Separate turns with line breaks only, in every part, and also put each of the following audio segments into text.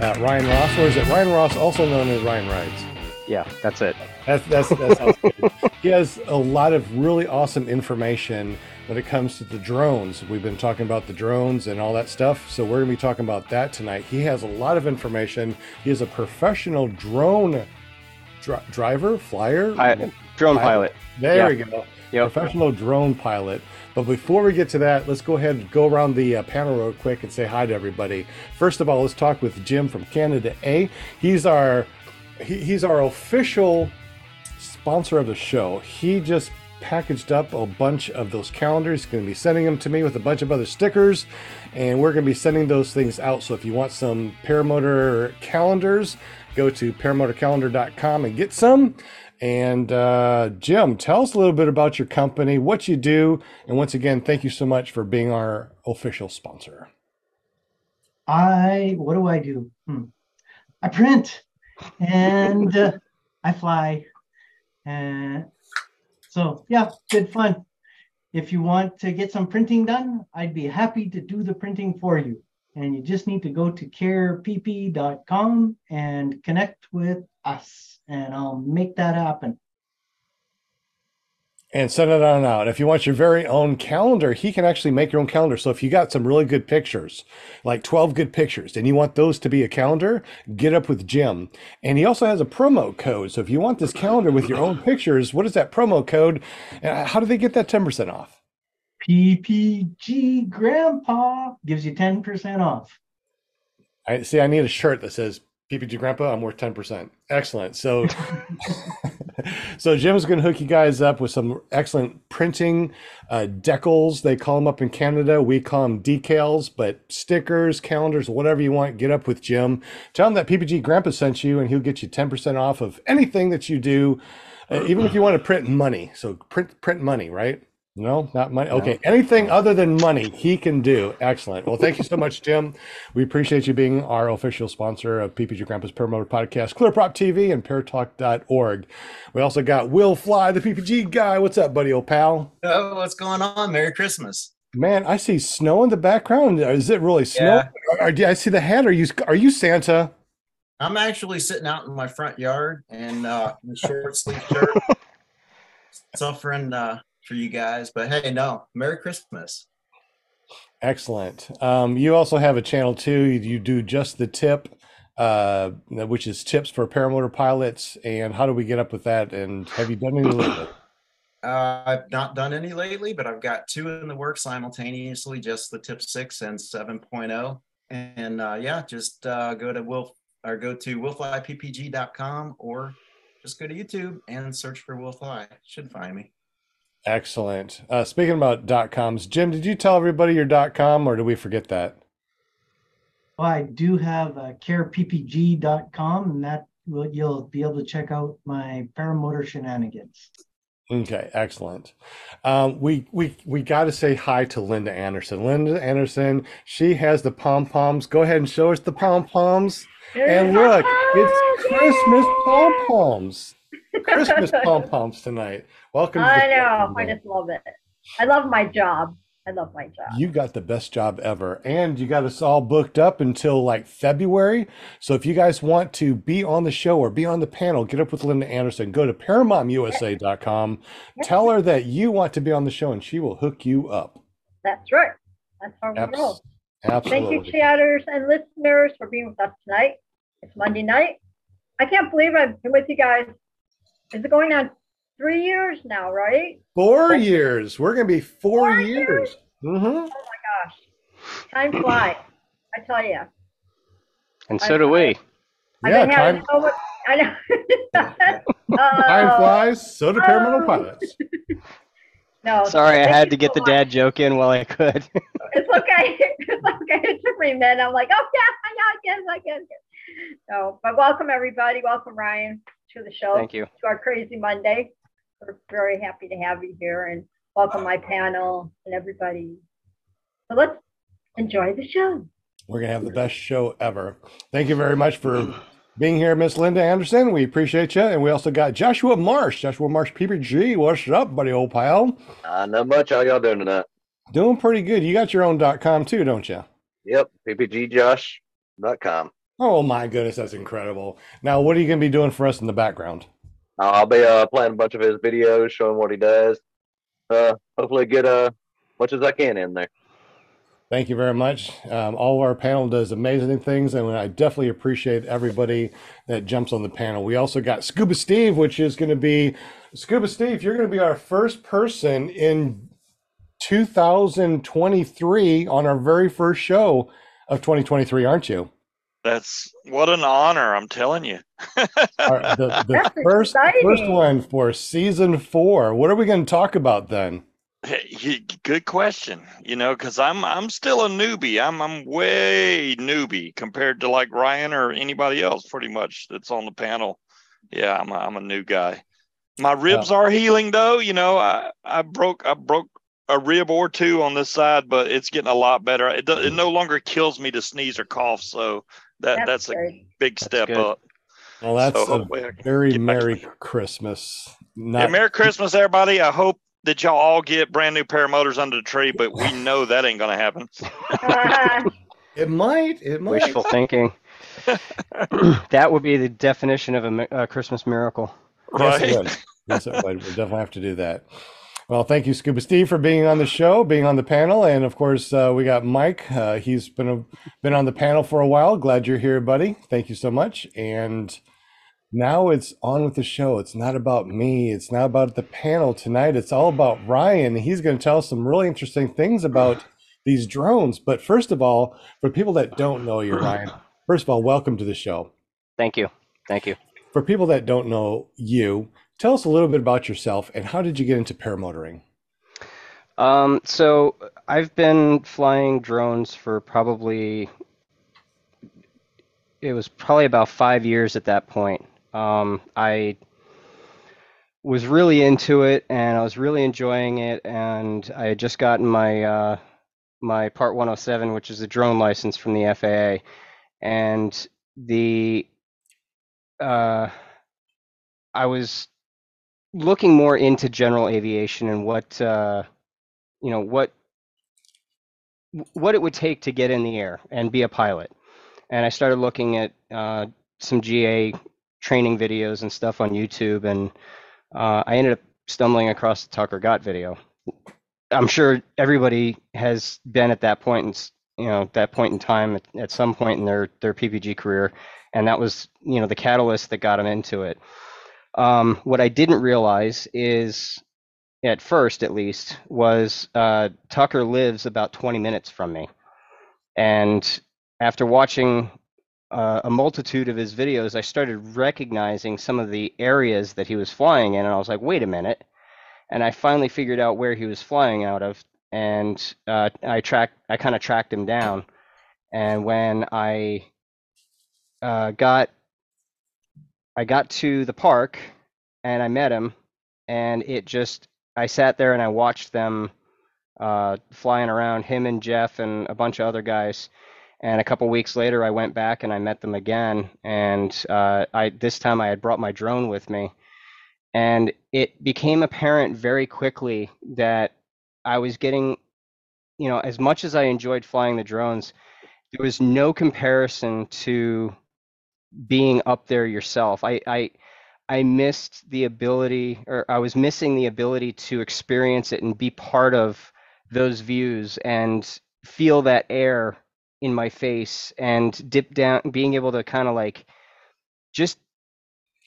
uh, Ryan Ross, or is it Ryan Ross, also known as Ryan Rides?
Yeah, that's it.
That's that's that's sounds good. He has a lot of really awesome information when it comes to the drones. We've been talking about the drones and all that stuff, so we're gonna be talking about that tonight. He has a lot of information. He is a professional drone dri- driver, flyer,
Pi- drone pilot.
There
Yeah.
we go.
Yep.
Professional drone pilot. But before we get to that, let's go ahead and go around the uh, panel real quick and say hi to everybody. First of all, let's talk with Jim from Canada A. He's our he, he's our official sponsor of the show. He just packaged up a bunch of those calendars. He's going to be sending them to me with a bunch of other stickers, and we're going to be sending those things out. So if you want some paramotor calendars, go to paramotorcalendar.com and get some. And uh, Jim, tell us a little bit about your company, what you do, and once again, thank you so much for being our official sponsor.
I what do I do? Hmm. I print and uh, I fly. And so yeah, good fun. If you want to get some printing done, I'd be happy to do the printing for you. And you just need to go to carepp.com and connect with us, and I'll make that happen.
and send it on out. If you want your very own calendar, he can actually make your own calendar. So if you got some really good pictures, like 12 good pictures, and you want those to be a calendar, get up with Jim. And he also has a promo code. So if you want this calendar with your own pictures, what is that promo code? And how do they get that 10% off?
PPG Grandpa gives you 10% off.
I see. I need a shirt that says PPG Grandpa. I'm worth ten percent. Excellent. So, so Jim's going to hook you guys up with some excellent printing uh, decals. They call them up in Canada. We call them decals, but stickers, calendars, whatever you want. Get up with Jim. Tell him that PPG Grandpa sent you, and he'll get you ten percent off of anything that you do, uh, even if you want to print money. So print print money, right? No, not money. Okay, anything other than money, he can do. Excellent. Well, thank you so much, Jim. We appreciate you being our official sponsor of PPG Grandpa's Paramotor Podcast, ClearProp TV, and Paratalk.org. We also got Will Fly, the PPG guy. What's up, buddy, old pal?
Oh, what's going on? Merry Christmas.
Man, I see snow in the background. Is it really snow?
Yeah.
Or, or I see the hat? Are you are you Santa?
I'm actually sitting out in my front yard and uh, in a short sleeve shirt, suffering uh, for you guys. But hey, no, Merry Christmas.
Excellent. Um, you also have a channel too. You, do just the tip, uh, which is tips for paramotor pilots. And how do we get up with that? And have you done any lately?
Uh, I've not done any lately, but I've got two in the works simultaneously, just the tip six and 7.0. And uh, yeah, just uh, go to Will or go to willflyppg.com or just go to YouTube and search for Will Fly. Should find me.
Excellent. Uh, speaking about dot coms, Jim, did you tell everybody your dot com, or did we forget that?
Well, I do have uh, careppg.com, and that will, you'll be able to check out my paramotor shenanigans.
Okay, excellent. Um, we we we got to say hi to Linda Anderson. Linda Anderson, she has the pom poms. Go ahead and show us the pom poms. And look, it's Christmas pom poms. Christmas pom poms tonight. Welcome. to
I know.
club,
I just love it. I love my job. I love my job.
You got the best job ever. And you got us all booked up until like February. So if you guys want to be on the show or be on the panel, get up with Linda Anderson. Go to ParamountUSA.com. Tell her that you want to be on the show and she will hook you up.
That's right. That's how we
Abs-
roll.
absolutely.
Thank you, chatters and listeners, for being with us tonight. It's Monday night. I can't believe I've been with you guys. Is it going on three years now, right?
Four years. We're going to be four,
Four
years.
years?
hmm
Gosh, time flies. I tell you.
And so do we.
I've
Yeah,
been
time,
so much. I know.
time
Oh,
flies. So do paramotor
Oh.
pilots.
No,
Sorry, I had to get
so
the
much.
dad joke in while I could.
It's okay. It's okay. It took me a minute. I'm like, oh yeah, yeah, I guess, I guess. So, but welcome everybody. Welcome Ryan to the show.
Thank you.
To our Crazy Monday. We're very happy to have you here and welcome my panel and everybody. So let's enjoy the show.
We're going to have the best show ever. Thank you very much for being here, Miss Linda Anderson. We appreciate you. And we also got Joshua Marsh. Joshua Marsh, PPG. What's up, buddy, old pal?
Uh, not much. How y'all doing tonight?
Doing pretty good. You got your own dot com too, don't you?
Yep, ppgjosh.com.
Oh my goodness, that's incredible. Now, what are you going to be doing for us in the background?
I'll be uh, playing a bunch of his videos, showing what he does. Uh, hopefully, get uh, much as I can in there.
Thank you very much. Um, all of our panel does amazing things, and I definitely appreciate everybody that jumps on the panel. We also got Scuba Steve, which is going to be Scuba Steve. You're going to be our first person in 2023 on our very first show of 2023, aren't you?
That's what an honor, I'm telling you.
Our- the the
That's
first first one for season four. What are we going to talk about then?
Hey, Good question. You know, because I'm I'm still a newbie. I'm I'm way newbie compared to like Ryan or anybody else, pretty much that's on the panel. Yeah, I'm a, I'm a new guy. My ribs are healing though. You know, I I broke I broke a rib or two on this side, but it's getting a lot better. It do, it no longer kills me to sneeze or cough, so that that's, a big step up.
Well, that's
So
a
hopefully
very
get back to
Merry Christmas.
Yeah, Merry Christmas, everybody. I hope that y'all all get brand new pair of motors under the tree, but we know that ain't gonna happen.
it might. It might.
Wishful thinking. that would be the definition of a, a Christmas miracle.
Yes, it
Right.
would. Yes, it would. We definitely have to do that. Well, thank you, Scuba Steve, for being on the show, being on the panel, and of course, uh, we got Mike. Uh, he's been a, been on the panel for a while. Glad you're here, buddy. Thank you so much. And now it's on with the show. It's not about me. It's not about the panel tonight. It's all about Ryan. He's going to tell us some really interesting things about these drones. But first of all, for people that don't know you, Ryan, first of all, welcome to the show.
Thank you. Thank you.
For people that don't know you, tell us a little bit about yourself and how did you get into paramotoring?
Um, so I've been flying drones for probably, it was probably about five years at that point. Um, I was really into it and I was really enjoying it, and I had just gotten my uh, my Part 107, which is a drone license from the FAA, and the uh, I was looking more into general aviation and what uh, you know what what it would take to get in the air and be a pilot. And I started looking at uh, some GA training videos and stuff on YouTube, and uh, I ended up stumbling across the Tucker Gott video. I'm sure everybody has been at that point, in, you know, that point in time at, at some point in their their PPG career, and that was you know the catalyst that got them into it. Um, what I didn't realize is at first at least, was uh, Tucker lives about 20 minutes from me. And after watching uh, a multitude of his videos, I started recognizing some of the areas that he was flying in. And I was like, wait a minute. And I finally figured out where he was flying out of. And uh, I tracked, I kind of tracked him down. And when I uh, got, I got to the park and I met him, and it just I sat there and I watched them uh, flying around, him and Jeff and a bunch of other guys. And a couple weeks later, I went back and I met them again. And uh, I this time I had brought my drone with me, and it became apparent very quickly that I was getting, you know, as much as I enjoyed flying the drones, there was no comparison to being up there yourself. I, I I missed the ability, or I was missing the ability to experience it and be part of those views and feel that air in my face and dip down, being able to kind of like just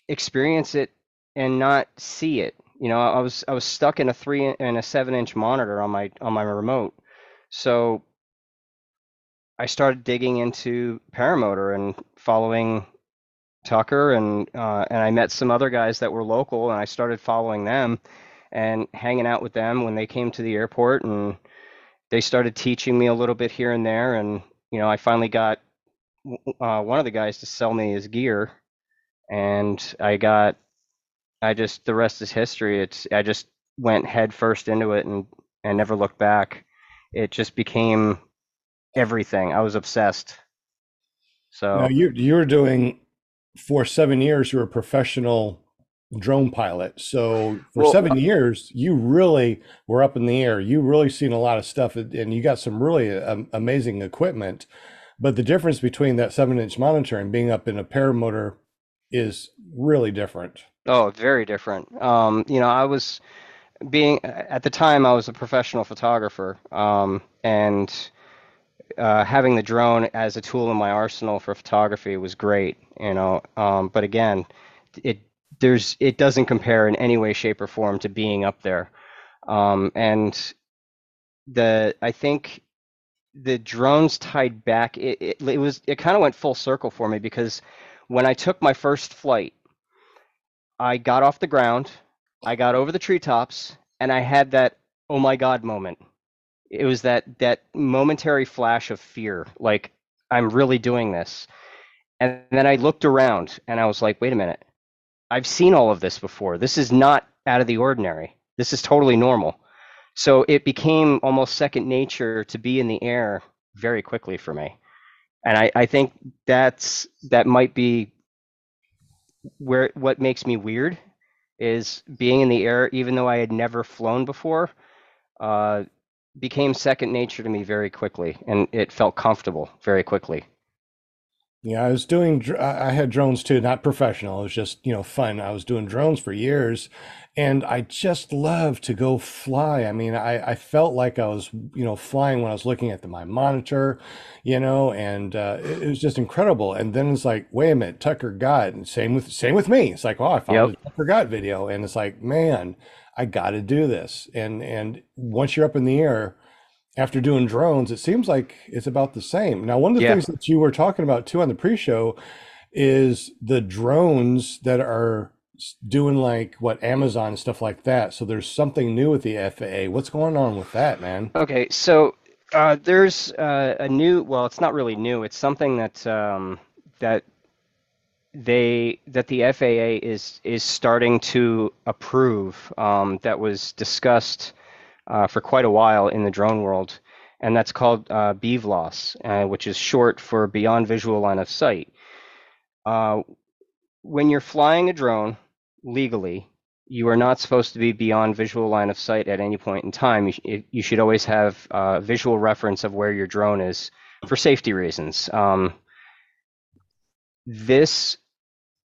experience it and not see it. You know, I was I was stuck in a three and a seven inch monitor on my on my remote, so I started digging into paramotor and following Tucker and uh, and I met some other guys that were local and I started following them and hanging out with them when they came to the airport and they started teaching me a little bit here and there and you know I finally got uh, one of the guys to sell me his gear and I got I just the rest is history. It's I just went head first into it and and never looked back. It just became everything. I was obsessed so
Now you you were doing for seven years. you're a professional drone pilot. So for
Well,
seven years, you really were up in the air. You really seen a lot of stuff, and and you got some really um, amazing equipment. But the difference between that seven inch monitor and being up in a paramotor is really different.
Oh, very different. Um, you know, I was being at the time I was a professional photographer, um, and uh, having the drone as a tool in my arsenal for photography was great. You know, um, but again, it there's it doesn't compare in any way, shape, or form to being up there. Um, and the I think the drones tied back. It, it, it was it kind of went full circle for me because when I took my first flight, I got off the ground, I got over the treetops, and I had that oh my god moment. It was that that momentary flash of fear, like I'm really doing this. And then I looked around and I was like, wait a minute. I've seen all of this before. This is not out of the ordinary. This is totally normal. So it became almost second nature to be in the air very quickly for me. And I, I think that's that might be where what makes me weird is being in the air, even though I had never flown before, uh, became second nature to me very quickly, and it felt comfortable very quickly.
Yeah, I was doing, I had drones too, not professional. It was just, you know, fun. I was doing drones for years and I just love to go fly. I mean, I, I felt like I was, you know, flying when I was looking at the, my monitor, you know, and uh, it, it was just incredible. And then it's like, wait a minute, Tucker Gott, and same with, same with me. It's like, oh, I found
Yep.
a Tucker video. And it's like, man, I got to do this. And, and once you're up in the air, after doing drones, it seems like it's about the same. Now, one of the
Yeah.
things that you were talking about too on the pre-show is the drones that are doing like what Amazon and stuff like that. So there's something new with the FAA. What's going on with that, man?
Okay, so uh, there's uh, a new, well, it's not really new. It's something that um, that they that the FAA is is starting to approve. Um, that was discussed uh, for quite a while in the drone world, and that's called uh, BVLOS, uh, which is short for Beyond Visual Line of Sight. Uh, when you're flying a drone legally, you are not supposed to be beyond visual line of sight at any point in time. You, sh- you should always have uh, visual reference of where your drone is for safety reasons. Um, this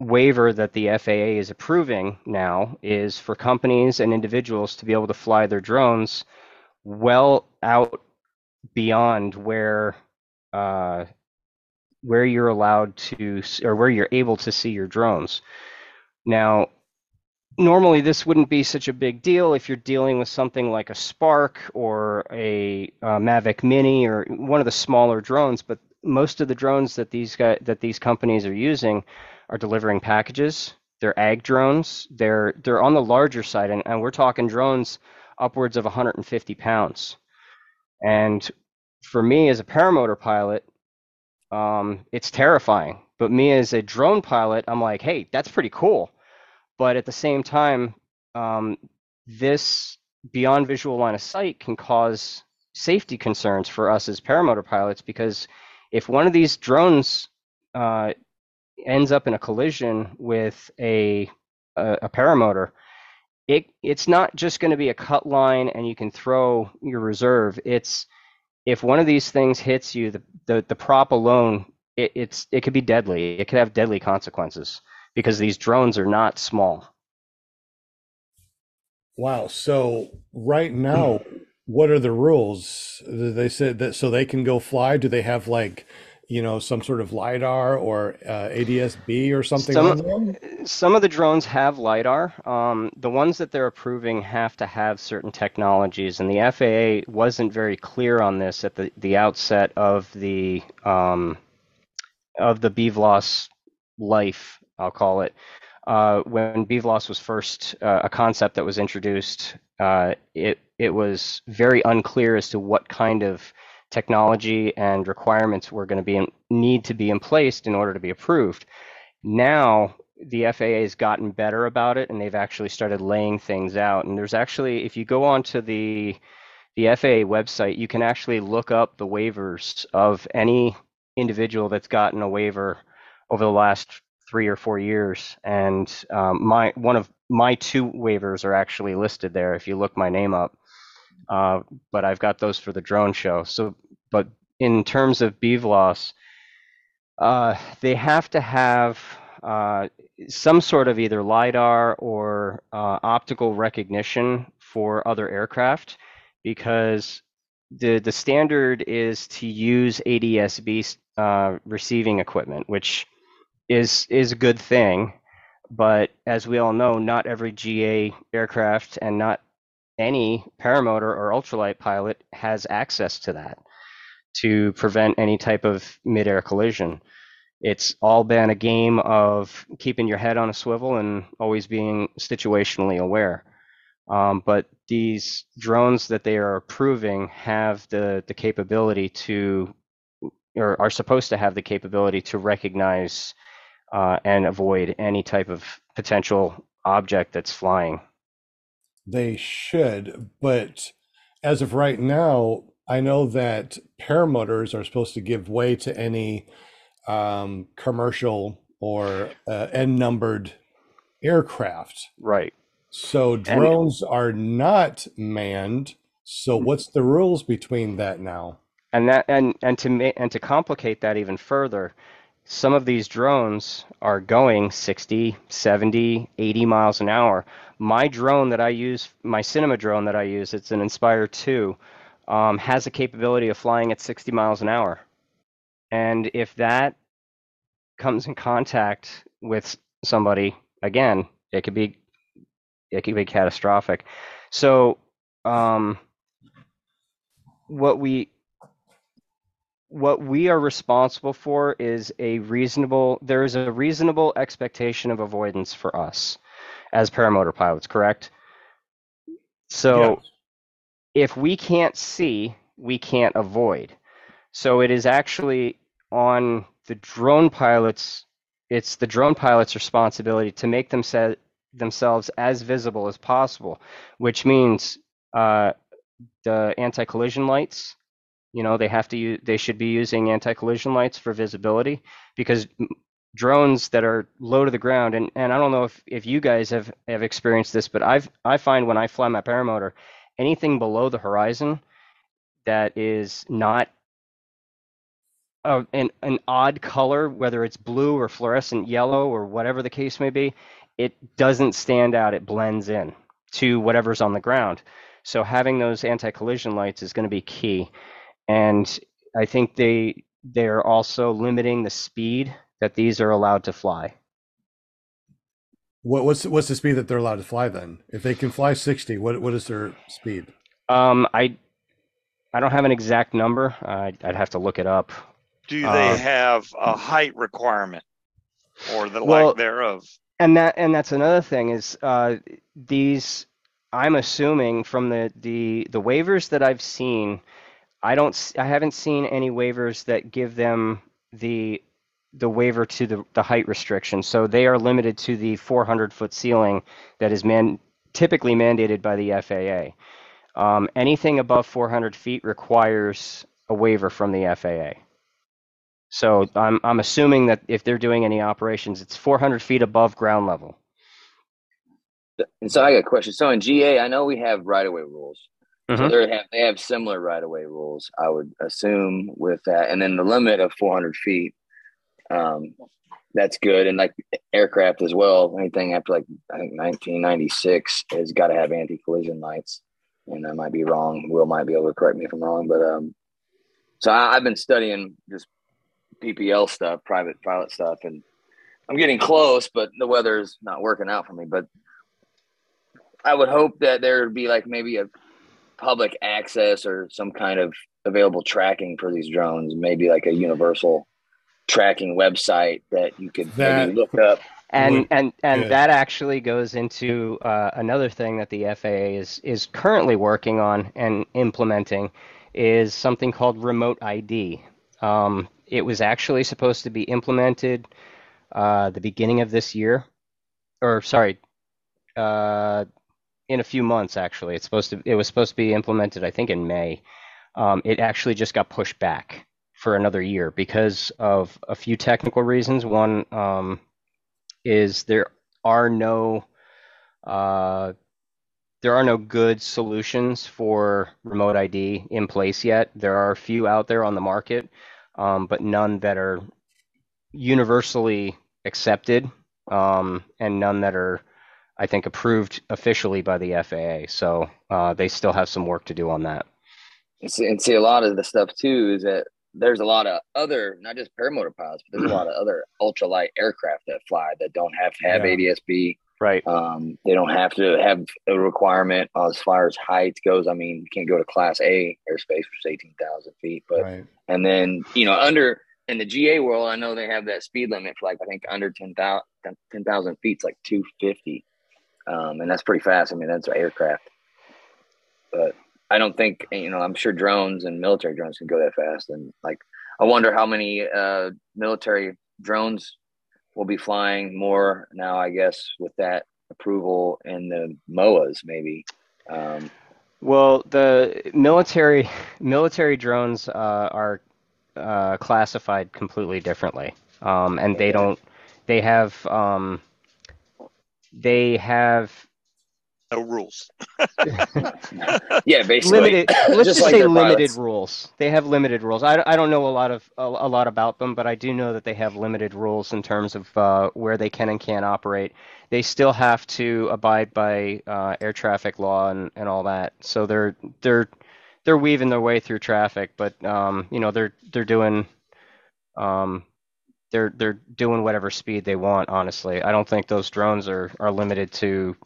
waiver that the FAA is approving now is for companies and individuals to be able to fly their drones well out beyond where uh, where you're allowed to or where you're able to see your drones. Now, normally this wouldn't be such a big deal if you're dealing with something like a Spark or a uh, Mavic Mini or one of the smaller drones, but most of the drones that these guys, that these companies are using are delivering packages. They're ag drones. They're they're on the larger side, and, and we're talking drones upwards of 150 pounds. And for me as a paramotor pilot, um, it's terrifying. But me as a drone pilot, I'm like, hey, that's pretty cool. But at the same time, um, this beyond visual line of sight can cause safety concerns for us as paramotor pilots because if one of these drones uh, ends up in a collision with a a, a paramotor, it it's not just going to be a cut line and you can throw your reserve. It's if one of these things hits you, the the, the prop alone, it, it's it could be deadly. It could have deadly consequences because these drones are not small.
Wow. So right now, what are the rules? They said that so they can go fly. Do they have like, you know, some sort of LiDAR or uh, ADS-B or something
Some-
on?
Some of the drones have LiDAR. Um, the ones that they're approving have to have certain technologies, and the FAA wasn't very clear on this at the, the outset of the um, of the BVLOS life, I'll call it. Uh, when BVLOS was first uh, a concept that was introduced, uh, it it was very unclear as to what kind of technology and requirements were going to be in, need to be in place in order to be approved. Now the FAA has gotten better about it, and they've actually started laying things out. And there's actually, if you go onto the the FAA website, you can actually look up the waivers of any individual that's gotten a waiver over the last three or four years. And um, my one of my two waivers are actually listed there if you look my name up. Uh, but I've got those for the drone show. So, but in terms of BVLOS, uh, they have to have uh, some sort of either LiDAR or uh, optical recognition for other aircraft because the, the standard is to use ADS-B uh, receiving equipment, which is, is a good thing. But as we all know, not every GA aircraft and not any paramotor or ultralight pilot has access to that to prevent any type of midair collision. It's all been a game of keeping your head on a swivel and always being situationally aware. Um, but these drones that they are approving have the, the capability to, or are supposed to have the capability to recognize uh, and avoid any type of potential object that's flying.
They should, but as of right now, I know that paramotors are supposed to give way to any um, commercial or uh, n-numbered aircraft.
Right.
So drones are not manned. So what's the rules between that now?
And that and and to ma- and to complicate that even further, some of these drones are going 60, 70, 80 miles an hour. My drone that I use, my cinema drone that I use, it's an Inspire 2, um, has a capability of flying at 60 miles an hour. And if that comes in contact with somebody, again, it could be it could be catastrophic. So um, what we what we are responsible for is a reasonable there is a reasonable expectation of avoidance for us as paramotor pilots correct? So if we can't see we can't avoid. So it is actually on the drone pilots it's the drone pilot's responsibility to make them se- themselves as visible as possible which means uh, the anti-collision lights you know, they have to use, they should be using anti-collision lights for visibility because drones that are low to the ground and, and I don't know if, if you guys have, have experienced this, but I've I find when I fly my paramotor, anything below the horizon that is not a, an, an odd color, whether it's blue or fluorescent yellow or whatever the case may be, it doesn't stand out. It blends in to whatever's on the ground. So having those anti-collision lights is going to be key and I think they they're also limiting the speed that these are allowed to fly.
What, what's what's the speed that they're allowed to fly then? If they can fly 60, what what is their speed?
Um, I I don't have an exact number. I'd, I'd have to look it up.
Do they
Uh,
have a height requirement or the
Well-
lack thereof?
And that and that's another thing is uh, these. I'm assuming from the the the waivers that I've seen, I don't I haven't seen any waivers that give them the the waiver to the, the height restriction. So they are limited to the 400 foot ceiling that is man typically mandated by the FAA. Um, anything above 400 feet requires a waiver from the FAA. So I'm I'm assuming that if they're doing any operations, it's 400 feet above ground level.
And so I got a question. So in GA, I know we have right of way rules. So
Mhm.
they have they have similar right of way rules, I would assume, with that. And then the limit of 400 feet, um, that's good. And like aircraft as well, anything after like I think 1996 has got to have anti collision lights. And I might be wrong. Will might be able to correct me if I'm wrong. But um, so I, I've been studying just PPL stuff, private pilot stuff, and I'm getting close, but the weather's not working out for me. But I would hope that there would be like maybe a public access or some kind of available tracking for these drones, maybe like a universal tracking website that you could
That-
maybe look up.
And
Would-
and and
yeah.
that actually goes into uh, another thing that the FAA is is currently working on and implementing is something called remote ID. Um, it was actually supposed to be implemented uh, the beginning of this year, or sorry, uh, in a few months. Actually, it's supposed to it was supposed to be implemented, I think, in May. Um, it actually just got pushed back for another year because of a few technical reasons. One um, is there are no uh, there are no good solutions for remote ID in place yet. There are a few out there on the market, um, but none that are universally accepted, um, and none that are, I think, approved officially by the FAA. So uh, they still have some work to do on that.
And see, and see, a lot of the stuff too is that there's a lot of other, not just paramotor pilots, but there's a lot of other ultralight aircraft that fly that don't have to have
Yeah.
ADSB.
Right.
Um, they don't have to have a requirement as far as height goes. I mean, you can't go to Class A airspace, which is eighteen thousand feet, but
Right.
and then you know under in the GA world, I know they have that speed limit for like I think under 10,000 10,000 feet, it's like two fifty, um, and that's pretty fast. I mean, that's an aircraft, but I don't think you know. I'm sure drones and military drones can go that fast, and like I wonder how many uh, military drones will be flying more now. I guess with that approval and the MOAs, maybe. Um,
Well, the military military drones uh, are uh, classified completely differently, um, and they don't. They have um, they have
No rules.
yeah, basically
limited. Let's just,
like
say limited
pilots.
rules. They have limited rules. I, I don't know a lot of a, a lot about them, but I do know that they have limited rules in terms of uh, where they can and can't operate. They still have to abide by uh, air traffic law and, and all that. So they're they're they're weaving their way through traffic, but um, you know they're they're doing um, they're they're doing whatever speed they want. Honestly, I don't think those drones are are limited to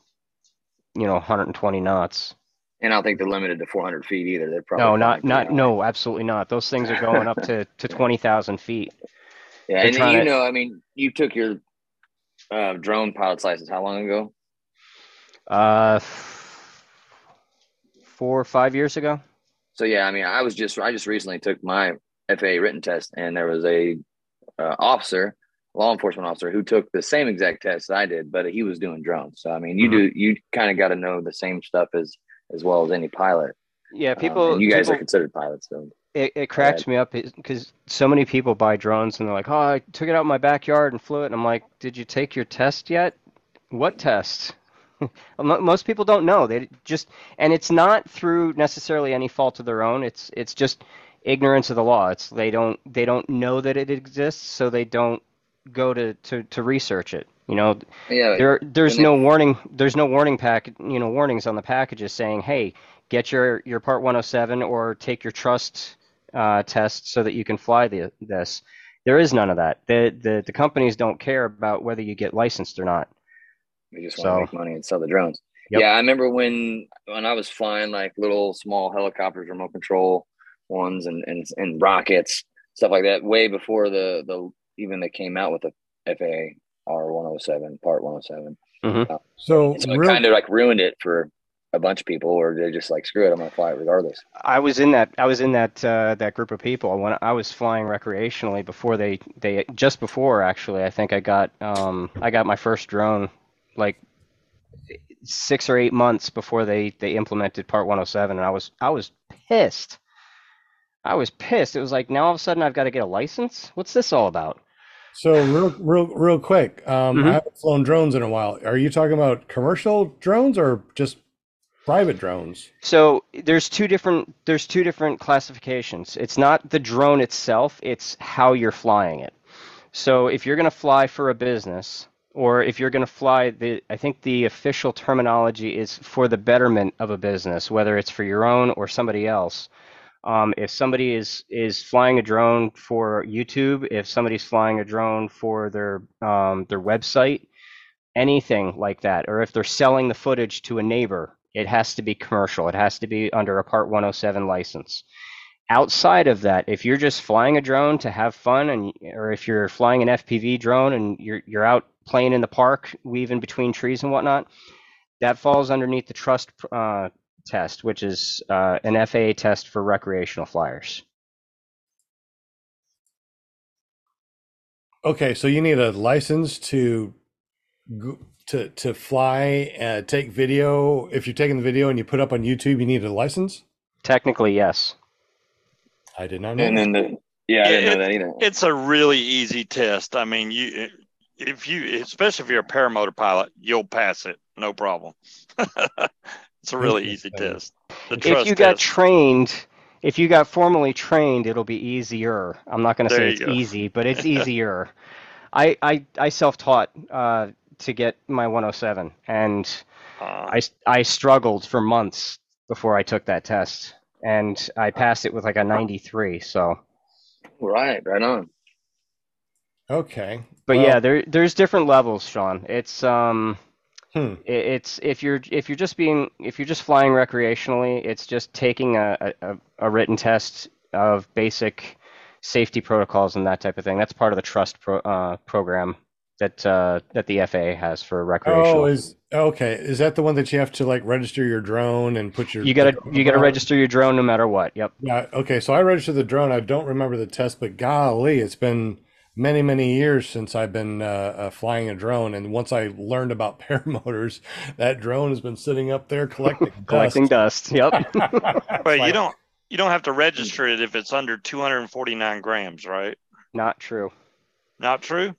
you know 120 knots.
And I don't think they're limited to 400 feet either. They're probably
No, not not no, absolutely not. Those things are going up to to 20,000 feet.
Yeah,
They're
and you
to-
know, I mean, you took your uh, drone pilot's license how long ago?
Uh, four or five years ago.
So yeah, I mean, I was just I just recently took my FAA written test, and there was a uh, officer, law enforcement officer, who took the same exact test that I did, but he was doing drones. So I mean, you
Mhm.
do you kind of got to know the same stuff as as well as any pilot.
Yeah,
Um,
people.
and you guys
people-
are considered pilots, so
it, it cracks me up because so many people buy drones and they're like, "Oh, I took it out in my backyard and flew it." And I'm like, "Did you take your test yet? What test?" Most people don't know. They just, and it's not through necessarily any fault of their own. It's it's just ignorance of the law. It's they don't they don't know that it exists, so they don't go to to to research it. You know,
yeah.
there there's no warning there's no warning pack you know warnings on the packages saying hey get your your part 107 or take your trust uh, test so that you can fly the, this there is none of that the, the the companies don't care about whether you get licensed or not
We just
So-
want to make money and sell the drones.
Yep.
Yeah, I remember when when I was flying like little small helicopters, remote control ones, and and and rockets, stuff like that, way before the the even they came out with the FAA R one hundred seven Part one hundred seven.
So,
So it
real,
kind of like ruined it for a bunch of people, or they're just like, screw it, I'm gonna fly it regardless.
I was in that I was in that uh, that group of people when I was flying recreationally before they they just before actually I think I got um I got my first drone like six or eight months before they they implemented Part 107 and I was I was pissed. I was pissed. It was like now all of a sudden I've got to get a license. What's this all about?
so real, real, real quick. Um,
Mhm.
I haven't flown drones in a while. Are you talking about commercial drones or just private drones?
So there's two different there's two different classifications. It's not the drone itself, it's how you're flying it. So if you're going to fly for a business or if you're going to fly the I think the official terminology is for the betterment of a business, whether it's for your own or somebody else. Um, if somebody is is flying a drone for YouTube, if somebody's flying a drone for their um, their website, anything like that, or if they're selling the footage to a neighbor, it has to be commercial. It has to be under a Part 107 license. Outside of that, if you're just flying a drone to have fun, and or if you're flying an FPV drone and you're you're out playing in the park, weaving between trees and whatnot, that falls underneath the trust uh, test, which is uh, an FAA test for recreational flyers.
Okay, so you need a license to to to fly, uh, take video. If you're taking the video and you put up on YouTube, you need a license.
Technically, yes.
I did not know.
And then the yeah, I didn't know that either.
It's a really easy test. I mean, you if you especially if you're a paramotor pilot, you'll pass it, no problem. It's a really easy test. The
if
trust
you got
test.
trained, if you got formally trained, it'll be easier. I'm not going to say it's
go.
easy, but it's easier. I I, I self-taught uh, to get my 107, and
Uh,
I I struggled for months before I took that test, and I passed it with like a 93. So,
Right, right on.
Okay.
but
Well,
yeah, there there's different levels, Sean. It's um.
Hmm.
It's if you're if you're just being if you're just flying recreationally, it's just taking a, a, a written test of basic safety protocols and that type of thing. That's part of the trust pro, uh, program that uh, that the FAA has for recreational.
Oh, is okay. Is that the one that you have to like register your drone and put your
you gotta you gotta register your drone no matter what. Yep.
Yeah. Okay. So I registered the drone. I don't remember the test, but golly, it's been many, many years since I've been uh, uh, flying a drone. And once I learned about paramotors, that drone has been sitting up there collecting
Collecting dust. Yep.
It's
but you don't you don't have to register it if it's under 249 grams, right?
Not true.
Not true.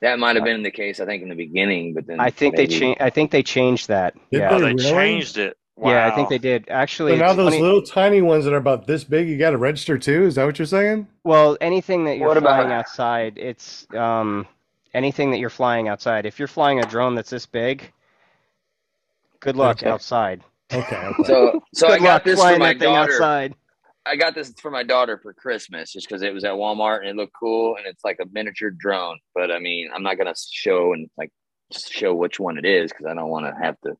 That might have been the case, I think, in the beginning, but then
I think they changed. I think they changed that.
Did
yeah.
Oh,
they
they
really?
changed it. Wow.
Yeah, I think they did. Actually,
So now those
funny-
little tiny ones that are about this big, you got to register too. Is that what you're saying?
Well, anything that you're
What about-
flying outside, it's um, anything that you're flying outside. If you're flying a drone that's this big, good luck
Okay.
outside.
Okay. okay.
So, so I got this for my daughter.
outside.
I got this for my daughter for Christmas just because it was at Walmart and it looked cool and it's like a miniature drone. But I mean, I'm not gonna show and like show which one it is because I don't want to have to get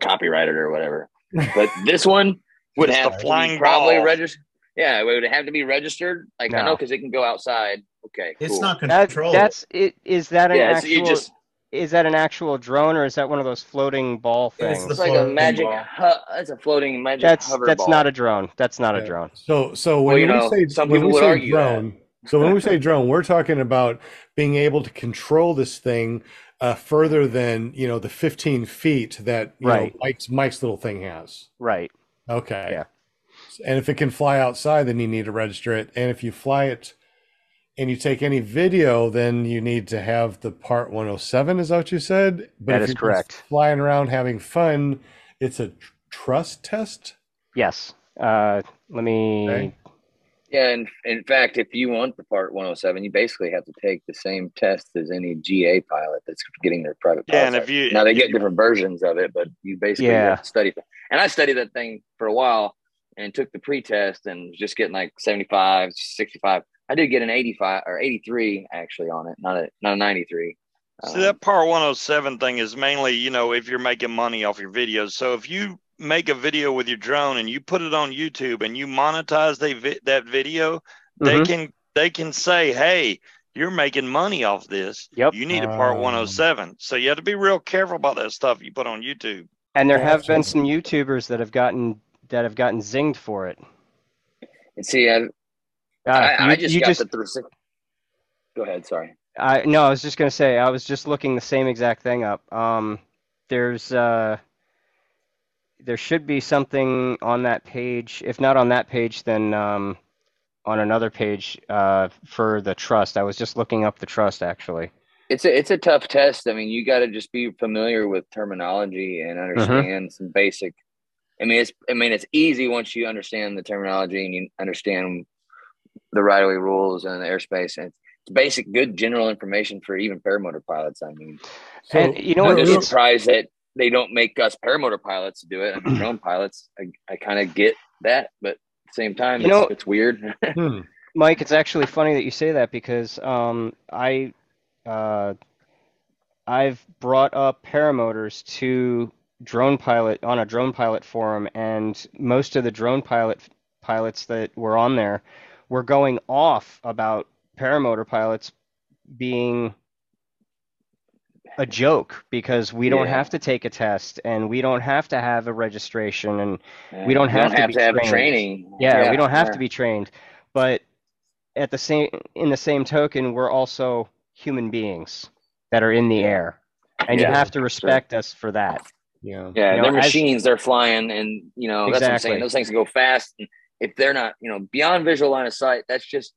copyrighted or whatever. But this one would have to
flying
be probably registered. Yeah, it would have to be registered. Like I know because it can go outside. Okay,
It's
cool.
not
That,
controlled.
that's it. Is that an
yeah, it's,
actual?
you just
Is that an actual drone or is that one of those floating ball things?
the
it's like a magic.
ball.
Hu- it's a floating magic
That's
hover
that's
ball.
not a drone. That's not a drone.
So, so when
Well, you
we
know,
say
some
when
people
we
would
say
argue that.
drone, so when we say drone, we're talking about being able to control this thing uh, further than you know the 15 feet that you
Right.
know Mike's Mike's little thing has.
Right.
Okay.
Yeah.
And if it can fly outside, then you need to register it. And if you fly it and you take any video, then you need to have the Part 107. Is that what you said? But
That
if
is correct.
Flying around having fun, it's a tr- trust test.
Yes. Uh, let me.
Okay.
Yeah, and in fact, if you want the Part 107, you basically have to take the same test as any GA pilot that's getting their private
Yeah,
pilot
and if you-
now they get
you-
different versions of it, but you basically
Yeah.
have to study. it. And I studied that thing for a while and took the pre-test and was just getting like 75, 65. I did get an 85 or 83 actually on it, not a not a 93.
See
Um,
that Part 107 thing is mainly, you know, if you're making money off your videos. So if you make a video with your drone and you put it on YouTube and you monetize they vi- that video, they
Mhm.
can they can say, "Hey, you're making money off this.
Yep.
You need a Part
Um,
107." So you have to be real careful about that stuff you put on YouTube.
And there have been some YouTubers that have gotten that have gotten zinged for it.
and see, I,
Uh,
I, I
you-
just
you
got
just
the 360. Go ahead, sorry.
I no, I was just gonna say I was just looking the same exact thing up. Um, there's uh, there should be something on that page. If not on that page, then um, on another page uh, for the trust. I was just looking up the trust actually.
It's a it's a tough test. I mean, you got to just be familiar with terminology and understand some basic. I mean, it's I mean it's easy once you understand the terminology and you understand the right of way rules and the airspace and basic good general information for even paramotor pilots. I mean,
So,
And you know
I'm
what?
just surprised that they don't make us paramotor pilots to do it. I mean, drone pilots, I, I kind of get that, but at the same time,
You
it's,
know-
it's weird.
hmm.
Mike, it's actually funny that you say that because um, I uh, I've brought up paramotors to drone pilot on a drone pilot forum, and most of the drone pilot pilots that were on there were going off about paramotor pilots being a joke because we don't have to take a test and we don't have to have a registration and
Uh,
We don't
you
have to
have
be
to have training.
yeah, we don't have
yeah.
to be trained. But at the same in the same token, we're also human beings that are in the air. And you have to respect us for that.
Yeah.
Yeah,
You know,
they're
as-
machines. They're flying, and you know that's what I'm saying. Those things go fast. And if they're not, you know, beyond visual line of sight, that's just.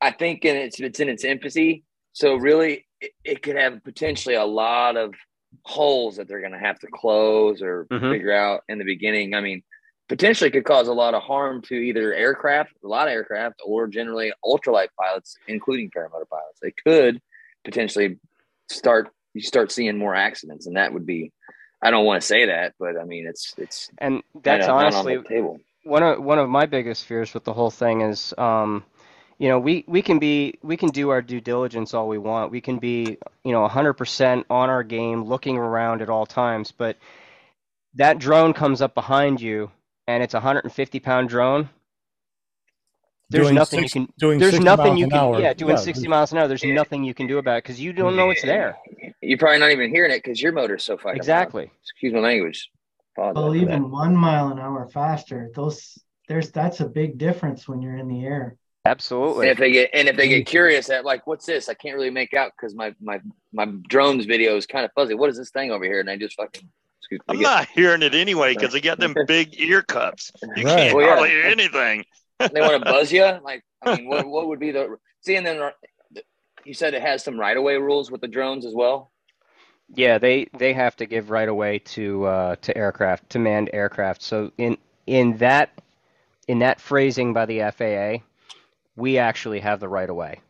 I think, and it's it's in its infancy. So really, it, it could have potentially a lot of holes that they're going to have to close or
Mhm.
figure out in the beginning. I mean, potentially could cause a lot of harm to either aircraft, a lot of aircraft, or generally ultralight pilots, including paramotor pilots. They could potentially start you start seeing more accidents, and that would be. I don't want to say that, but I mean it's it's
And that's honestly
on
one of one of my biggest fears with the whole thing is um you know we we can be we can do our due diligence all we want we can be you know 100% on our game looking around at all times but that drone comes up behind you and it's a 150 pound drone there's
Doing
nothing
six-
you can
doing
there's
60
nothing
miles
you can
hour.
yeah doing
Yeah,
60 miles an hour there's
Yeah.
nothing you can do about it because you don't know it's there
You're probably not even hearing it because your motor's so fucking loud.
exactly
Excuse my language. Apologize
Well,
for that.
even one mile an hour faster, those there's that's a big difference when you're in the air.
And
absolutely
if they get and if they get curious at like, what's this? I can't really make out because my my my drone's video is kind of fuzzy. What is this thing over here? And I just fucking excuse me.
I'm
get-
not hearing it anyway because they got them big ear cups. You
Right.
can't
Well, yeah.
hardly hear anything.
they want to buzz you. Like, I mean, what what would be the see? And then uh, you said it has some right of way rules with the drones as well.
Yeah, they they have to give right away to uh, to aircraft to manned aircraft. So in in that in that phrasing by the FAA, we actually have the right of way.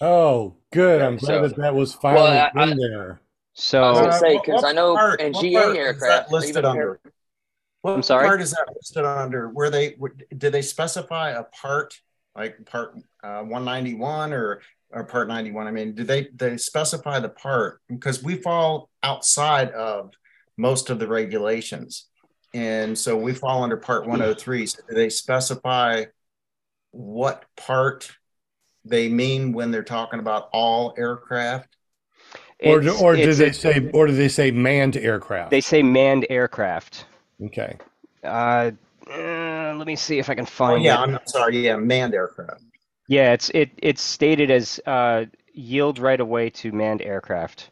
Oh, good. I'm glad that that was finally
Well, I-
in there.
I was
So
gonna
Uh,
say because
what
I know
part-
in
what
GA
part is that
aircraft,
listed under? What
I'm sorry?
part is that listed under? Where they did they specify a part like part uh, 191 or or part 91? I mean, do they they specify the part because we fall outside of most of the regulations, and so we fall under part 103. So do they specify what part they mean when they're talking about all aircraft?
Or, do, or did
it's
they say, or did they say manned aircraft?
they say manned aircraft.
okay.
Uh, uh, let me see if I can
Oh
find
yeah,
it.
I'm sorry. Yeah, manned aircraft.
Yeah, it's it it's stated as uh, yield right away to manned aircraft.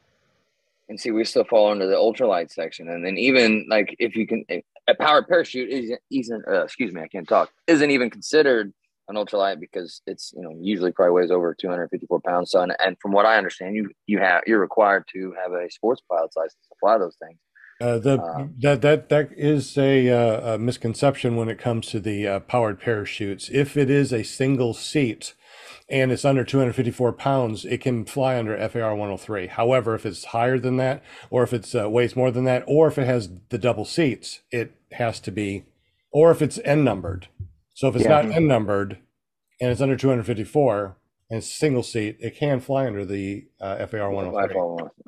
and see, we still fall under the ultralight section. And then even like if you can, a powered parachute isn't, isn't uh, excuse me, I can't talk, isn't even considered an ultralight because it's you know usually probably weighs over 254 pounds. So, and, and from what I understand, you you have you're required to have a sports pilot's license to fly those things.
Uh, the
Uh,
that that that is a, uh, a misconception when it comes to the uh, powered parachutes. If it is a single seat and it's under 254 pounds, it can fly under FAR 103. However, if it's higher than that, or if it's uh, weighs more than that, or if it has the double seats, it has to be, or if it's N numbered. So if it's
Yeah.
not N numbered and it's under 254 and it's single seat, it can fly under the uh, FAR 103.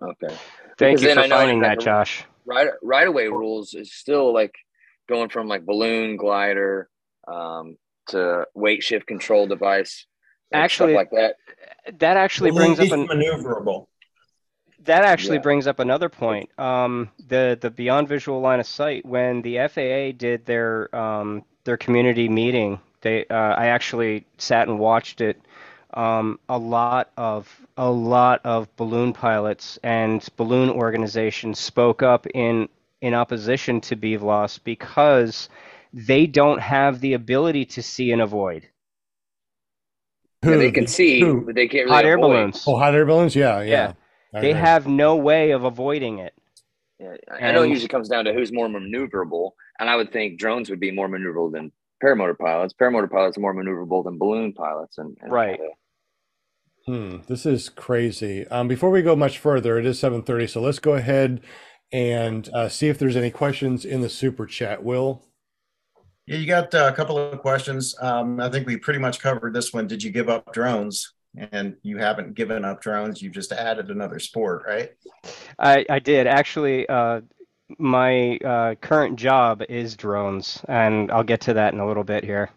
Okay.
Thank
Because
you
then
for
I know
finding
that
that, Josh.
right right away rules is still like going from like balloon glider um, to weight shift control device
Actually,
like that
That actually brings up an
maneuverable.
That actually
Yeah.
brings up another point. Um, the the beyond visual line of sight. When the FAA did their um, their community meeting, they uh, I actually sat and watched it. Um, a lot of a lot of balloon pilots and balloon organizations spoke up in in opposition to BVLOS because they don't have the ability to see and avoid
Yeah, they can see
Who?
but they can't really
hot air balloons.
Oh, hot air balloons? Yeah, yeah.
Yeah. They have no way of avoiding it.
Yeah, I I know it usually comes down to who's more maneuverable, and I would think drones would be more maneuverable than paramotor pilots. Paramotor pilots are more maneuverable than balloon pilots, and, and
Right.
Hmm, this is crazy. Um, before we go much further, it is 7:30, so let's go ahead and uh, see if there's any questions in the super chat. Will?
Yeah, you got uh, a couple of questions. Um, I think we pretty much covered this one. Did you give up drones? And you haven't given up drones. You've just added another sport, right?
I, I did actually. Uh, my uh, current job is drones, and I'll get to that in a little bit here.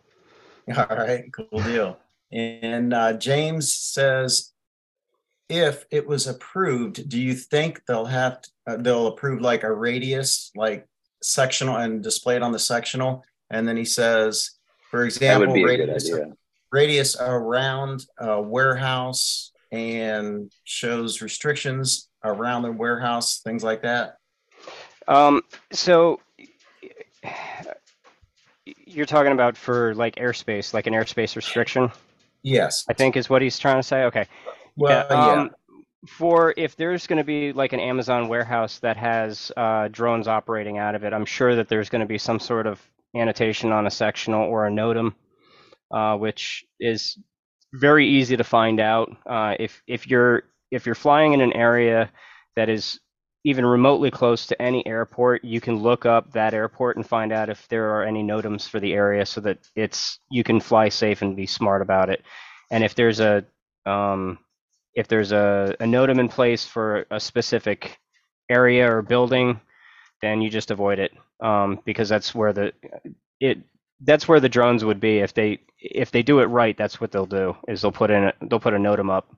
All right, cool deal. And uh, James says, if it was approved, do you think they'll have to, uh, they'll approve like a radius, like sectional, and display it on the sectional? And then he says, for example,
would be a good
radius, radius around a warehouse and shows restrictions around the warehouse, things like that.
Um, so you're talking about for like airspace, like an airspace restriction,
Yes.
I think is what he's trying to say. Okay.
Well, yeah.
um, for if there's going to be like an Amazon warehouse that has uh, drones operating out of it, I'm sure that there's going to be some sort of annotation on a sectional or a NOTAM, uh, which is very easy to find out. Uh, if if you're if you're flying in an area that is even remotely close to any airport, you can look up that airport and find out if there are any NOTAMs for the area, so that it's you can fly safe and be smart about it. And if there's a um, if there's a, a NOTAM in place for a specific area or building, then you just avoid it um, because that's where the it that's where the drones would be if they if they do it right. That's what they'll do is they'll put in a, they'll put a NOTAM up.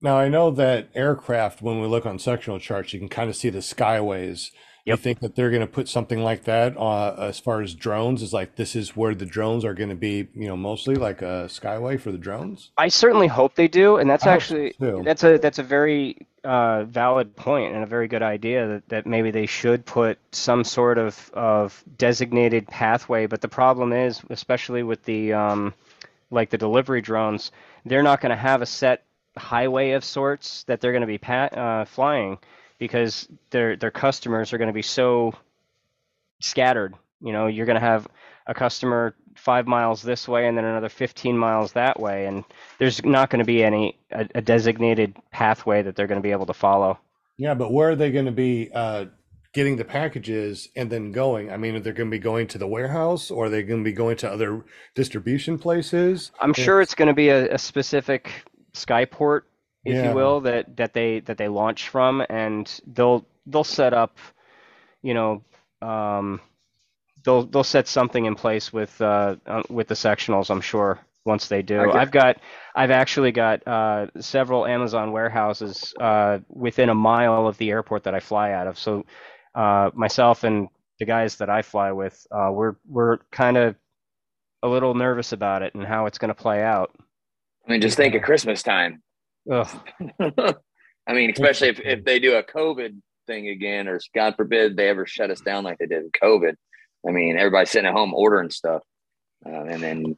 Now I know that aircraft, when we look on sectional charts, you can kind of see the skyways. You think that they're going to put something like that uh, as far as drones? Is like this is where the drones are going to be, you know, mostly like a skyway for the drones.
I certainly hope they do, and that's
I hope so,
actually that's a that's a very uh, valid point and a very good idea that, that maybe they should put some sort of, of designated pathway. But the problem is, especially with the um, like the delivery drones, they're not going to have a set highway of sorts that they're going to be pat, uh, flying because their their customers are going to be so scattered. You know, you're going to have a customer five miles this way and then another 15 miles that way, and there's not going to be any a, a designated pathway that they're going to be able to follow.
Yeah, but where are they going to be uh, getting the packages and then going? I mean, are they going to be going to the warehouse or are they going to be going to other distribution places?
I'm sure it's going to be a, a specific skyport, if
Yeah.
you will, that that they that they launch from, and they'll they'll set up, you know, um, they'll they'll set something in place with uh, uh, with the sectionals. I'm sure once they do.
Okay.
I've got I've actually got uh, several Amazon warehouses uh, within a mile of the airport that I fly out of. So uh, myself and the guys that I fly with, uh, we're we're kind of a little nervous about it and how it's going to play out.
I mean, just think of Christmas time. I mean, especially if, if they do a COVID thing again, or God forbid they ever shut us down like they did in COVID. I mean, everybody's sitting at home ordering stuff, uh, and then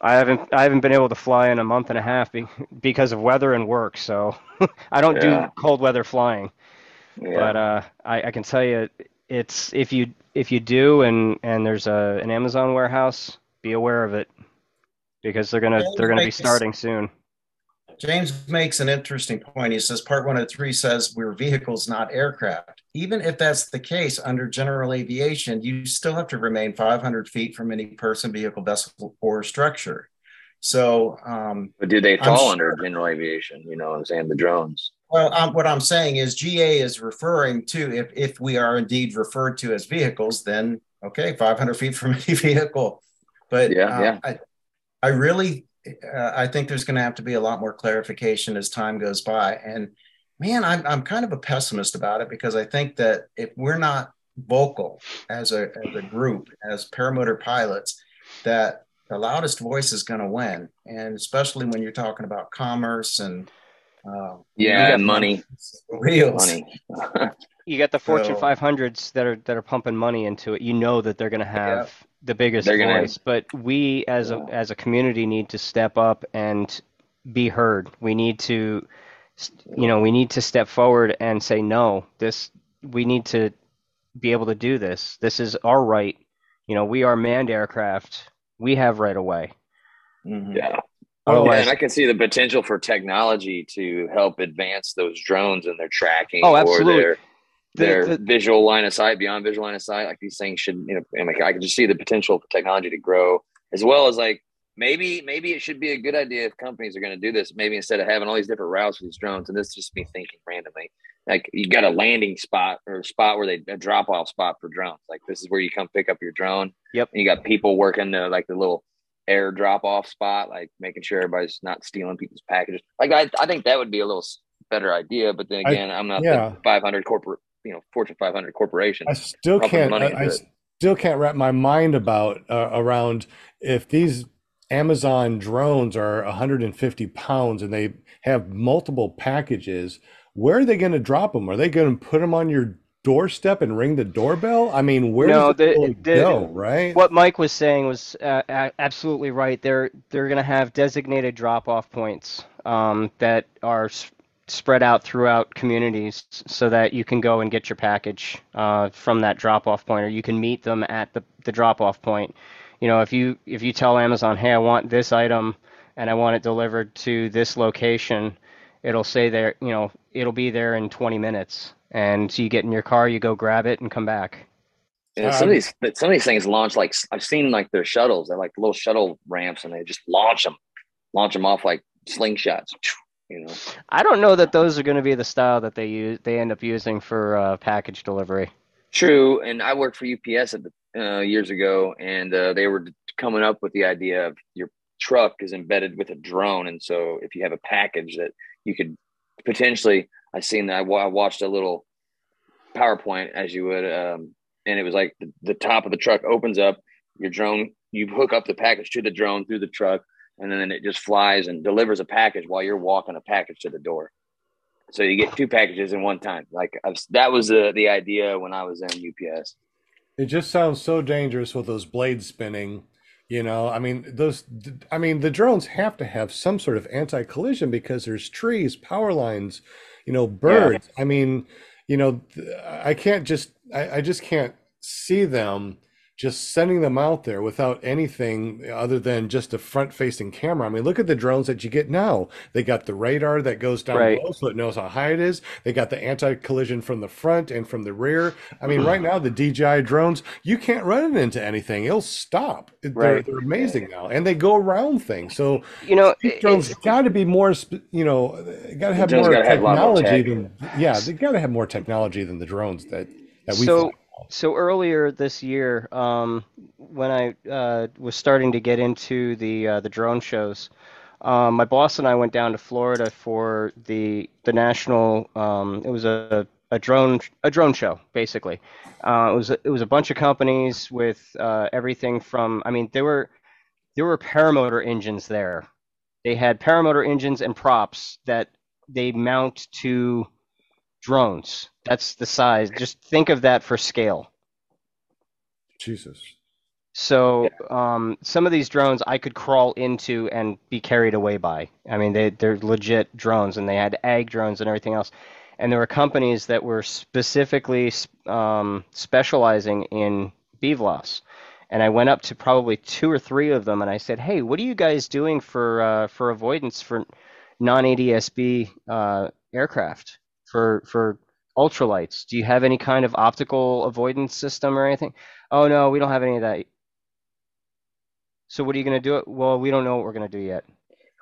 I haven't I haven't been able to fly in a month and a half be, because of weather and work. So I don't
Yeah.
do cold weather flying.
yeah,
But uh, I, I can tell you, it's if you if you do and and there's a an Amazon warehouse, be aware of it because they're gonna they're gonna be starting soon.
James makes an interesting point. He says part 103 says we're vehicles, not aircraft. Even if that's the case under general aviation, you still have to remain 500 feet from any person, vehicle, vessel, or structure. So, um,
but do they fall
sure-
under general aviation? You know what I'm saying? The drones.
well, um, what I'm saying is GA is referring to if, if we are indeed referred to as vehicles, then okay, 500 feet from any vehicle. But
Yeah,
uh,
yeah.
I, I really, uh, I think there's going to have to be a lot more clarification as time goes by. And man, I'm, I'm kind of a pessimist about it because I think that if we're not vocal as a, as a group, as paramotor pilots, that the loudest voice is going to win. And especially when you're talking about commerce and uh,
Yeah, and money,
wheels.
money.
You got the Fortune
So-
500s that are that are pumping money into it. You know that they're going to have the biggest
They're gonna-
voice. But we as a as a community need to step up and be heard. We need to, you know, we need to step forward and say no. This we need to be able to do this. This is our right. You know, we are manned aircraft. We have right away.
Mhm.
yeah.
Oh,
yeah, and I can see the potential for technology to help advance those drones and their tracking
Oh,
or
absolutely.
their
The-
their
the-
visual line of sight, beyond visual line of sight. Like these things should, you know, I, mean, I can just see the potential for technology to grow, as well as like maybe maybe it should be a good idea if companies are going to do this. Maybe instead of having all these different routes for these drones, and this is just me thinking randomly, like you got a landing spot or a spot where they a drop off spot for drones. Like this is where you come pick up your drone.
Yep.
And you got people working the like the little air drop off spot, like making sure everybody's not stealing people's packages. Like I, I think that would be a little better idea. But then again, I, am not
yeah.
the 500 corporate, you know, Fortune 500 corporation.
I still can't.
money
I, I still can't wrap my mind about uh, around if these Amazon drones are 150 pounds and they have multiple packages. Where are they going to drop them? Are they going to put them on your doorstep and ring the doorbell? I mean, where
No,
does it
the-
really
the-
go? Right?
What Mike was saying was uh, absolutely right. They're they're going to have designated drop-off points um, that are s- spread out throughout communities so that you can go and get your package uh, from that drop-off point, or you can meet them at the, the drop-off point. You know, if you if you tell Amazon, hey, I want this item and I want it delivered to this location, it'll say there, you know, it'll be there in 20 minutes, and so you get in your car, you go grab it, and come back.
Yeah, some of these some of these things launch like I've seen like their shuttles. They're like little shuttle ramps, and they just launch them, launch them off like slingshots. You know,
I don't know that those are going to be the style that they use. They end up using for uh, package delivery.
true. And I worked for UPS at the, uh, years ago, and uh, they were coming up with the idea of your truck is embedded with a drone, and so if you have a package that you could potentially, I seen that I, watched a little PowerPoint as you would, um, and it was like the, the top of the truck opens up, your drone, you hook up the package to the drone through the truck, and then it just flies and delivers a package while you're walking a package to the door. So you get two packages in one time. Like I've, that was the the idea when I was in UPS.
It just sounds so dangerous with those blades spinning. You know, I mean, those, I mean, the drones have to have some sort of anti-collision because there's trees, power lines, you know, birds. I mean, you know, I can't just, I, I just can't see them just sending them out there without anything other than just a front-facing camera. I mean, look at the drones that you get now. They got the radar that goes down
Right.
below so it knows how high it is. They got the anti-collision from the front and from the rear. I mean, right now the DJI drones, you can't run it into anything; it'll stop. They're,
Right.
they're amazing now, and they go around things. So
You know,
these drones got to be more, you know, got to have more
gotta have a lot more
technology
tech.
than yeah, they got to have more technology than the drones that that we.
So. So earlier this year, um, when I uh, was starting to get into the uh, the drone shows, um, my boss and I went down to Florida for the the national. Um, it was a, a drone a drone show basically. Uh, it was it was a bunch of companies with uh, everything from. I mean, there were there were paramotor engines there. They had paramotor engines and props that they mount to drones. That's the size. Just think of that for scale.
Jesus.
So um, some of these drones I could crawl into and be carried away by. I mean, they they're legit drones, and they had ag drones and everything else. And there were companies that were specifically um, specializing in BVLOS. And I went up to probably two or three of them, and I said, "Hey, what are you guys doing for uh, for avoidance for non-ADSB uh, aircraft for for ultralights? Do you have any kind of optical avoidance system or anything?" Oh no, we don't have any of that. So what are you going to do? Well, we don't know what we're going to do yet.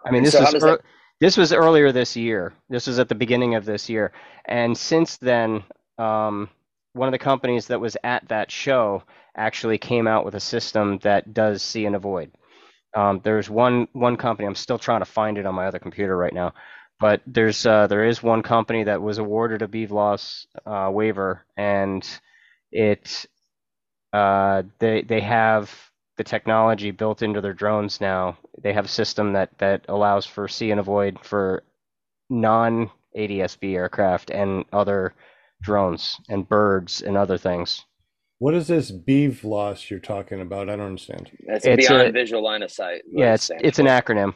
I mean, this
So
was
that-
this was earlier this year. This was at the beginning of this year, and since then, um, one of the companies that was at that show actually came out with a system that does see and avoid. Um, there's one one company. I'm still trying to find it on my other computer right now, but there's uh, there is one company that was awarded a BVLOS uh, waiver, and it uh, they they have the technology built into their drones now. They have a system that that allows for see and avoid for non ADSB aircraft and other drones and birds and other things.
What is this BVLOS you're talking about? I don't understand.
That's
It's
beyond
a-
visual line of sight. is
Yeah,
it
it's
stands
it's an acronym.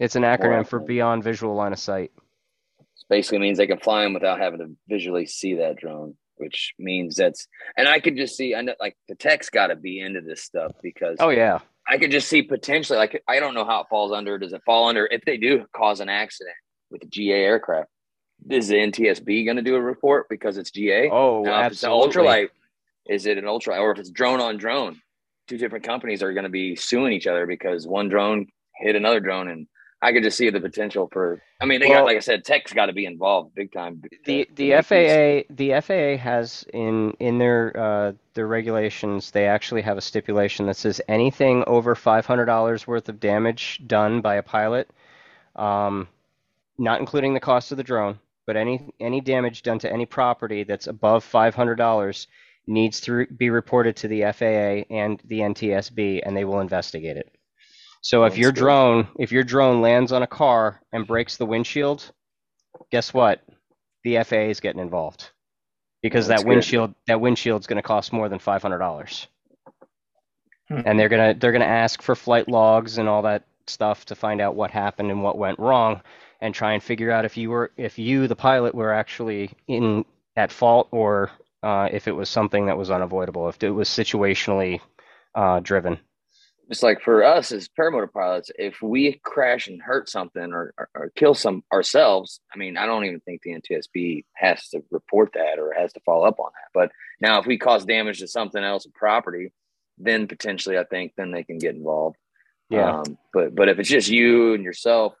It's an acronym for beyond visual line of sight.
basically means they can fly them without having to visually see that drone, which means that's and I could just see I know like the tech's got to be into this stuff because
Oh yeah.
I could just see potentially like I don't know how it falls under. Does it fall under if they do cause an accident with the GA aircraft? Is the NTSB going to do a report because it's GA?
Oh,
Now, if it's an ultralight, is it an ultralight, or if it's drone on drone? Two different companies are going to be suing each other because one drone hit another drone, and I could just see the potential for. I mean, they
Well-
got like I said, tech's got to be involved big time.
The the FAA the FAA has in in their uh, their regulations they actually have a stipulation that says anything over five hundred dollars worth of damage done by a pilot, um, not including the cost of the drone, but any any damage done to any property that's above five hundred dollars needs to re- be reported to the FAA and the NTSB, and they will investigate it. So if your drone if your drone lands on a car and breaks the windshield, guess what? the FAA is getting involved because
That's
that
good.
windshield that windshield's going to cost more than five hundred dollars,
Hmm.
and they're gonna they're gonna ask for flight logs and all that stuff to find out what happened and what went wrong, and try and figure out if you were if you the pilot were actually in at fault or uh, if it was something that was unavoidable, if it was situationally uh, driven.
It's like for us as paramotor pilots, if we crash and hurt something or, or, or kill some ourselves, I mean, I don't even think the NTSB has to report that or has to follow up on that. But now, if we cause damage to something else, property, then potentially, I think then they can get involved.
Yeah.
Um, but but if it's just you and yourself,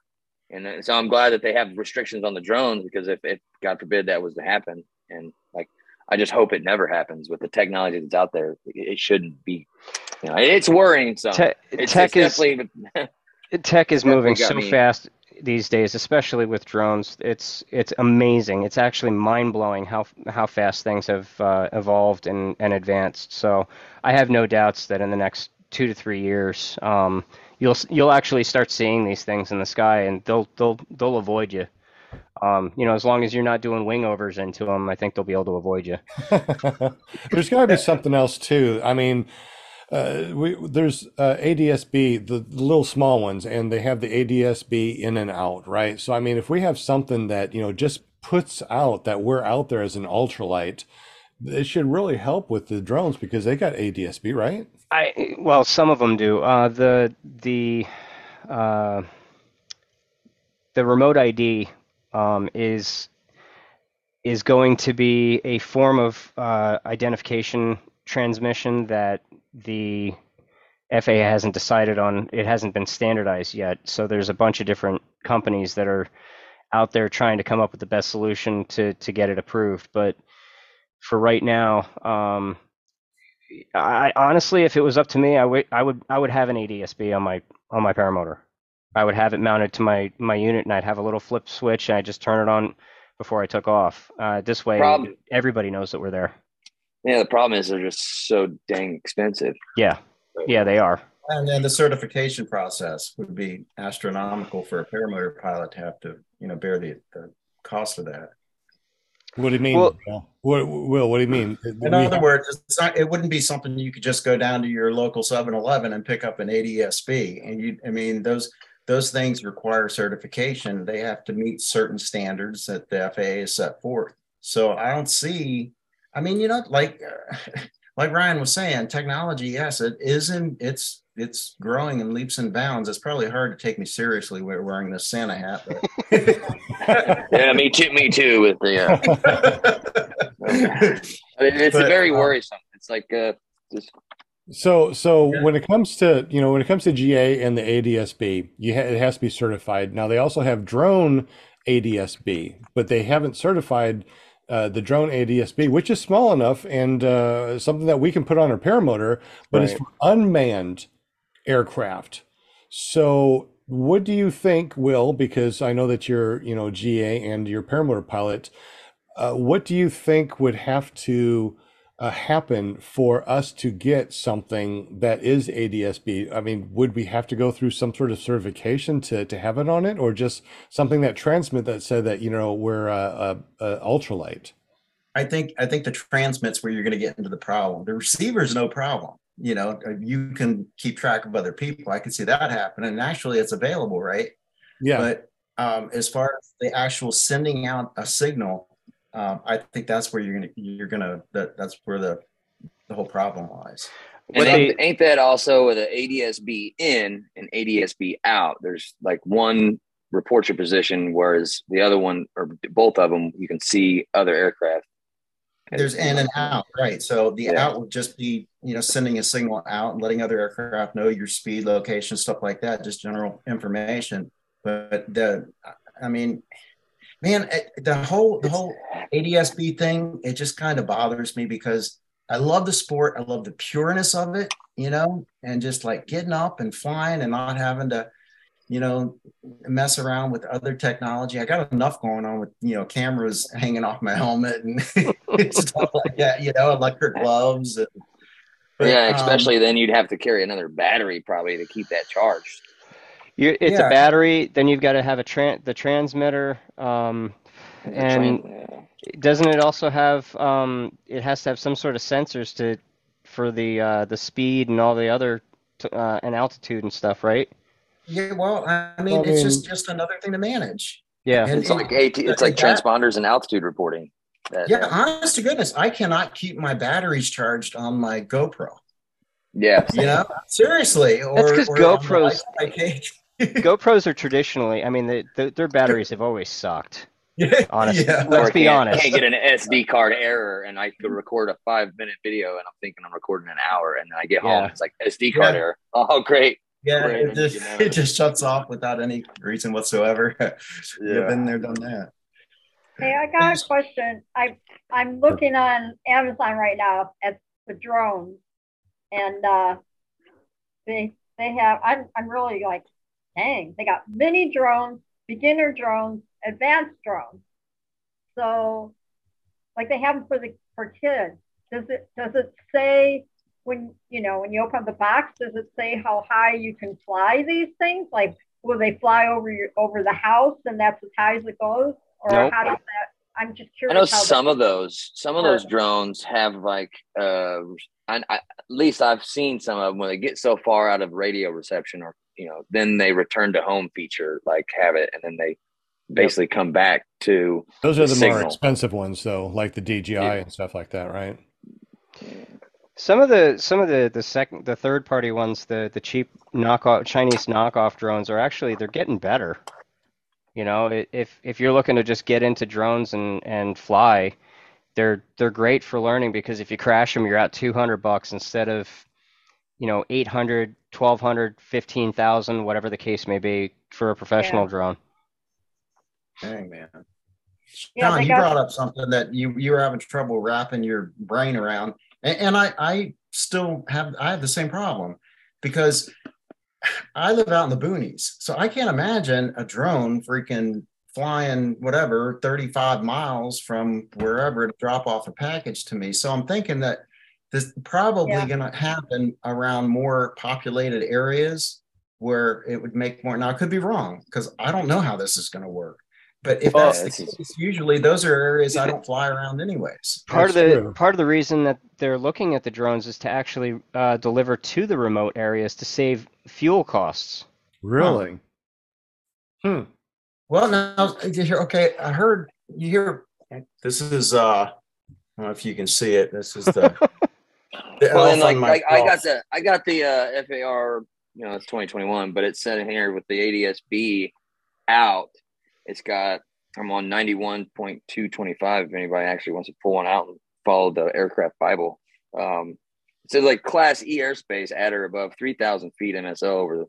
and so I'm glad that they have restrictions on the drones because if, if God forbid that was to happen, and I just hope it never happens with the technology that's out there. It shouldn't be. You know, it's worrying. So
Te-
it's,
tech
it's
is tech is moving so
me.
fast these days, especially with drones. It's it's amazing. It's actually mind blowing how how fast things have uh, evolved and, and advanced. So I have no doubts that in the next two to three years, um, you'll you'll actually start seeing these things in the sky, and they'll they'll they'll avoid you. Um, you know, as long as you're not doing wing overs into them, I think they'll be able to avoid you.
there's got to be something else too. I mean, uh, we there's uh, ADSB, the, the little small ones, and they have the ADSB in and out, right? So I mean, if we have something that you know just puts out that we're out there as an ultralight, it should really help with the drones because they got ADSB, right?
I well, some of them do. Uh, the the uh, the remote ID um, is is going to be a form of uh, identification transmission that the FAA hasn't decided on. It hasn't been standardized yet. So there's a bunch of different companies that are out there trying to come up with the best solution to to get it approved. But for right now, um, I honestly, if it was up to me, I would I would I would have an ADSB on my on my paramotor. I would have it mounted to my my unit, and I'd have a little flip switch, and I just turn it on before I took off. Uh, this way,
Problem-
everybody knows that we're there.
yeah. The problem is they're just so dang expensive.
Yeah, yeah, they are.
And then the certification process would be astronomical for a paramotor pilot to have to, you know, bear the, the cost of that.
What do you mean?
Well-
Will? What, Will, what do you mean?
In other
have-
words, it's not, it wouldn't be something you could just go down to your local 7-Eleven and pick up an ADSB. And you, I mean, those those things require certification. They have to meet certain standards that the FAA has set forth. So I don't see. I mean, you know, like like Ryan was saying, technology, yes, it isn't. It's it's growing in leaps and bounds. It's probably hard to take me seriously wearing this Santa hat. But
yeah, me too. Me too. With the, uh, I mean, it's
But,
very
uh,
worrisome. It's like uh, just
So, so
Yeah.
when it comes to you know when it comes to GA and the ADSB, you ha- it has to be certified. Now they also have drone ADSB, but they haven't certified uh, the drone ADSB, which is small enough and uh, something that we can put on our paramotor, but it's for unmanned aircraft. So, what do you think, Will? Because I know that you're you know GA and you're paramotor pilot. Uh, what do you think would have to uh, happen for us to get something that is ADSB? I mean, would we have to go through some sort of certification to, to have it on it, or just something that transmit that said that you know we're uh, uh, uh, ultralight?
I think I think the transmit's where you're going to get into the problem. The receiver's no problem. You know, uh, you can keep track of other people. I can see that happen, and actually, it's available, right?
Yeah,
But um, as far as the actual sending out a signal, um, I think that's where you're gonna you're gonna that that's where the the whole problem lies.
And ain't,
they-
ain't that also with an ADSB in and ADSB out? There's like one reports your position, whereas the other one or both of them, you can see other aircraft.
There's in and out, right? So the
Yeah.
out would just be you know sending a signal out and letting other aircraft know your speed, location, stuff like that, just general information. But the, I mean, man, the whole the whole ADSB thing, it just kind of bothers me because I love the sport, I love the pureness of it, you know, and just like getting up and flying and not having to, you know, mess around with other technology. I got enough going on with you know cameras hanging off my helmet and stuff like that, you know, electric gloves. And, but,
yeah,
um,
especially then you'd have to carry another battery probably to keep that charged.
You, it's
Yeah.
a battery. Then you've got to have a tran the transmitter. Um,
The
And-
train-
doesn't it also have? Um, it has to have some sort of sensors to for the uh, the speed and all the other t- uh, and altitude and stuff, right?
Yeah, well, I mean,
Well,
it's just
mean-
just another thing to manage.
Yeah.
And
It's like AT, it's like
that-
transponders and altitude reporting. That-
Yeah, honest to goodness, I cannot keep my batteries charged on my GoPro.
yeah.
You know, seriously. Or,
'cause
or on the
GoPros-
Wi-Fi cage.
GoPros are traditionally, I mean, they, they, their batteries have always sucked.
Yeah,
Honestly.
yeah.
Let's
Or
be
can't-
honest.
Can't get an SD card error, and I could record a five minute video, and I'm thinking I'm recording an hour, and then I get home,
Yeah.
and it's like SD card
Yeah.
error. Oh, great!
Yeah,
Right,
it just,
you know.
it just shuts off without any reason whatsoever.
Yeah.
You've been there, done that.
Hey, I got a question. I, I'm looking on Amazon right now at the drones. And, uh, they, they have, I'm, I'm really like, dang, they got mini drones, beginner drones, advanced drones. So, like they have them for the, for kids. Does it, does it say when, you know, when you open the box, does it say how high you can fly these things? Like, will they fly over your, over the house and that's as high as it goes? Or
Nope.
how does that, I'm just curious.
I
know
some of those. Some of those drones have like, uh, I, I, at least I've seen some of them when they get so far out of radio reception, or you know, then they return to home feature, like have it, and then they basically come back to
Those are the more expensive ones, though, like the DJI
Yeah.
and stuff like that, right?
Some of the some of the the second the third party ones, the the cheap knockoff Chinese knockoff drones are actually they're getting better. You know, if if you're looking to just get into drones and and fly, they're they're great for learning because if you crash them, you're at 200 bucks instead of, you know, 800, 1200, 15,000, whatever the case may be for a professional
Yeah.
drone.
Dang, man.
Yeah,
John,
they
you
got-
brought up something that you you were having trouble wrapping your brain around, and, and I I still have I have the same problem because I live out in the boonies, so I can't imagine a drone freaking flying whatever 35 miles from wherever to drop off a package to me. So I'm thinking that this probably
Yeah.
going to happen around more populated areas where it would make more. Now I could be wrong because I don't know how this is going to work. But if
Well,
that's the
this is-
case, usually those are areas I don't fly around anyways.
Part of the
true.
part of the reason that they're looking at the drones is to actually uh, deliver to the remote areas to save fuel costs.
Really? Hmm.
Well, now you hear, okay, I heard you hear this is uh I don't know if you can see it. This is the, the
well, and like, like I got the I got the uh, FAR, you know, it's 2021, but it's set in here with the ADSB out. It's got I'm on 91.225. If anybody actually wants to pull one out and follow the aircraft Bible, um, it says like Class E airspace at or above 3,000 feet MSL over the.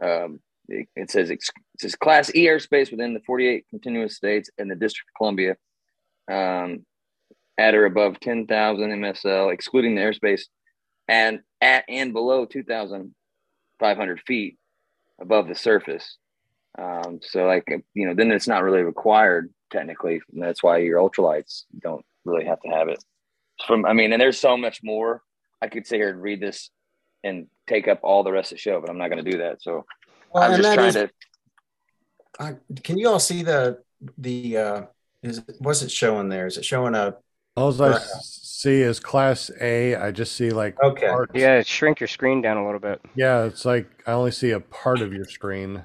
Um, it, it says it says Class E airspace within the 48 continuous states and the District of Columbia. Um, at or above 10,000 MSL, excluding the airspace, and at and below 2,500 feet above the surface. Um, so, like, you know, then it's not really required technically. And that's why your ultralights don't really have to have it. From, I mean, and there's so much more. I could sit here and read this and take up all the rest of the show, but I'm not going to do that. So,
Well,
I'm just trying
is-
to.
Can you all see the the uh is what's it showing there? Is it showing a
All I
Right.
see is Class A. I just see like
Okay.
parts.
Yeah, shrink your screen down a little bit.
Yeah, it's like I only see a part of your screen.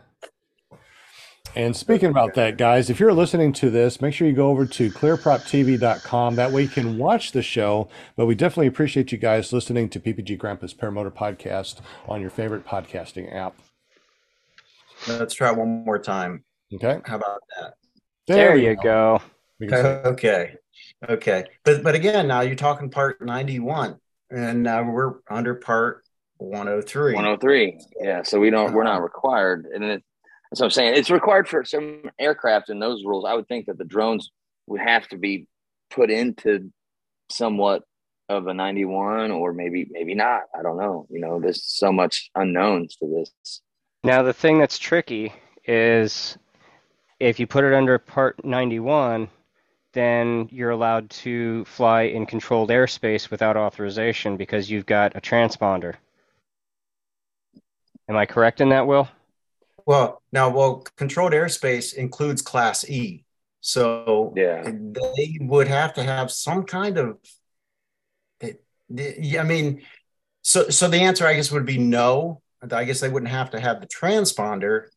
And speaking about that, guys, if you're listening to this, make sure you go over to clearproptv.com. That way you can watch the show. But we definitely appreciate you guys listening to PPG Grandpa's Paramotor Podcast on your favorite podcasting app.
let's try one more time.
Okay.
How about that?
There,
we
you go.
We can say-
Okay. Okay. But but again, now you're talking part 91 and now we're under part 103.
103. Yeah, so we don't we're not uh-huh. required, and then it, that's what I'm saying. It's required for some aircraft and those rules. I would think that the drones would have to be put into somewhat of a 91, or maybe maybe not. I don't know. You know, there's so much unknowns to this.
Now, the thing that's tricky is if you put it under Part 91, then you're allowed to fly in controlled airspace without authorization because you've got a transponder. Am I correct in that, Will?
Well, now, well, controlled airspace includes Class E, so
Yeah.
they would have to have some kind of. I mean, so so the answer, I guess, would be no. I guess they wouldn't have to have the transponder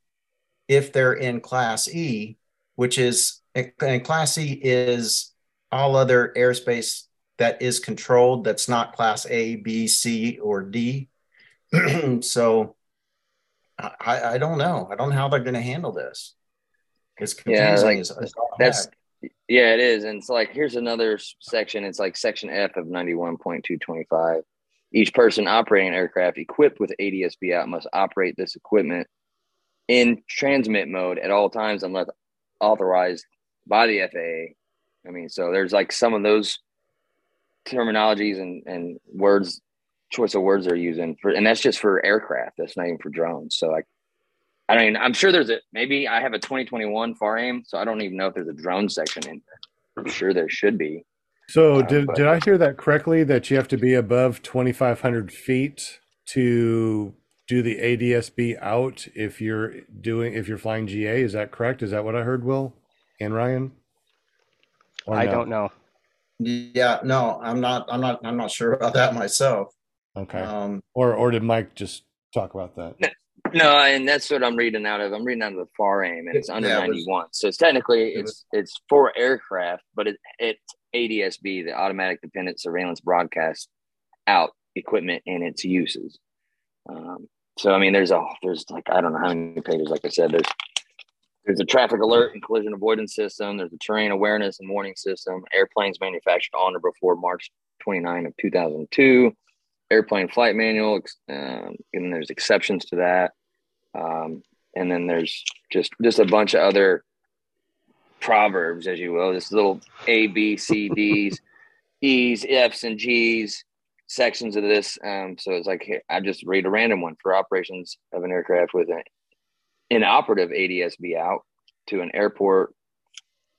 if they're in Class E, which is and Class C is all other airspace that is controlled. That's not Class A, B, C, or D. so I, I don't know. I don't know how they're going to handle this. It's confusing.
Yeah, like,
as all
that's
heck.
yeah, it is. And it's like here's another section. It's like section F of ninety one point two twenty five. Each person operating an aircraft equipped with ADSB out must operate this equipment in transmit mode at all times unless authorized by the FAA. I mean, so there's like some of those terminologies and, and words, choice of words they're using for, and that's just for aircraft. That's not even for drones. So like, I mean, I'm sure there's a maybe I have a 2021 far aim, so I don't even know if there's a drone section in there. I'm sure there should be.
So
Uh,
did
but-
did I hear that correctly? That you have to be above twenty five hundred feet to do the ADSB out if you're doing if you're flying GA? Is that correct? Is that what I heard, Will and Ryan? Or
I
no?
don't know.
yeah, no, I'm not. I'm not. I'm not sure about that myself.
Okay.
Um,
Or or did Mike just talk about that?
No, and that's what I'm reading out of. I'm reading out of the FAR aim, and it's under
Yeah, it was-
91. So it's technically
it
it's it's for aircraft, but it it's ADSB, the automatic dependent surveillance broadcast out equipment and its uses. Um, so I mean, there's a there's like I don't know how many pages. Like I said, there's there's a traffic alert and collision avoidance system. There's a terrain awareness and warning system. Airplanes manufactured on or before March 29 of 2002. Airplane flight manual, um, and there's exceptions to that. Um, and then there's just just a bunch of other proverbs, as you will. This little A, B, C, D's, E's, F's, and G's sections of this. Um, so it's like I just read a random one for operations of an aircraft with an inoperative ADSB out to an airport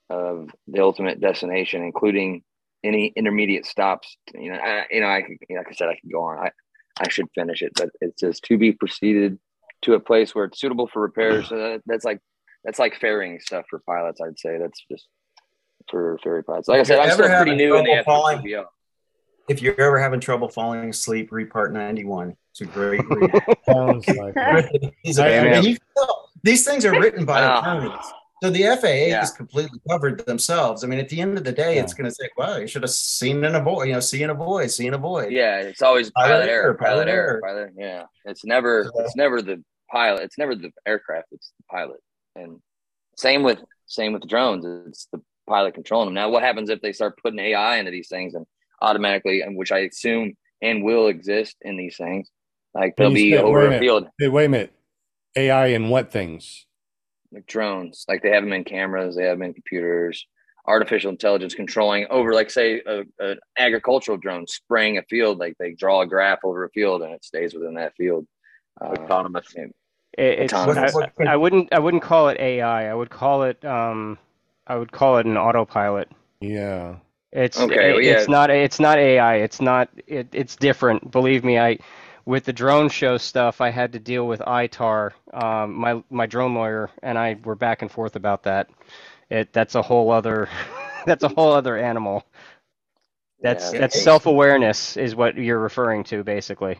of the ultimate destination, including any intermediate stops. You know, I, you know, I could, like I said, I could go on. I, I should finish it, but it says to be proceeded to a place where it's suitable for repairs. So that, that's like that's like ferrying stuff for pilots. I'd say that's just for ferry pilots. Like I said, I'm still pretty new in the
falling-. If you're ever having trouble falling asleep, read Part 91. It's a great read.
Sounds like it.
These, are-
Hey,
I mean,
man.
you feel- these things are written by
Ah.
attorneys. So the FAA
Yeah.
is completely covered themselves. I mean, at the end of the day,
Yeah.
it's going to say, well, you should have seen and avoid, you know, see and avoid, see and avoid.
Yeah, it's always
Pilot
pilot,
error,
error,
pilot
pilot error,
error.
pilot. Yeah, it's never
Yeah.
it's never the pilot. It's never the aircraft. It's the pilot. And same with same with the drones. It's the pilot controlling them. Now, what happens if they start putting AI into these things and automatically, and which I assume and will exist in these things, like they'll be
say- wait a
over a field
Hey, wait a minute. AI and what things?
like drones. Like they have them in cameras, they have them in computers. Artificial intelligence controlling over, like say, an agricultural drone spraying a field. Like they draw a graph over a field and it stays within that field. Uh,
Autonomous.
yeah.
It, it's I,
What- what-
I wouldn't I wouldn't call it AI. I would call it um I would call it an autopilot.
Yeah.
It's
Okay,
it-
well, yeah.
it's not it's not AI. It's not it, it's different. Believe me, I with the drone show stuff, I had to deal with ITAR, um, my my drone lawyer, and I were back and forth about that. It that's a whole other that's a whole other animal. That's
Yeah.
that's self-awareness is what you're referring to, basically.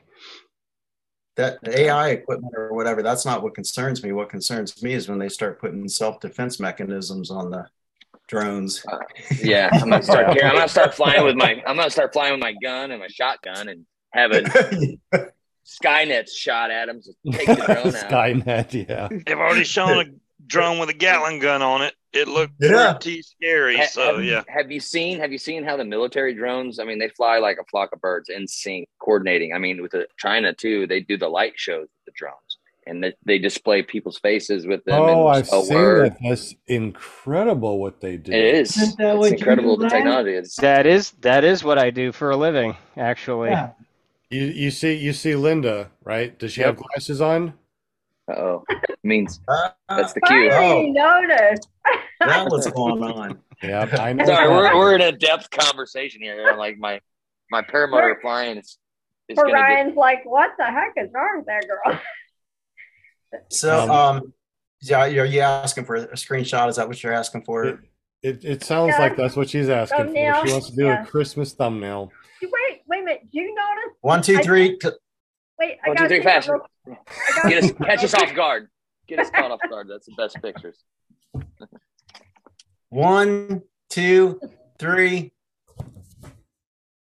That AI equipment or whatever, that's not what concerns me. What concerns me is when they start putting self-defense mechanisms on the drones.
Uh, yeah, I'm gonna start. I'm gonna start flying with my. I'm gonna start flying with my gun and my shotgun and have a Skynet shot at them to take the drone out.
Skynet, yeah.
They've already shown a drone with a Gatling gun on it. It looked
Yeah.
pretty scary.
Ha-
So
have,
yeah.
Have you seen? Have you seen how the military drones? I mean, they fly like a flock of birds in sync, coordinating. I mean, with the China too, they do the light shows with the drones, and they, they display people's faces with them.
Oh, I've
spell
seen
word.
that. That's incredible what they do.
It is.
Isn't that
it's incredible the technology. It's
That is that is what I do for a living, actually.
Yeah.
You you see you see Linda, right? Does she
Yep.
have glasses on?
oh, means
Ah,
that's the cue.
Finally noticed.
now what's going on?
Yeah, I know.
Sorry, we're, we're in a depth conversation here. Like my my paramotor flying is is
For
get
Ryan's like, what the heck is wrong with that girl?
So,
Um,
um, yeah, you're you asking for a screenshot? Is that what you're asking for?
It, it, it sounds
Yeah.
like that's what she's asking for. She wants to do
yeah.
a Christmas thumbnail.
Wait, wait a minute. Do you notice?
One, two,
I- Wait, I
one, two,
gotta
three,
see that
fast.
real- I gotta
Get us catch us off guard. Get us caught off guard. That's the best pictures.
One, two, three.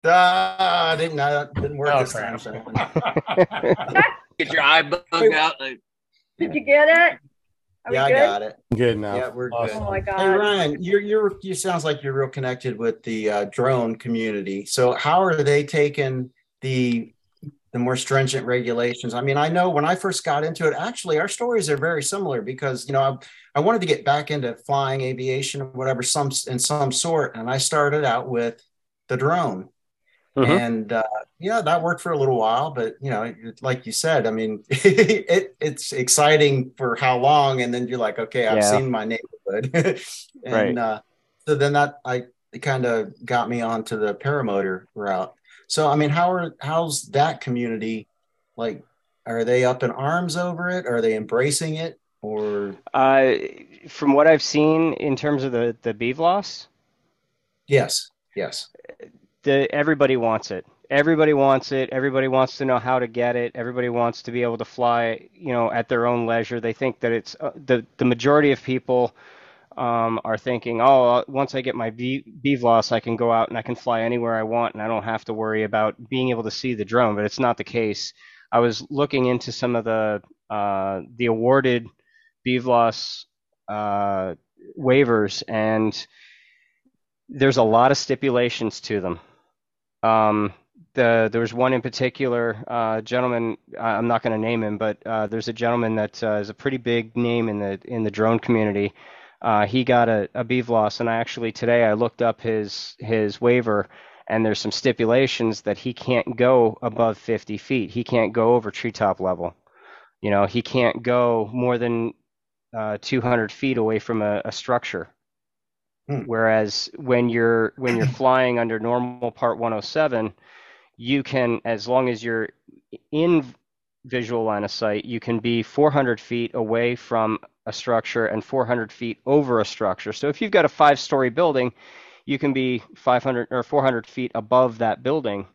Ah, didn't uh, didn't work
Oh,
this time. so-
Get your eye bug out. Like,
Did you get it? Are
Yeah, I got it.
Good now.
Yeah, we're
Awesome.
Oh my
Hey Ryan, you're you're you sounds like you're real connected with the uh, drone community. So how are they taking the the more stringent regulations? I mean, I know when I first got into it, actually our stories are very similar because you know I, I wanted to get back into flying aviation or whatever some in some sort, and I started out with the drone.
Mhm.
And uh, yeah, that worked for a little while, but you know, like you said, I mean, it, it's exciting for how long, and then you're like, okay, I've
Yeah.
seen my neighborhood, and
Right.
uh, so then that I kind of got me onto the paramotor route. So I mean, how are how's that community like? Are they up in arms over it? Are they embracing it? Or
Uh, from what I've seen in terms of the the BVLOS,
yes, yes,
the everybody wants it. Everybody wants it. Everybody wants to know how to get it. Everybody wants to be able to fly, you know, at their own leisure. They think that it's uh, the the majority of people um, are thinking, oh, uh, once I get my B BVLOS, I can go out and I can fly anywhere I want, and I don't have to worry about being able to see the drone. But it's not the case. I was looking into some of the uh, the awarded BVLOS uh, waivers, and there's a lot of stipulations to them. Um, the there was one in particular uh, gentleman. I'm not going to name him, but uh, there's a gentleman that uh, is a pretty big name in the in the drone community. Uh, he got a, a BVLOS, and I actually today I looked up his his waiver, and there's some stipulations that he can't go above 50 feet. He can't go over treetop level. You know, he can't go more than uh, 200 feet away from a, a structure.
Hmm.
Whereas when you're when you're flying under normal Part 107, you can, as long as you're in visual line of sight, you can be 400 feet away from a structure and 400 feet over a structure. So if you've got a five-story building, you can be 500 or 400 feet above that building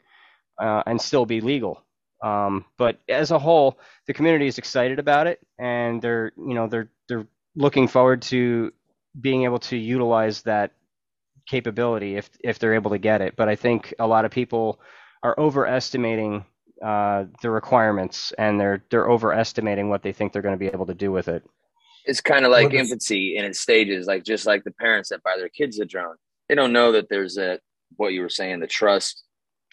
uh, and still be legal. Um, but as a whole, the community is excited about it, and they're you know they're they're looking forward to being able to utilize that capability if if they're able to get it. But I think a lot of people are overestimating uh, the requirements, and they're they're overestimating what they think they're going to be able to do with it.
it's kind of like
Well,
infancy in its stages, like just like the parents that buy their kids a drone. They don't know that there's a what you were saying, the trust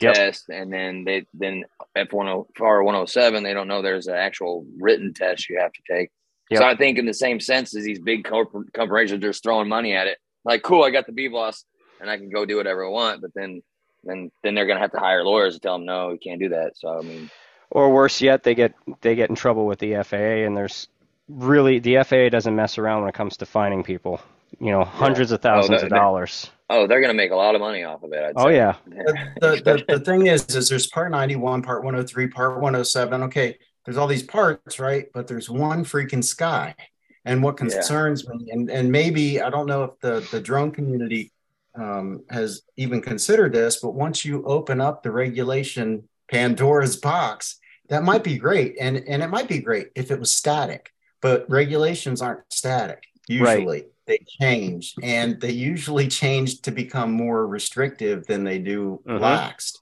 Yep.
test, and then they then F one hundred R one hundred seven. They don't know there's an actual written test you have to take.
Yep.
So I think in the same sense as these big corpor- corporations are just throwing money at it, like cool, I got the B boss and I can go do whatever I want, but then then then they're gonna have to hire lawyers to tell them no, you can't do that. So I mean,
Or worse yet, they get they get in trouble with the FAA, and there's really the FAA doesn't mess around when it comes to fining people. You know, hundreds of oh, thousands
that-
of dollars.
oh, they're gonna make a lot of money off of it. I'd
Oh
say.
yeah,
the, the, the thing is, is there's part 91, part 103, part 107. Okay, there's all these parts, right? But there's one freaking sky. And what
Yeah.
concerns me, and, and maybe I don't know if the, the drone community um, has even considered this, but once you open up the regulation Pandora's box, that might be great. And, and it might be great if it was static, but regulations aren't static.
Right.
Usually they change and they usually change to become more restrictive than they do laxed.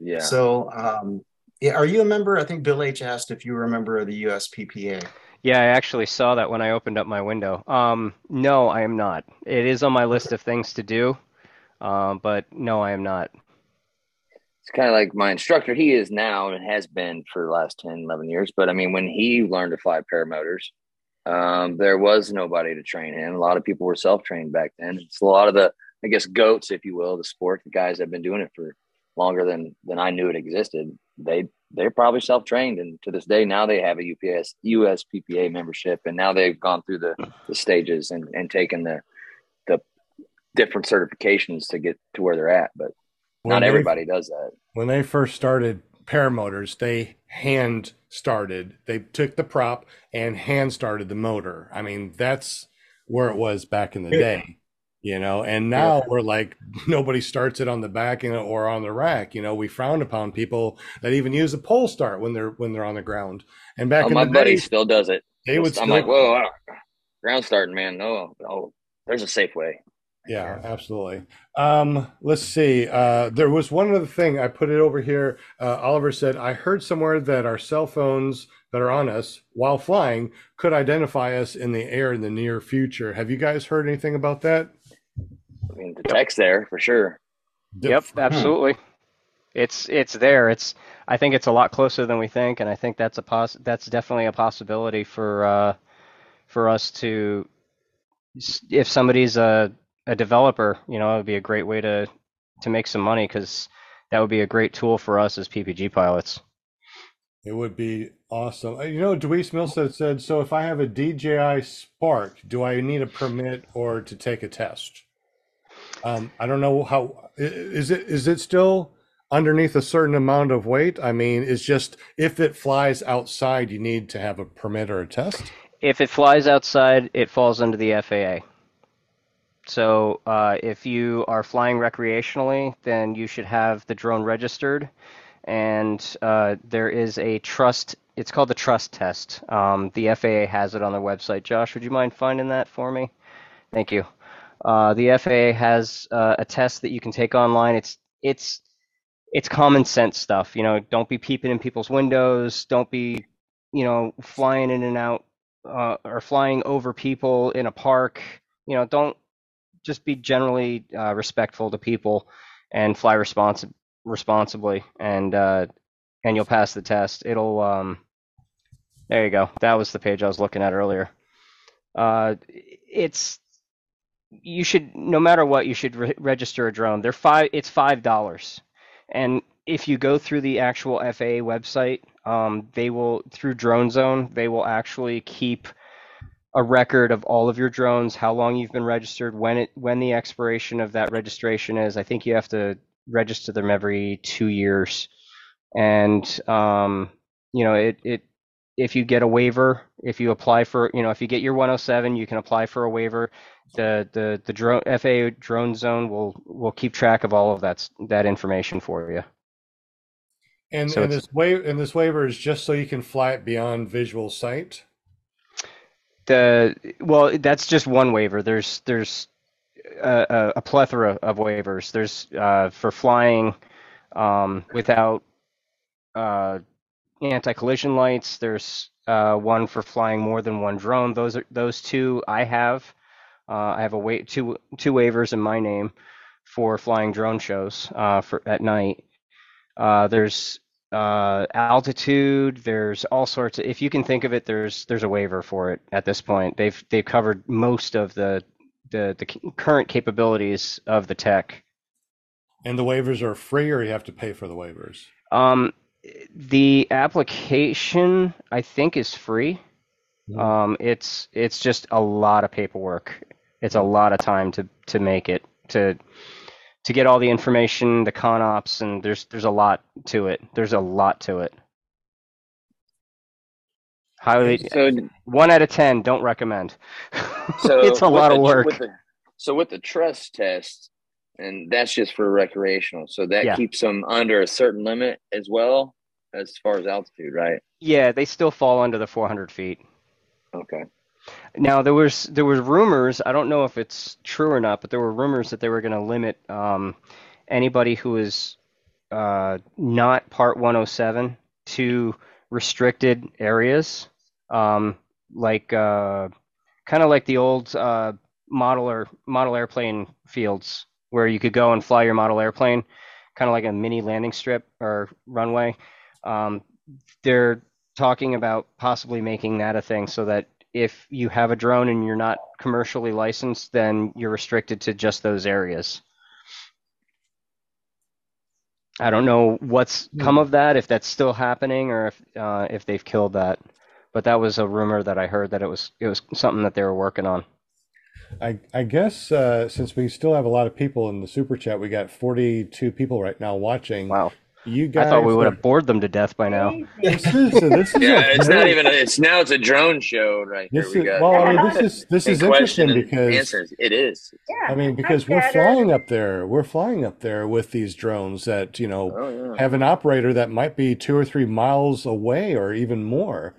Yeah.
So, um, yeah, are you a member? I think Bill H asked if you were a member of the USPPA.
yeah. I actually saw that when I opened up my window. Um, no, I am not. It is on my list of things to do, um, but no, I am not.
it's kind of like my instructor he is now and has been for the last 10 11 years but i mean when he learned to fly paramotors um, there was nobody to train him a lot of people were self-trained back then it's a lot of the i guess goats if you will the sport the guys that have been doing it for longer than than i knew it existed they they're probably self-trained and to this day now they have a ups usppa membership and now they've gone through the the stages and and taken the the different certifications to get to where they're at but
When
not
they-
everybody does that
when they first started paramotors, they hand started. They took the prop and hand started the motor. I mean, that's where it was back in the day, you know. And now we're like nobody starts it on the back end or on the rack. You know, we frown upon people that even use a pole start when they're when they're on the ground. And back
Oh,
in
my
the
buddy
day,
still does it.
they would
I'm like, whoa, ground starting, man. No, no, there's a safe way.
Yeah, absolutely. Um, let's see. Uh, there was one other thing. I put it over here. Uh, Oliver said, I heard somewhere that our cell phones that are on us while flying could identify us in the air in the near future. Have you guys heard anything about that?
I mean, the tech's there for sure.
Yep, absolutely. It's it's there. It's I think it's a lot closer than we think, and I think that's a pos that's definitely a possibility for uh, for us to if somebody's a a developer, you know, it would be a great way to to make some money because that would be a great tool for us as PPG pilots.
It would be awesome. Uh, You know, Deweese Milstead said, so if I have a DJI Spark, do I need a permit or to take a test? Um, I don't know how is it still underneath a certain amount of weight? I mean, it's just if it flies outside, you need to have a permit or a test.
If it flies outside, it falls under the FAA. So uh, if you are flying recreationally, then you should have the drone registered, and uh, there is a trust. It's called the trust test. Um, the FAA has it on their website. Josh, would you mind finding that for me? Thank you. Uh, the FAA has uh, a test that you can take online. It's it's it's common sense stuff. You know, don't be peeping in people's windows. Don't be, you know, flying in and out uh, or flying over people in a park. You know, don't just be generally uh, respectful to people and fly responsi- responsibly, and uh, and you'll pass the test. It'll um, there you go. That was the page I was looking at earlier. Uh, it's you should no matter what you should re- register a drone. They're five. It's five dollars, and if you go through the actual FAA website, um, they will through Drone Zone. They will actually keep a record of all of your drones, how long you've been registered, when it when the expiration of that registration is. I think you have to register them every two years, and um, you know it it if you get a waiver, if you apply for you know if you get your 107, you can apply for a waiver. The the the drone FAA drone zone will will keep track of all of that that information for you.
And,
So
and this waiver and this waiver is just so you can fly it beyond visual sight.
The well, that's just one waiver. There's there's a, a, a plethora of waivers. There's uh, for flying um, without uh, anti-collision lights. There's uh, one for flying more than one drone. Those are those two I have. Uh, I have a wait two two waivers in my name for flying drone shows uh, for at night. Uh, there's uh, altitude. There's all sorts of. If you can think of it, there's there's a waiver for it at this point. They've they've covered most of the the, the current capabilities of the tech.
And the waivers are free or you have to pay for the waivers.
Um, the application I think is free.
Mhm.
Um, it's it's just a lot of paperwork. It's a lot of time to to make it to to get all the information, the con ops, and there's there's a lot to it. There's a lot to it. Highly
So,
one out of ten. Don't recommend.
so
it's a lot
the-
of work.
With the, so with the trust test, and that's just for recreational. So that
Yeah.
keeps them under a certain limit as well as far as altitude, right?
Yeah, they still fall under the 400 feet.
Okay.
Now there was there was rumors. I don't know if it's true or not, but there were rumors that they were going to limit um, anybody who is uh, not Part 107 to restricted areas, um, like uh, kind of like the old uh, model or model airplane fields where you could go and fly your model airplane, kind of like a mini landing strip or runway. Um, they're talking about possibly making that a thing so that if you have a drone and you're not commercially licensed, then you're restricted to just those areas. I don't know what's come of that, if that's still happening or if uh, if they've killed that. But that was a rumor that I heard that it was it was something that they were working on.
I, I guess uh, since we still have a lot of people in the super chat, we got 42 people right now watching.
Wow.
You guys
I
guys
thought we would have bored them to death by now.
This is, this is
Yeah, it's not even. A, it's now. It's a drone show right here.
This
we
is,
got.
well, I mean, this is this is interesting because
answers. It is.
Yeah.
I mean,
Hi,
because we're
Cheddar.
flying up there, we're flying up there with these drones that you know
Oh yeah.
have an operator that might be two or three miles away or even more.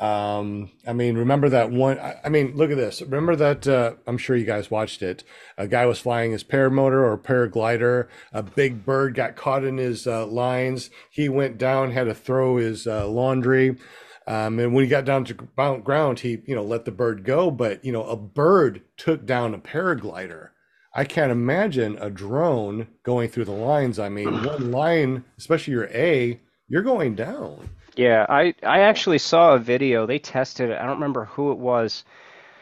Um, I mean, remember that one? I, I mean, look at this. Remember that? Uh, I'm sure you guys watched it. A guy was flying his paramotor or paraglider. A big bird got caught in his uh, lines. He went down, had to throw his uh, laundry. Um, and when he got down to ground, he, you know, let the bird go. But, you know, a bird took down a paraglider. I can't imagine a drone going through the lines. I mean, one line, especially your A, you're going down.
Yeah, I I actually saw a video. They tested it. I don't remember who it was.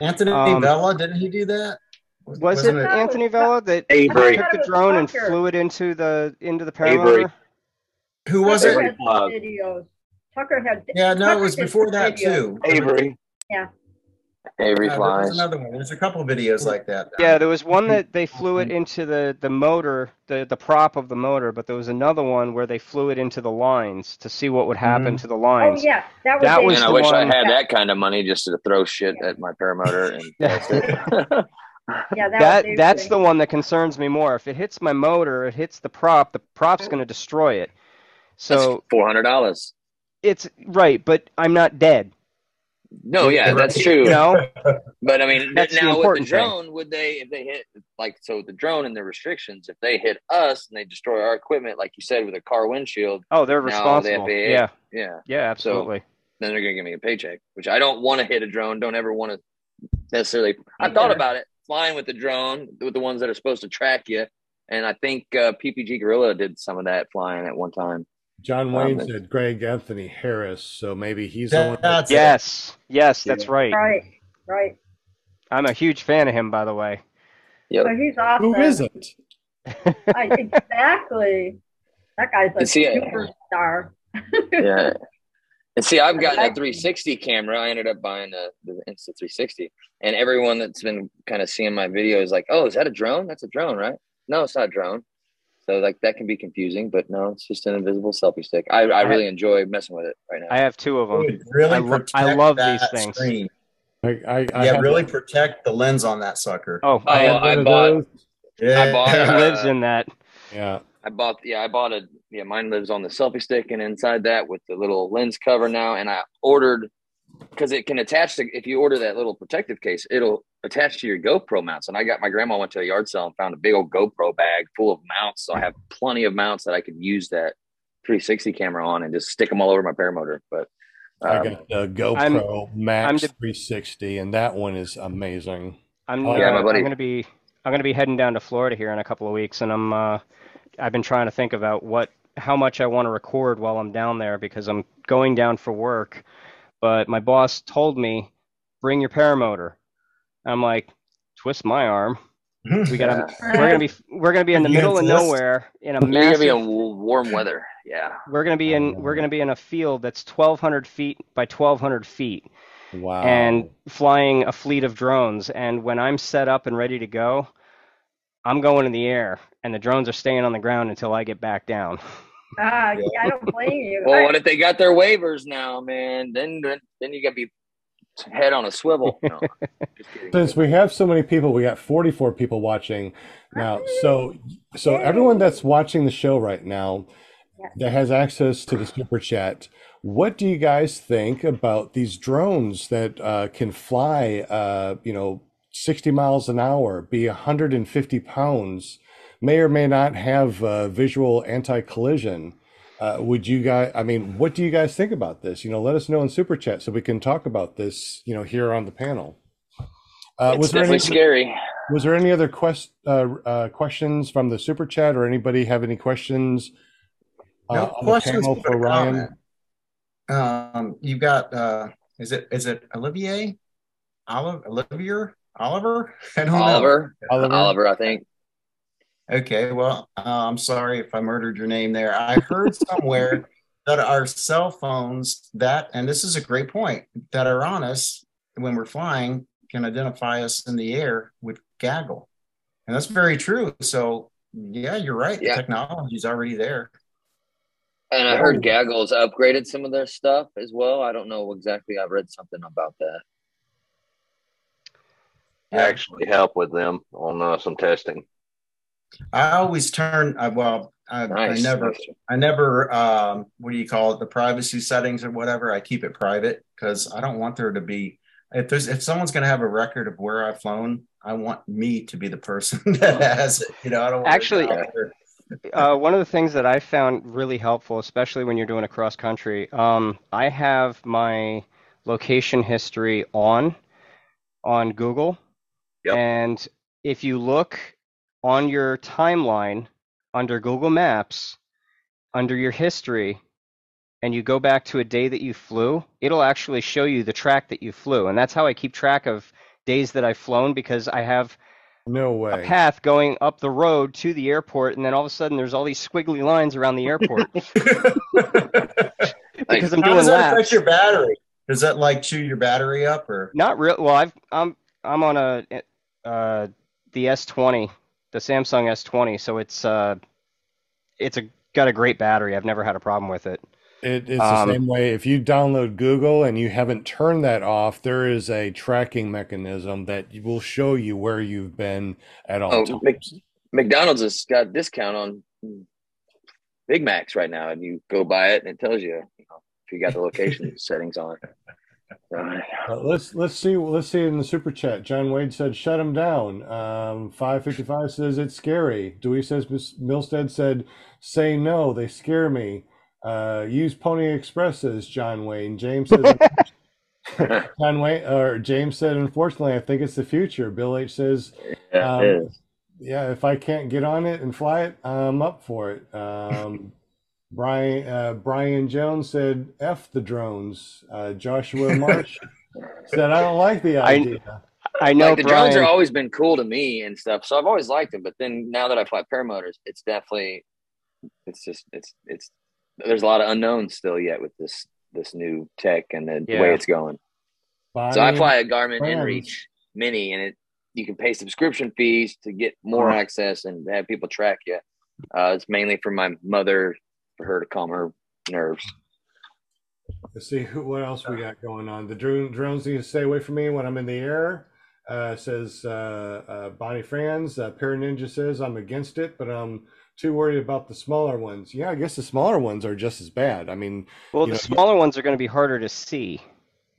Anthony
Um,
Vella, didn't he do that?
Was it
Wasn't
it-
Anthony Vella that
Avery.
took the drone and flew it into the into the
Avery.
paramotor?
Who was
Tucker
it?
had videos. Tucker had.
Yeah, no,
Tucker
it was before that
videos.
too.
Avery.
Avery
Uh, there
flies.
was another one. There's a couple videos like that.
Yeah, there was one that they flew it into the the motor, the the prop of the motor, but there was another one where they flew it into the lines to see what would happen to the lines.
Oh yeah, that was.
That was
and I
the
wish I had that kind of money just to throw shit at my paramotor and that's it.
Yeah, that,
That that's the one that concerns me more. If it hits my motor, it hits the prop, the prop's going to destroy it. So
four hundred dollars.
it's right, but I'm not dead.
No, yeah, that's true.
You know?
But I mean,
That's the
now with the
important thing.
drone, would they, if they hit, like, so the drone and the restrictions, if they hit us and they destroy our equipment, like you said, with a car windshield,
Oh, they're responsible. Yeah,
yeah,
yeah, absolutely.
then they're gonna give me a paycheck, which I don't want to hit a drone. Don't ever want to necessarily. I thought about it, flying with the drone with the ones that are supposed to track you, and I think uh, PPG Gorilla did some of that flying at one time.
John Wayne
Um,
said Greg Anthony Harris, so maybe he's the one. That,
That's it.
Yes, yes, that's right.
Right, right.
I'm a huge fan of him, by the way.
Yep.
So he's awesome.
who isn't?
I, exactly. That guy's a
see
superstar.
yeah. And see, I've gotten a 360 camera. I ended up buying the, the Insta 360. And everyone that's been kind of seeing my videos is like, oh, is that a drone? That's a drone, right? No, it's not a drone. So like that can be confusing, but no, it's just an invisible selfie stick. I, I really enjoy messing with it right now.
I have two of them.
Really
I lo-
protect
I love these things.
Screen.
I, I, I
Yeah,
have-
really protect the lens on that sucker.
Oh,
Oh,
I have
I bought-
yeah.
I bought
he
uh,
lives in that.
Yeah,
I bought yeah, I bought a yeah, mine lives on the selfie stick and inside that with the little lens cover now. And I ordered because it can attach to if you order that little protective case, it'll attach to your GoPro mounts. And I got my grandma went to a yard sale and found a big old GoPro bag full of mounts. So I have plenty of mounts that I could use that 360 camera on and just stick them all over my paramotor. But
I
um,
got the GoPro Max
I'm de-
360, and that one is amazing.
I'm
Oh,
uh,
yeah,
my buddy.
I'm gonna be I'm gonna be heading down to Florida here in a couple of weeks, and I'm uh, I've been trying to think about what how much I want to record while I'm down there because I'm going down for work. But my boss told me, bring your paramotor. I'm like, twist my arm. We gotta we're gonna be we're gonna be in the
You
middle of
exist?
nowhere in a
you're gonna
massive
be in warm weather. Yeah.
we're gonna be in we're gonna be in a field that's 1,200 feet by 1,200 feet.
Wow.
and flying a fleet of drones. And when I'm set up and ready to go, I'm going in the air, and the drones are staying on the ground until I get back down.
Ah, I don't blame you.
Well, what if they got their waivers now, man? Then then, then you got to be head on a swivel. No.
Since we have so many people, we got 44 people watching now. So, so everyone that's watching the show right now
Yeah.
that has access to the super chat, what do you guys think about these drones that uh, can fly, uh, you know, 60 miles an hour, be 150 pounds, may or may not have uh, visual anti-collision? Uh, would you guys, I mean, what do you guys think about this? You know, let us know in super chat so we can talk about this, you know, here on the panel. Uh,
it's
was there
definitely
any,
scary.
was there any other quest, uh, uh, questions from the super chat or anybody have any questions uh,
No
on the
questions,
panel for Ryan?
comment. Um, you got uh, is it is it Olivier, Olive, Olivier, Oliver? I don't know.
Oliver,
Oliver?
Oliver, I think.
Okay, well, uh, I'm sorry if I murdered your name there. I heard somewhere that our cell phones that, and this is a great point, that are on us when we're flying can identify us in the air with gaggle, and that's very true. So, yeah, you're right.
Yeah.
The technology is already there.
And I heard Gaggle's upgraded some of their stuff as well. I don't know exactly. I've read something about that.
actually help with them on uh, some testing.
I always turn, uh, well, I,
Nice.
I never. I never, um, what do you call it? The privacy settings or whatever. I keep it private because I don't want there to be. If there's, if someone's going to have a record of where I've flown, I want me to be the person that has it. You know, I don't
Actually- Uh, one of the things that I found really helpful, especially when you're doing a cross country, um, I have my location history on on Google,
Yep.
and if you look on your timeline under Google Maps, under your history, and you go back to a day that you flew, it'll actually show you the track that you flew, and that's how I keep track of days that I've flown because I have
No way a
path going up the road to the airport, and then all of a sudden there's all these squiggly lines around the airport because I'm
How
doing
does that affect your battery? Does that like chew your battery up or?
Not real. Well, I've I'm I'm on a uh the S20, the Samsung S20, so it's uh it's a got a great battery. I've never had a problem with it.
It, it's
Um,
the same way. If you download Google and you haven't turned that off, there is a tracking mechanism that will show you where you've been at all
Oh,
times.
Mc, McDonald's has got a discount on Big Macs right now, and you go buy it, and it tells you, you know, if you got the location settings on. Uh,
Uh, let's let's see let's see in the super chat. John Wade said shut him down. Um, five fifty five says it's scary. Dewey says Milstead said say no. They scare me. Uh, use Pony Express says John Wayne. James says John Wayne or James said unfortunately I think it's the future. Bill H says
yeah,
Um, yeah, if I can't get on it and fly it, I'm up for it. Um, Brian uh, Brian Jones said, "F the drones." Uh, Joshua Marsh said, "I don't like the idea."
I know
like the drones
Brian.
are always been cool to me and stuff, so I've always liked them. But then now that I fly paramotors, it's definitely, it's just, it's, it's. There's a lot of unknowns still yet with this this new tech and the, the way it's going.
Bonnie,
So I fly a Garmin
Franz.
InReach Mini, and it you can pay subscription fees to get more
Uh-huh.
access and have people track you. Uh, it's mainly for my mother, for her to calm her nerves.
Let's see who, what else we got going on. The drone drones need to stay away from me when I'm in the air. Uh, says uh, uh, Bonnie Franz. Uh, Para Ninja says I'm against it, but I'm too worried about the smaller ones. Yeah, I guess the smaller ones are just as bad. I mean,
well, the
know, you-
smaller ones are going to be harder to see.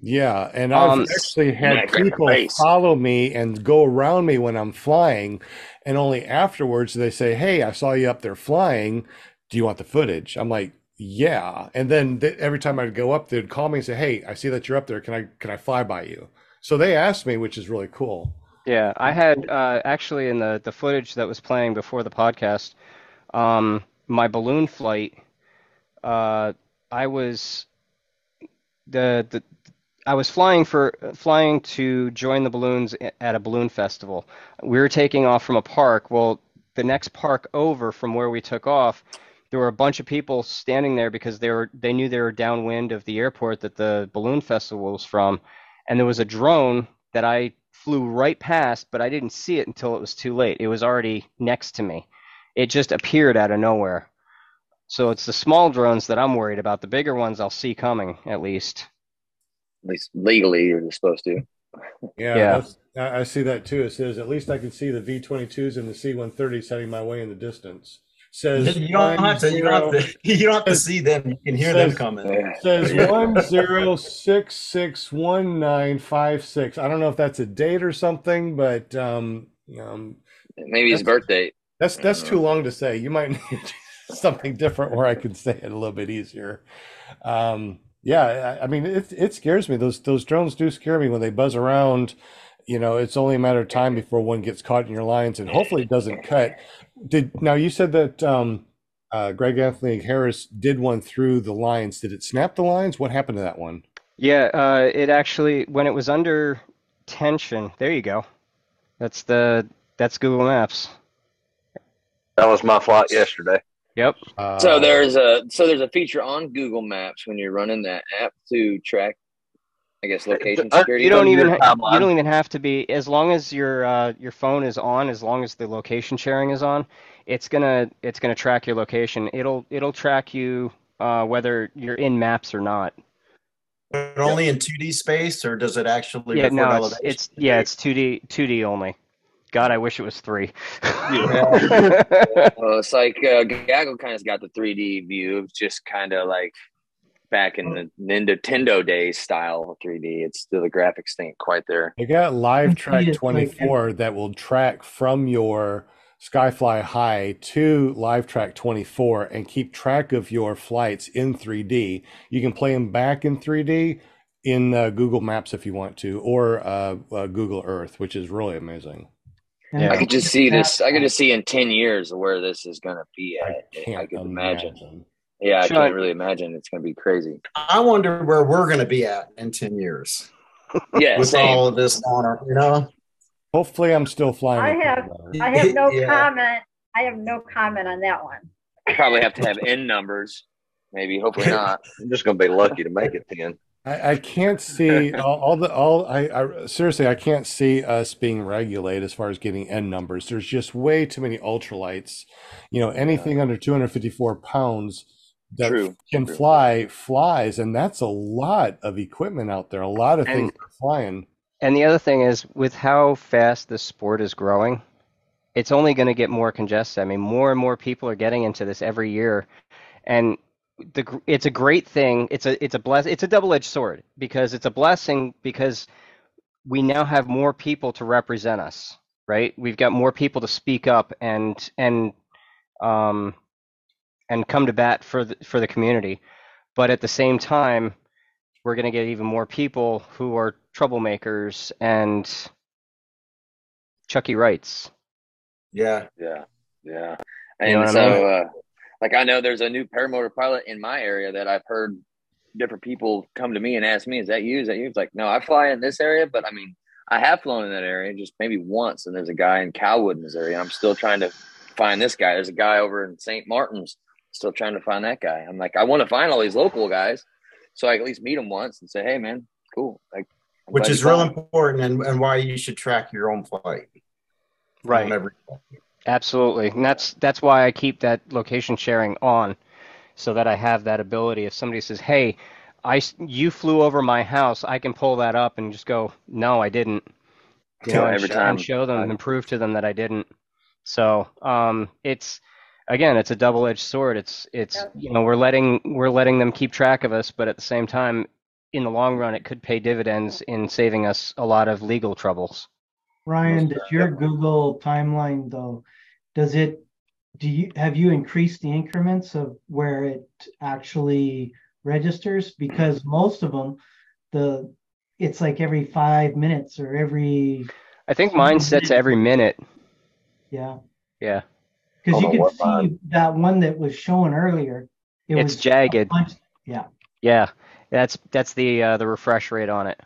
Yeah, and I've
Um,
actually had
Smack in the
people follow me and go around me when I'm flying, and only afterwards they say, "Hey, I saw you up there flying. Do you want the footage?" I'm like, "Yeah." And then th every time I'd go up, they'd call me and say, "Hey, I see that you're up there. Can I can I fly by you?" So they asked me, which is really cool.
Yeah, I had uh, actually in the the footage that was playing before the podcast, um, my balloon flight. Uh, I was the the I was flying for flying to join the balloons at a balloon festival. We were taking off from a park. Well, the next park over from where we took off, there were a bunch of people standing there because they were they knew they were downwind of the airport that the balloon festival was from, and there was a drone that I flew right past, but I didn't see it until it was too late. It was already next to me. It just appeared out of nowhere. So it's the small drones that I'm worried about. The bigger ones I'll see coming at least.
At least legally, you're supposed to.
Yeah,
Yeah.
I, I see that too. It says, "At least I can see the V-22s and the C-130s heading my way in the distance." Says
You don't have to. You don't have to. You don't have to see them. You can hear them coming.
Says one zero six six one nine five six. I don't know if that's a date or something, but um, um,
Maybe his
That's-
birthday.
that's that's too long to say. You might need something different where I can say it a little bit easier. Um, yeah, I, I mean it it scares me. Those those drones do scare me when they buzz around. You know, it's only a matter of time before one gets caught in your lines, and hopefully it doesn't cut. Did now you said that um, uh, Greg Anthony Harris did one through the lines. Did it snap the lines? What happened to that one?
Yeah, uh, it actually when it was under tension. There you go. That's the that's Google Maps.
That was my flight yesterday.
Yep.
Uh,
So there's a so there's a feature on Google Maps when you're running that app to track, I guess, location
Uh,
security.
You don't even ha- you don't even have to be as long as your uh, your phone is on, as long as the location sharing is on, it's gonna it's gonna track your location. It'll it'll track you uh, whether you're in maps or not.
But only in 2D space, or does it actually?
Yeah, no, it's it's yeah, it's 2D 2D only. God, I wish it was three.
Well, it's like uh, Gaggle kind of got the 3D view, It's just kind of like back in the Nintendo days style 3D. It's still the graphics ain't quite there.
They got Live Track 24 that will track from your Skyfly High to Live Track 24 and keep track of your flights in 3D. You can play them back in 3D in uh, Google Maps if you want to, or uh, uh, Google Earth, which is really amazing.
Yeah.
I could just see this. I could just see in 10 years where this is going to be
I
at. I,
can't
could imagine.
imagine.
Yeah, I
Sean-
can't really imagine. It's going to be crazy.
I wonder where we're going to be at in 10 years
Yeah,
with
same.
all of this on our, you know?
Hopefully, I'm still flying.
I have- I have no
Yeah.
comment. I have no comment on that one.
Probably have to have N numbers. Maybe, hopefully not.
I'm just gonna be lucky to make it ten.
I, I can't see all, all the all I, I seriously I can't see us being regulated as far as getting N numbers. There's just way too many ultralights. You know, anything under 254 pounds that
True,
can
true.
fly flies, and that's a lot of equipment out there. A lot of things
And-
are flying.
And the other thing is, with how fast this sport is growing, it's only going to get more congested. I mean, more and more people are getting into this every year, and the it's a great thing. It's a it's a bless it's a double-edged sword because it's a blessing because we now have more people to represent us, right? We've got more people to speak up and and um and come to bat for the for the community. But at the same time, we're going to get even more people who are troublemakers and Chucky Wrights.
Yeah.
Yeah, yeah.
You know
And
I
so, uh, like, I know there's a new paramotor pilot in my area that I've heard different people come to me and ask me, "Is that you? Is that you?" It's like, no, I fly in this area, but I mean, I have flown in that area just maybe once. And there's a guy in Cowwood, Missouri. this. I'm still trying to find this guy. There's a guy over in St. Martin's. Still trying to find that guy. I'm like, I want to find all these local guys, so I at least meet them once and say, "Hey, man, cool." Like, I'm
Which is real
called.
important and, and why you should track your own flight. Right.
Absolutely. And that's that's why I keep that location sharing on so that I have that ability if somebody says, "Hey, I s- you flew over my house," I can pull that up and just go, "No, I didn't." You know, and,
every
sh-
time.
and show them and prove to them that I didn't. So, um it's again, it's a double-edged sword. It's it's
Yeah.
you know, we're letting we're letting them keep track of us, but at the same time in the long run it could pay dividends in saving us a lot of legal troubles.
Ryan, does your Google timeline though, does it, do you, have you increased the increments of where it actually registers? Because most of them, the, it's like every five minutes or every,
I think mine sets every minute.
yeah.
Yeah.
Because you
Hold on,
could
what
see that one that was shown earlier. It
It's
was
jagged.
bunch- Yeah,
Yeah, that's that's the uh, the refresh rate on it.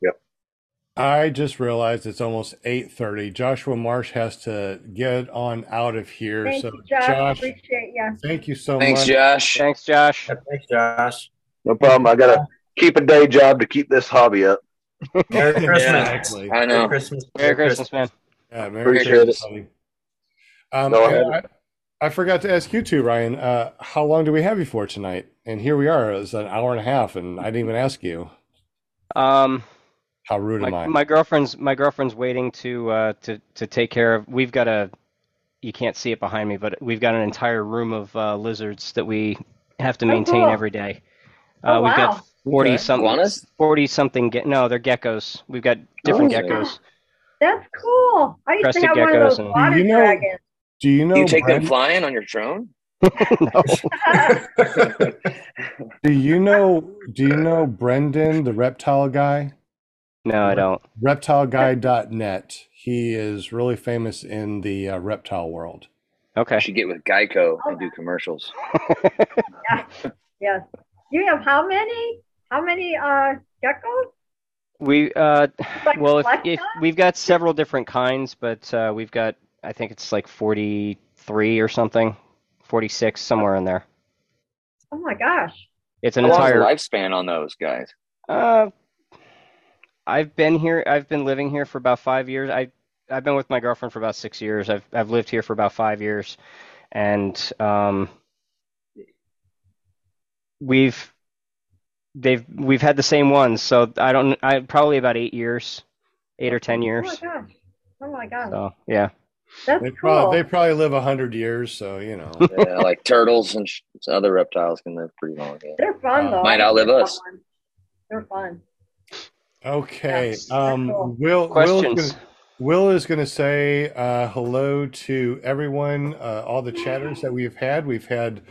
Yep.
I just realized it's almost 8:30. Joshua Marsh has to get on out of here.
Thank
so
you, Josh.
Josh,
Appreciate you.
thank you so
Thanks,
much.
Josh.
Thanks, Josh.
Thanks, Josh.
No problem. I gotta keep a day job to keep this hobby up.
Merry Christmas.
Exactly.
I know.
Merry Christmas.
Merry Christmas, man.
Yeah, Merry
Appreciate
Christmas,
it.
Buddy. Um,
Go
and
ahead.
I, I forgot to ask you too, Ryan. Uh, how long do we have you for tonight? And here we are. It's an hour and a half, and I didn't even ask you.
Um,
How rude am
my,
I?
my girlfriend's my girlfriend's waiting to uh to to take care of. We've got a, you can't see it behind me, but we've got an entire room of uh, lizards that we have to
Oh,
maintain
cool.
every day.
Oh,
Uh, we've
wow.
got forty
Okay.
something,
Iguanas?
forty something. Ge- no, they're geckos. We've got different
Oh.
geckos.
That's cool. I used
Crested
to have one of those
geckos and-
water
you know-
dragons.
Do you know?
Do you take them flying on your drone?
Do you know? Do you know Brendan, the reptile guy?
No, I don't.
reptileguy.net. He is really famous in the uh, reptile world.
I
Okay.
should get with Geico and do commercials. yeah.
yes. You have how many? How many uh geckos?
We uh,
Like
well, if, if we've got several different kinds, but uh, we've got I think it's like 43 or something, 46 somewhere in there.
Oh my gosh.
It's an
How
entire.
lifespan on those guys?
Uh, I've been here. I've been living here for about five years. I I've been with my girlfriend for about six years. I've I've lived here for about five years, and um, we've they've we've had the same ones. So I don't. I probably about eight years, eight or ten years.
Oh my gosh. Oh my god,
So yeah,
that's
They
cool.
probably they probably live a hundred years, so you know.
Yeah, like turtles and sh- other reptiles can live pretty long. Yeah.
They're fun
Uh,
though.
might outlive
they're
us.
fun. They're fun.
Okay.
That's
Um,
cool.
Will Will's
questions.
gonna, Will is going to say uh, hello to everyone, uh, all the chatters that we've had. We've had,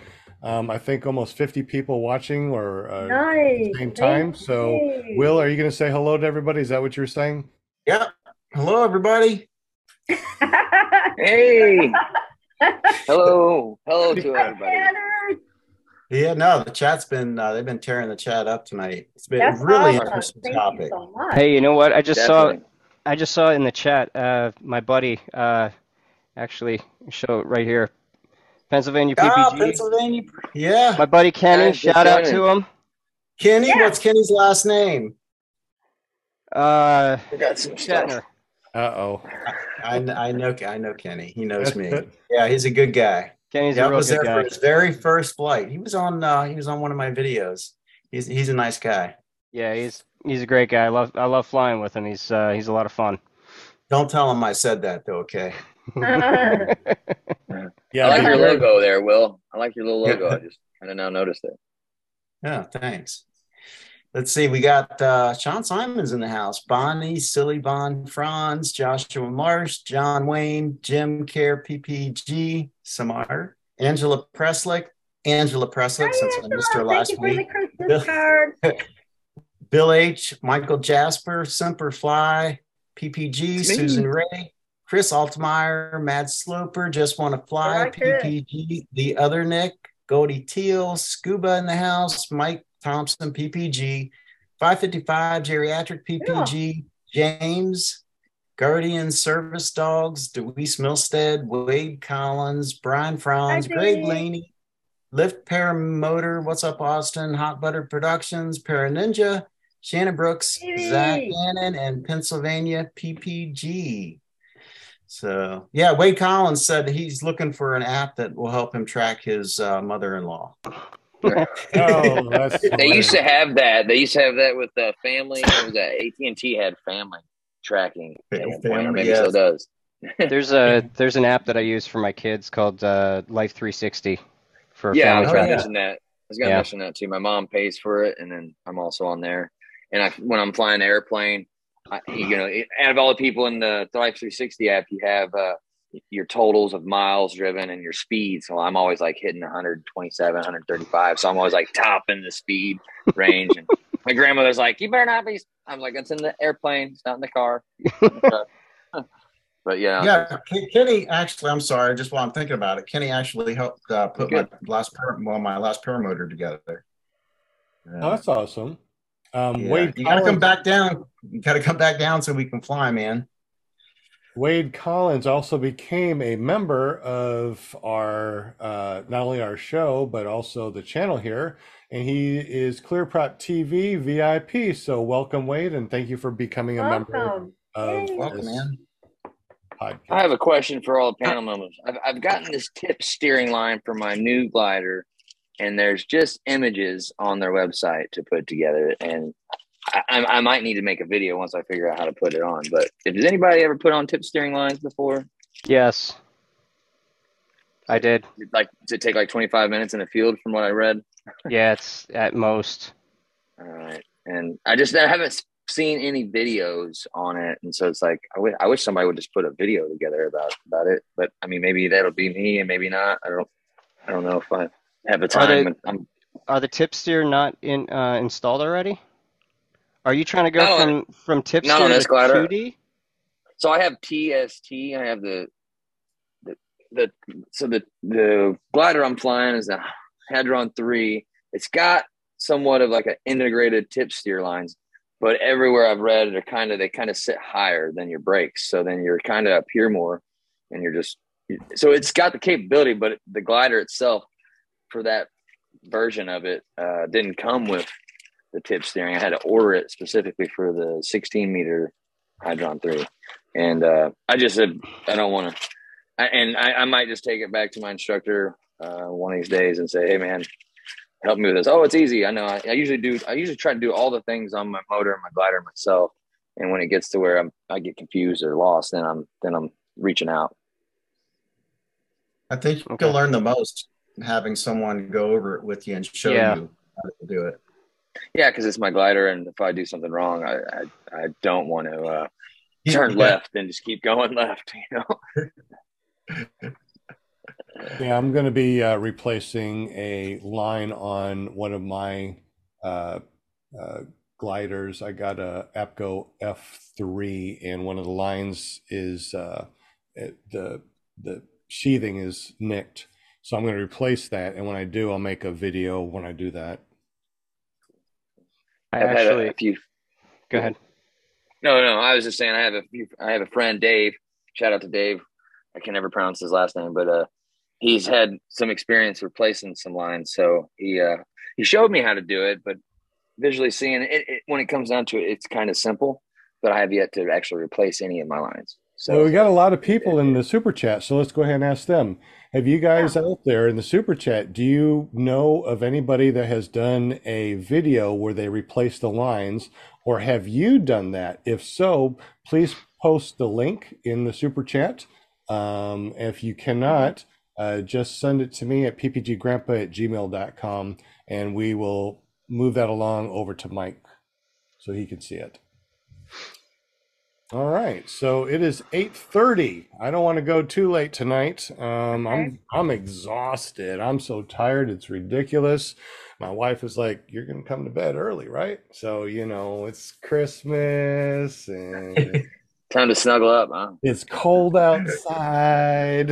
um, I think, almost fifty people watching or uh,
Nice.
same time.
Thank
So,
you.
Will, are you going to say hello to everybody? Is that what you're saying?
Yep. Hello, everybody.
Hey, hello, hello to everybody.
Tanner.
Yeah, no, the chat's been uh, they've been tearing the chat up tonight. It's been
That's
really
awesome.
interesting
Thank
topic.
you so.
Hey, you know what? I just saw I just saw in the chat. Uh, my buddy, uh, actually, show it right here, Pennsylvania
Ah,
PPG.
Pennsylvania. Yeah.
My buddy Kenny.
Nice, good
shout out
Kenny.
to him.
Kenny,
Yeah.
what's Kenny's last name?
Uh,
I got some stuff.
Shatner.
Uh oh.
I, I know I know Kenny. He knows me. Yeah, he's a good guy.
Kenny's
yeah,
a
I
real
was there
good
for his very first flight. He was on uh, he was on one of my videos. He's he's a nice guy.
Yeah, he's he's a great guy. I love I love flying with him. He's uh, he's a lot of fun.
Don't tell him I said that though, okay?
Yeah.
I like your logo there, Will. I like your little logo. I just kind of now noticed it.
Yeah, thanks. Let's see. We got uh, Sean Simons in the house. Bonnie, Silly Bon, Franz, Joshua Marsh, John Wayne, Jim Care, PPG, Samar, Angela Preslick, Angela Preslick, since I missed her
Thank
last
you for the
week.
Card.
Bill H, Michael Jasper, Semper Fly, PPG,
It's me.
Susan Ray, Chris Altmeyer, Mad Sloper, Just Want to Fly,
like it.
PPG, The Other Nick, Goldie Teal, Scuba in the House, Mike Thompson, PPG, 555, Geriatric PPG, James, Guardian Service Dogs, Deweese Milstead, Wade Collins, Brian Franz, Greg. Laney, Lift Paramotor, What's Up Austin, Hot Butter Productions, Para Ninja, Shannon Brooks,
Hey.
Zach Gannon, and Pennsylvania PPG. So yeah, Wade Collins said he's looking for an app that will help him track his uh, mother-in-law.
Oh, that's
They used to have that. They used to have that with the family. What was that? AT and T had family tracking at one point, or
Family,
maybe
yes.
still does.
There's a there's an app that I use for my kids called uh, Life 360 for
Yeah, I
family
was
Oh,
gonna
yeah.
mention that. I was gonna
Yeah.
mention that too. My mom pays for it, and then I'm also on there. And I, when I'm flying the airplane, I, you know, it, out of all the people in the Life 360 app, you have uh, your totals of miles driven and your speed. So I'm always like hitting 127, 135. So I'm always like topping the speed range. And my grandmother's like, "You better not be." I'm like, "It's in the airplane. It's not in the car." but yeah,
Yeah, Kenny actually, I'm sorry, just while I'm thinking about it, Kenny actually helped uh, put
Good.
my last par- well, my last paramotor together.
Oh, that's awesome. Um,
Yeah,
Wade
you gotta come back down. You gotta come back down so we can fly, man.
Wade Collins also became a member of our uh, not only our show but also the channel here, and he is ClearProp TV VIP. So welcome, Wade, and thank you for becoming a member
Awesome.
of
Welcome,
this
man.
podcast.
I have a question for all the panel members. I've, I've gotten this tip steering line for my new glider, and there's just images on their website to put together. And I, I, might need to make a video once I figure out how to put it on. But does anybody ever put on tip steering lines before?
Yes, I did.
Like to take like 25 minutes in the field, from what I read.
Yeah, it's at most.
All right, and I just I haven't seen any videos on it, and so it's like I wi- I wish somebody would just put a video together about about it. But I mean, maybe that'll be me, and maybe not. I don't I don't know if I have the
Are
time. I'm
Are the tip steer not in uh, installed already? Are you trying to go
Not on-
from from tip
not on
to
glider.
2D?
So I have TST. I have the the the so the the glider I'm flying is a Hadron three. It's got somewhat of like an integrated tip steer lines, but everywhere I've read, they're kind of they kind of sit higher than your brakes. So then you're kind of up here more, and you're just so it's got the capability, but the glider itself for that version of it uh, didn't come with the tip steering. I had to order it specifically for the 16 meter Hadron 3. And uh, I just said, I don't want to. And I, I might just take it back to my instructor uh, one of these days and say, hey, man, help me with this. Oh, it's easy. I know. I, I usually do. I usually try to do all the things on my motor and my glider myself. And when it gets to where I'm, I get confused or lost, then I'm then I'm reaching out.
I think
Okay.
you'll learn the most having someone go over it with you and show
Yeah.
you how to do it.
Yeah, because it's my glider, and if I do something wrong, I I, I don't want to uh, turn
Yeah.
left and just keep going left. You know.
Yeah, I'm going to be uh, replacing a line on one of my uh, uh, gliders. I got a APCO F3, and one of the lines is uh, the the sheathing is nicked. So I'm going to replace that, and when I do, I'll make a video when I do that.
I
I've had a- a few
go ahead.
No, no, I was just saying I have a few, I have a friend Dave. Shout out to Dave. I can never pronounce his last name, but uh, he's had some experience replacing some lines. So he uh, he showed me how to do it, but visually seeing it, it when it comes down to it, it's kind of simple. But I have yet to actually replace any of my lines. So
Well, we got a lot of people in the super chat, so let's go ahead and ask them. Have you guys out there in the super chat, do you know of anybody that has done a video where they replace the lines, or have you done that? If so, please post the link in the super chat. Um, if you cannot, uh, just send it to me at ppggrandpa at gmail.com and we will move that along over to Mike so he can see it. All right, so it is 8:30. I don't want to go too late tonight. Um, I'm I'm exhausted. I'm so tired. It's ridiculous. My wife is like, "You're gonna come to bed early, right?" So, you know, it's Christmas and
time to snuggle up, huh?
it's cold outside.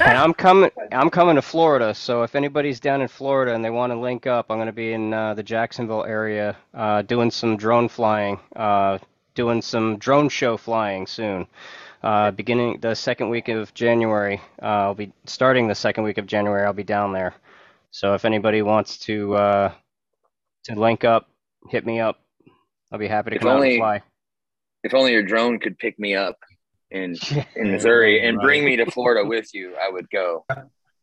And I'm coming. I'm coming to Florida. So if anybody's down in Florida and they want to link up, I'm going to be in uh, the Jacksonville area uh, doing some drone flying, uh, doing some drone show flying soon. Uh, beginning the second week of January, uh, I'll be starting the second week of January. I'll be down there. So if anybody wants to uh, to link up, hit me up. I'll be happy to
If
come out and fly.
If only your drone could pick me up in in Missouri and bring me to Florida with you, I would go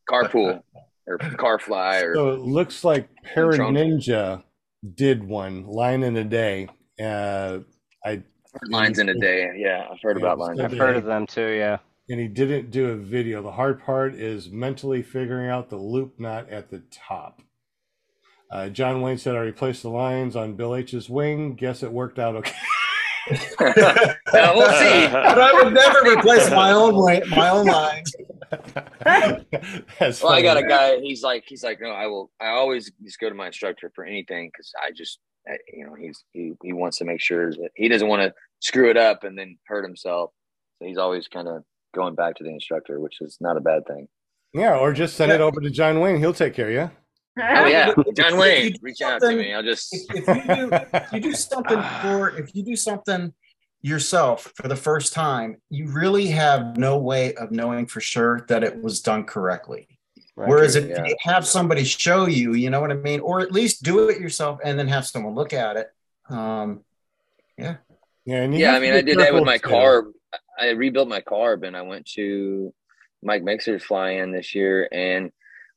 carpool or car fly or
So it looks like Para Ninja did one line in a day. Uh, I
lines in a day. Yeah, I've heard about lines.
So
I've heard of them too. Yeah.
and he didn't do a video. The hard part is mentally figuring out the loop knot at the top. Uh, John Wayne said, I replaced the lines on Bill H's wing. Guess it worked out okay.
Now, we'll see.
But I would never replace my own way, my own lines.
That's
Well, I got a guy. He's like, he's like, no, I will. I always just go to my instructor for anything because I just, I, Uh, you know, he's he he wants to make sure that he doesn't want to screw it up and then hurt himself. So he's always kind of going back to the instructor, which is not a bad thing.
Yeah, or just send it over to John Wayne. He'll take care of you.
Oh yeah, John Wayne, reach out to me. I'll just.
If, if you do, if you do something for, if you do something yourself for the first time, you really have no way of knowing for sure that it was done correctly.
Right.
Whereas if
yeah.
you have somebody show you, you know what I mean, or at least do it yourself and then have someone look at it. Um,
Yeah, and
Yeah, I mean, I did that with my
too.
carb. I rebuilt my carb, and I went to Mike Mixer's fly-in this year, and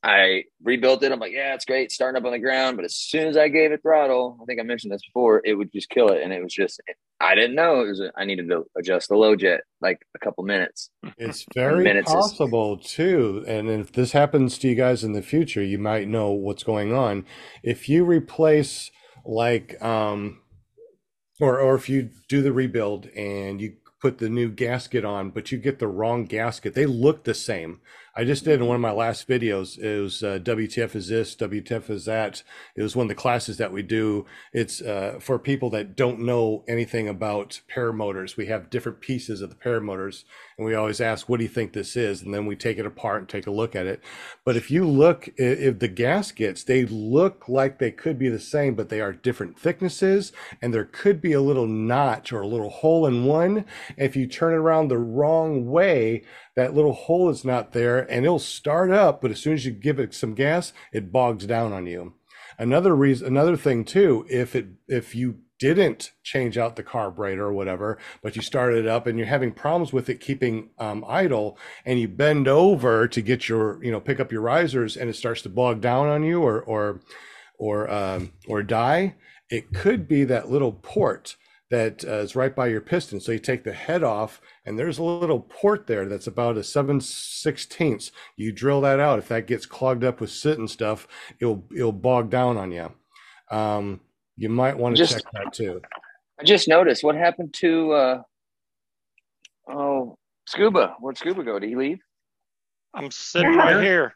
I rebuilt it. I'm like, yeah, it's great, starting up on the ground. But as soon as I gave it throttle, I think I mentioned this before, it would just kill it, and it was just I didn't know it was. I needed to adjust the low jet like a couple minutes.
It's very
minutes is-
possible too, and if this happens to you guys in the future, you might know what's going on. If you replace like um or or if you do the rebuild and you put the new gasket on, but you get the wrong gasket, they look the same. I just did in one of my last videos. It was uh, WTF is this, WTF is that. It was one of the classes that we do. It's uh, for people that don't know anything about paramotors. We have different pieces of the paramotors, and we always ask, "What do you think this is?" And then we take it apart and take a look at it. But if you look, if the gaskets, they look like they could be the same, but they are different thicknesses, and there could be a little notch or a little hole in one. If you turn it around the wrong way, that little hole is not there, and it'll start up, but as soon as you give it some gas, it bogs down on you. Another reason, another thing too, if it if you didn't change out the carburetor or whatever, but you started it up and you're having problems with it keeping um, idle, and you bend over to get your you know pick up your risers, and it starts to bog down on you or or or um, or die, it could be that little port that uh, is right by your piston. So you take the head off, and there's a little port there that's about a seven sixteenths. You drill that out. If that gets clogged up with soot and stuff, it'll it'll bog down on you. Um, you might want to check that too.
I just noticed what happened to uh oh Scuba. Where'd Scuba go? Did he leave?
I'm sitting right here.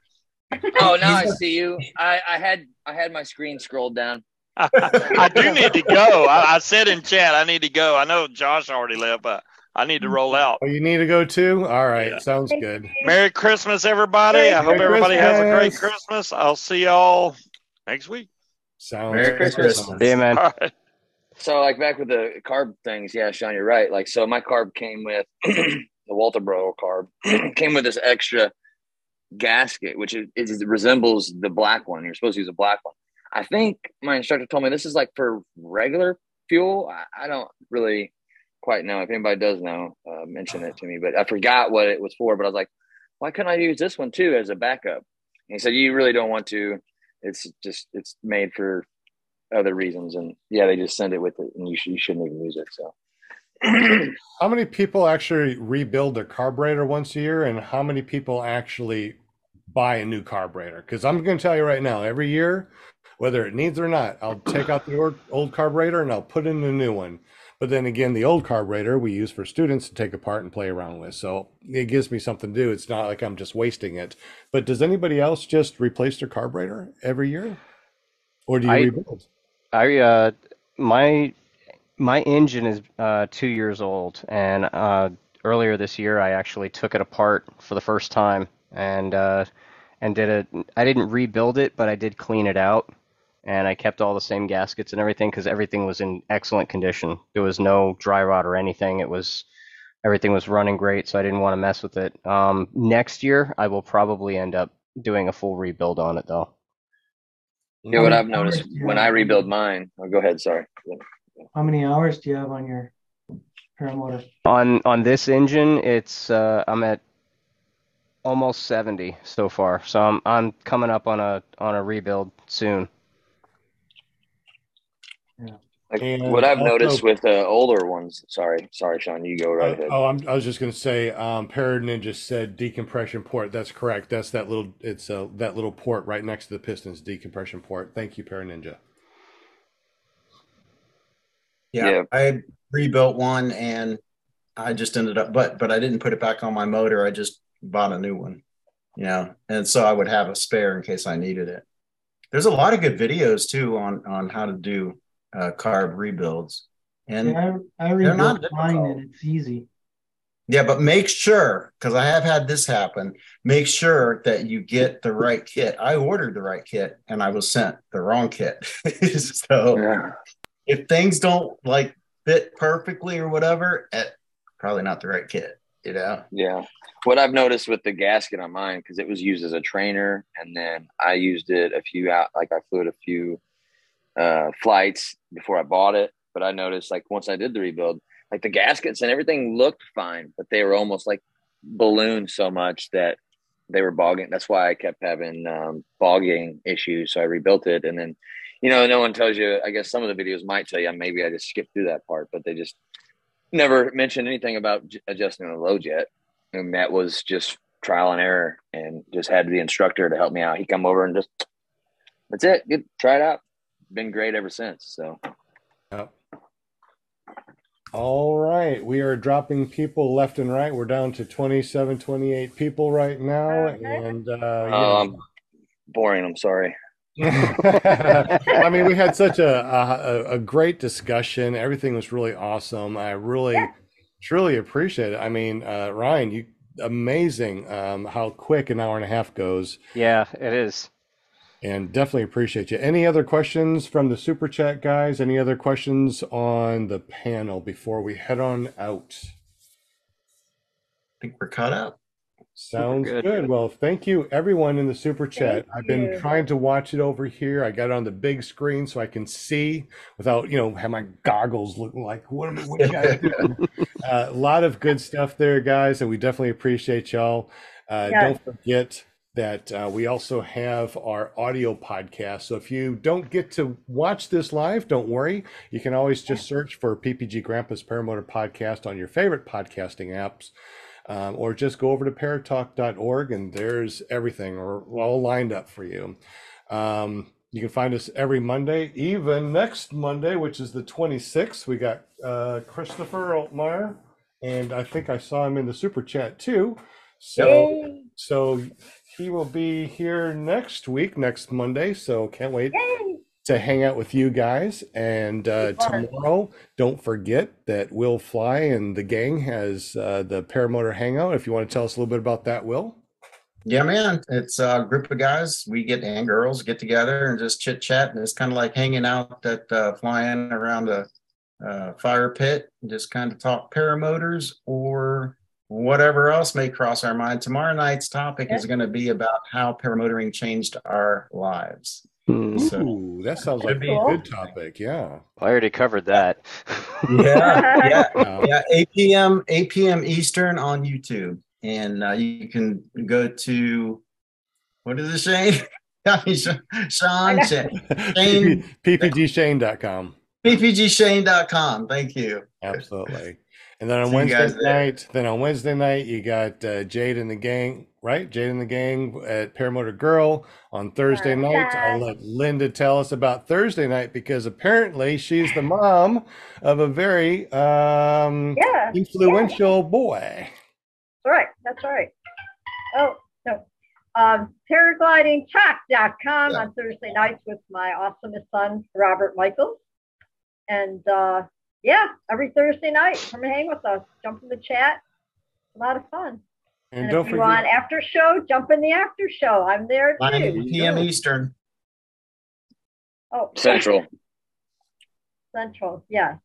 Oh now I see you. I, I had I had my screen scrolled down.
I do need to go. I, I said in chat I need to go. I know Josh already left, but I need to roll out.
Oh, you need to go too. All right,
Yeah.
sounds good.
Merry Christmas, everybody. I hope
Merry
everybody has a great
Christmas.
Christmas. I'll see y'all next week.
Sounds
Merry Christmas.
awesome.
Yeah, man.
All right.
So like back with the carb things, yeah, Sean, you're right. Like so my carb came with the Walbro carb came with this extra gasket, which is, is resembles the black one. You're supposed to use a black one. I think my instructor told me this is like for regular fuel. I, I don't really quite know. If anybody does know, uh, mention it to me. But I forgot what it was for. But I was like, why couldn't I use this one too as a backup? And he said, you really don't want to. It's just it's made for other reasons. And yeah, they just send it with it, and you, sh- you shouldn't even use it. So.
How many people actually rebuild their carburetor once a year, and how many people actually buy a new carburetor? Because I'm going to tell you right now, every year, whether it needs or not, I'll take out the old, carburetor and I'll put in a new one. But then again, the old carburetor we use for students to take apart and play around with. So it gives me something to do. It's not like I'm just wasting it. But does anybody else just replace their carburetor every year? Or do you
I-
rebuild?
I uh my my engine is uh two years old and uh earlier this year I actually took it apart for the first time and uh and did it I didn't rebuild it but I did clean it out and I kept all the same gaskets and everything because everything was in excellent condition. There was no dry rot or anything. It was everything was running great, so I didn't want to mess with it. Um, next year I will probably end up doing a full rebuild on it though.
Yeah, what I've noticed
hours do you
when I rebuild mine, oh, go ahead. Sorry.
How many hours do you have on your paramotor?
On on this engine, it's uh, I'm at almost 70 so far. So I'm I'm coming up on a on a rebuild soon.
Like
And
what I've
also-
noticed with uh, older ones. Sorry, sorry, Sean. You go right
Oh,
ahead.
oh, I'm, I was just going to say, um, Parrot Ninja said decompression port. That's correct. That's that little. It's uh, that little port right next to the pistons, decompression port. Thank you, Parrot Ninja.
Yeah,
Yeah.
I rebuilt one and I just ended up, but but I didn't put it back on my motor. I just bought a new one, you know, and so I would have a spare in case I needed it. There's a lot of good videos too on on how to do uh, carb rebuilds, and
Yeah, I, I
they're not
rebuilt mine
difficult.
and it's easy.
Yeah, but make sure because I have had this happen. Make sure that you get the right kit. I ordered the right kit and I was sent the wrong kit. so
Yeah.
if things don't like fit perfectly or whatever, eh, probably not the right kit. You know.
Yeah. What I've noticed with the gasket on mine, because it was used as a trainer, and then I used it a few out, like I flew it a few uh, flights before I bought it. But I noticed, like, once I did the rebuild, like the gaskets and everything looked fine, but they were almost like ballooned so much that they were bogging. That's why I kept having um, bogging issues. So I rebuilt it. And then, you know, no one tells you, I guess some of the videos might tell you, maybe I just skipped through that part, but they just never mentioned anything about adjusting the low jet and that was just trial and error and just had the instructor to help me out he come over and just that's it Good. try it out been great ever since so
Yep. All right, we are dropping people left and right. We're down to 27, 28 people right now,
Okay.
and uh, you
oh, boring i'm sorry
I mean, we had such a, a a great discussion. Everything was really awesome. I really, truly appreciate it. I mean, uh, Ryan, you amazing um, how quick an hour and a half goes,
Yeah, it is.
And definitely appreciate you. Any other questions from the super chat guys? Any other questions on the panel before we head on out?
I think we're caught up.
Sounds
good.
good. Well, thank you everyone in the super chat.
Thank
I've been
you.
trying to watch it over here. I got it on the big screen so I can see without, you know, have my goggles looking like what am I, what guys doing? Uh, a lot of good stuff there, guys, and we definitely appreciate y'all. Uh,
Yeah.
Don't forget that uh, we also have our audio podcast. So if you don't get to watch this live, don't worry. You can always just search for PPG Grandpa's Paramotor Podcast on your favorite podcasting apps. Um, or just go over to paratalk.org and there's everything or all lined up for you. Um, you can find us every Monday, even next Monday, which is the 26th. We got uh, Christopher Altmeyer, and I think I saw him in the super chat too. So,
Yay.
so he will be here next week, next Monday. So can't wait
Yay.
to hang out with you guys. And uh, tomorrow, don't forget that Will Fly and the gang has uh, the Paramotor Hangout. If you want to tell us a little bit about that, Will.
Yeah, man. It's a group of guys. We get and girls get together and just chit chat, and it's kind of like hanging out at uh, flying around a uh, fire pit, and just kind of talk paramotors or whatever else may cross our mind. Tomorrow night's topic is going to be about how paramotoring changed our lives.
Hmm.
So-
Ooh, that sounds like
Could
a
be.
good topic. Yeah.
I already covered that.
Yeah, yeah, yeah. 8 p.m. 8 p.m. Eastern on YouTube, and uh, you can go to what is it, Shane? Sean, Shane, Shane.
PPGShane.com.
ppgshane.com. Thank you.
Absolutely. And then on
See
Wednesday night, then on Wednesday night, you got uh, Jade and the gang, right? Jade and the gang at Paramotor Girl. On Thursday night, I'll let Linda tell us about Thursday night because apparently she's the mom of a very um,
Yeah.
influential boy.
That's right. That's right. Oh, no. Um, paraglidingtalk.com on Thursday nights with my awesomest son, Robert Michaels. And uh, yeah, every Thursday night, come and hang with us. Jump in the chat. It's a lot of fun.
And,
And,
don't
if you want after show, jump in the after show. I'm there
9
too.
p.m. Eastern.
Oh,
Central.
Central. Yeah.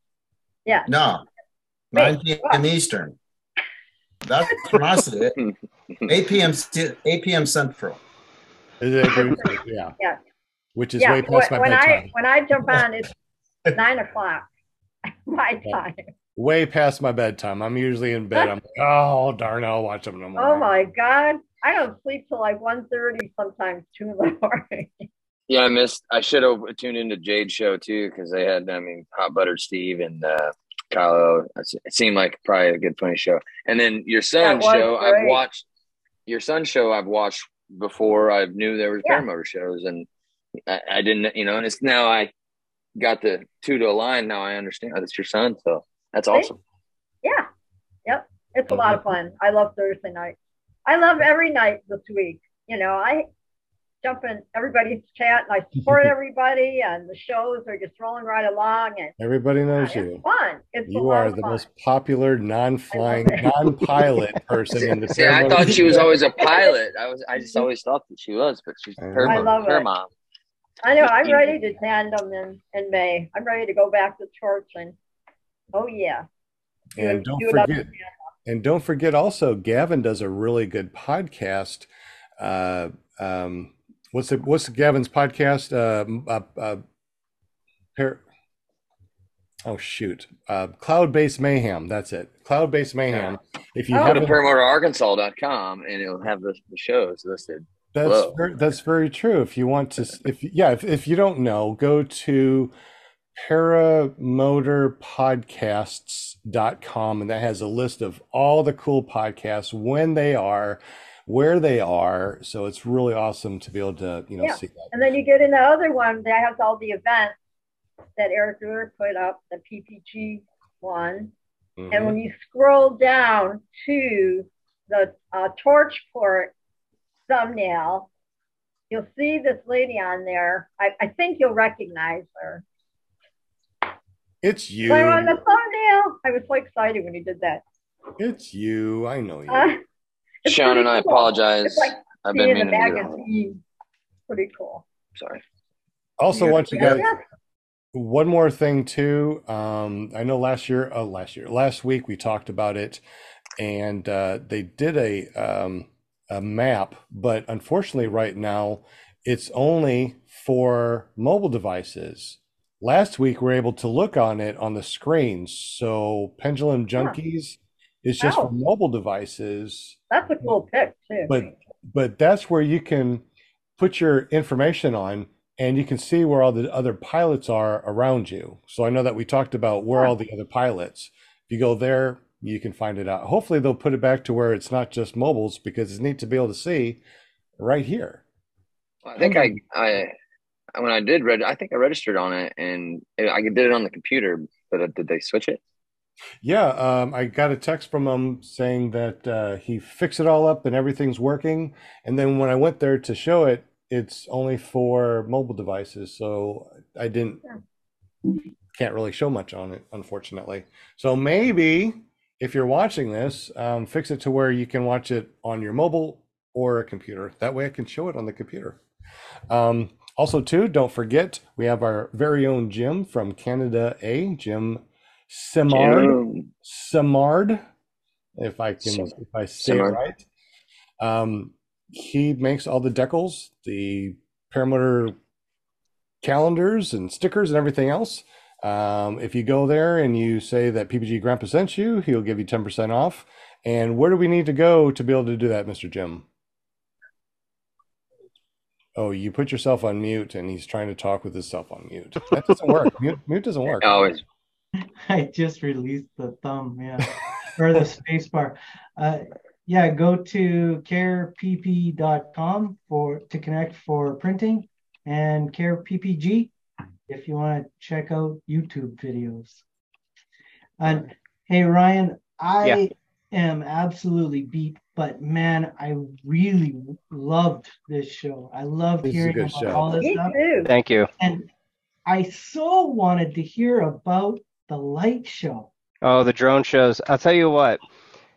Yeah.
No, 9 p.m. Eastern. That's when I said it. 8 p.m. st- 8 p.m. Central.
yeah,
Yeah.
which is
Yeah.
way past my
when I
bedtime.
when I jump on, it's nine o'clock my time.
Way past my bedtime. I'm usually in bed. I'm like, oh darn, I'll watch them in the morning.
Oh my God. I don't sleep till like 1.30, sometimes 2 in the morning.
Yeah, I missed. I should have tuned into Jade's show too because they had, I mean, Hot Buttered Steve and uh, Kylo. It seemed like probably a good, funny show. And then your son's
was
show, I've watched. Your son's show, I've watched before. I knew there was
Yeah.
paramotor shows, and I, I didn't, you know. And it's now I got the two to align. Now I understand. Oh, that's your son, so that's awesome.
Yeah. Yep. It's a lot of fun. I love Thursday night. I love every night this week. You know, I jump in everybody's chat and I support everybody and the shows are just rolling right along and
Everybody knows
it's
you.
fun. It's a
You
lot
are
of
the
fun.
most popular non-flying, non-pilot person in the
See, I thought she was always a pilot. I was. I just mm-hmm. always thought that she was, but she's
I
her
I
mom.
love
Her mom.
I know. I'm ready to tandem in, in May. I'm ready to go back to church and oh yeah.
And
it-
don't
do
forget, and don't forget also, Gavin does a really good podcast. Uh, um, what's the what's Gavin's podcast? Uh, uh, uh, par- oh shoot, uh, Cloudbase Mayhem. That's it. Cloudbase Mayhem. If you
Oh.
Go to
haven't,
paramotorarkansas.com and it'll have the, the shows listed.
That's
Hello.
very, that's very true. If you want to, s- if yeah, if, if you don't know, go to paramotorpodcasts.com and that has a list of all the cool podcasts when they are where they are so it's really awesome to be able to you know
Yeah.
see that
And then you get in the other one that has all the events that Eric Brewer put up, the PPG one. And
Mhm.
when you scroll down to the uh, Torchport thumbnail, you'll see this lady on there. I, I think you'll recognize her.
it's you
So I'm on the thumbnail. I was so excited when you did that.
it's you i know you
Uh,
Sean and
pretty
I
cool.
apologize.
It's like
I've been
seeing the
meaning to do
Pretty cool.
Sorry.
also
Yeah.
want you guys
yeah.
One more thing too. Um, I know last year, uh, last year, last week we talked about it, and uh, they did a um, a map, but unfortunately, right now it's only for mobile devices. Last week we were able to look on it on the screen. So Pendulum. Junkies is just for
Oh.
mobile devices,
That's a cool pick, too.
but but that's where you can put your information on and you can see where all the other pilots are around you. So I know that we talked about where all the other pilots. If you go there, you can find it out. Hopefully they'll put it back to where it's not just mobiles because it's neat to be able to see right here.
I think I, I, when I did read, I think I registered on it and I did it on the computer, but uh, did they switch it?
Yeah, um, I got a text from him saying that uh, he fixed it all up and everything's working. And then when I went there to show it, it's only for mobile devices, so I didn't can't really show much on it, unfortunately. So maybe if you're watching this, um, fix it to where you can watch it on your mobile or a computer. That way, I can show it on the computer. Um, also, too, don't forget we have our very own Jim from Canada A, Jim Simard. Simard, if I can,
Sim-
if I say it right. Um, he makes all the decals, the paramotor calendars and stickers and everything else. Um, if you go there and you say that PPG Grandpa sent you, he'll give you 10% off. And where do we need to go to be able to do that, Mr. Jim? Oh, you put yourself on mute and he's trying to talk with himself on mute. That doesn't work. Mute, mute doesn't work.
Oh,
I just released the thumb, yeah, or the space bar. Uh, yeah, go to carepp.com for to connect for printing and careppg if you want to check out YouTube videos. And hey, Ryan, I
Yeah.
am absolutely beat, but man, I really loved this show. I loved
This
hearing about
show.
all this
Me
stuff.
too.
Thank you.
And I so wanted to hear about the light show.
Oh, the drone shows. I'll tell you what,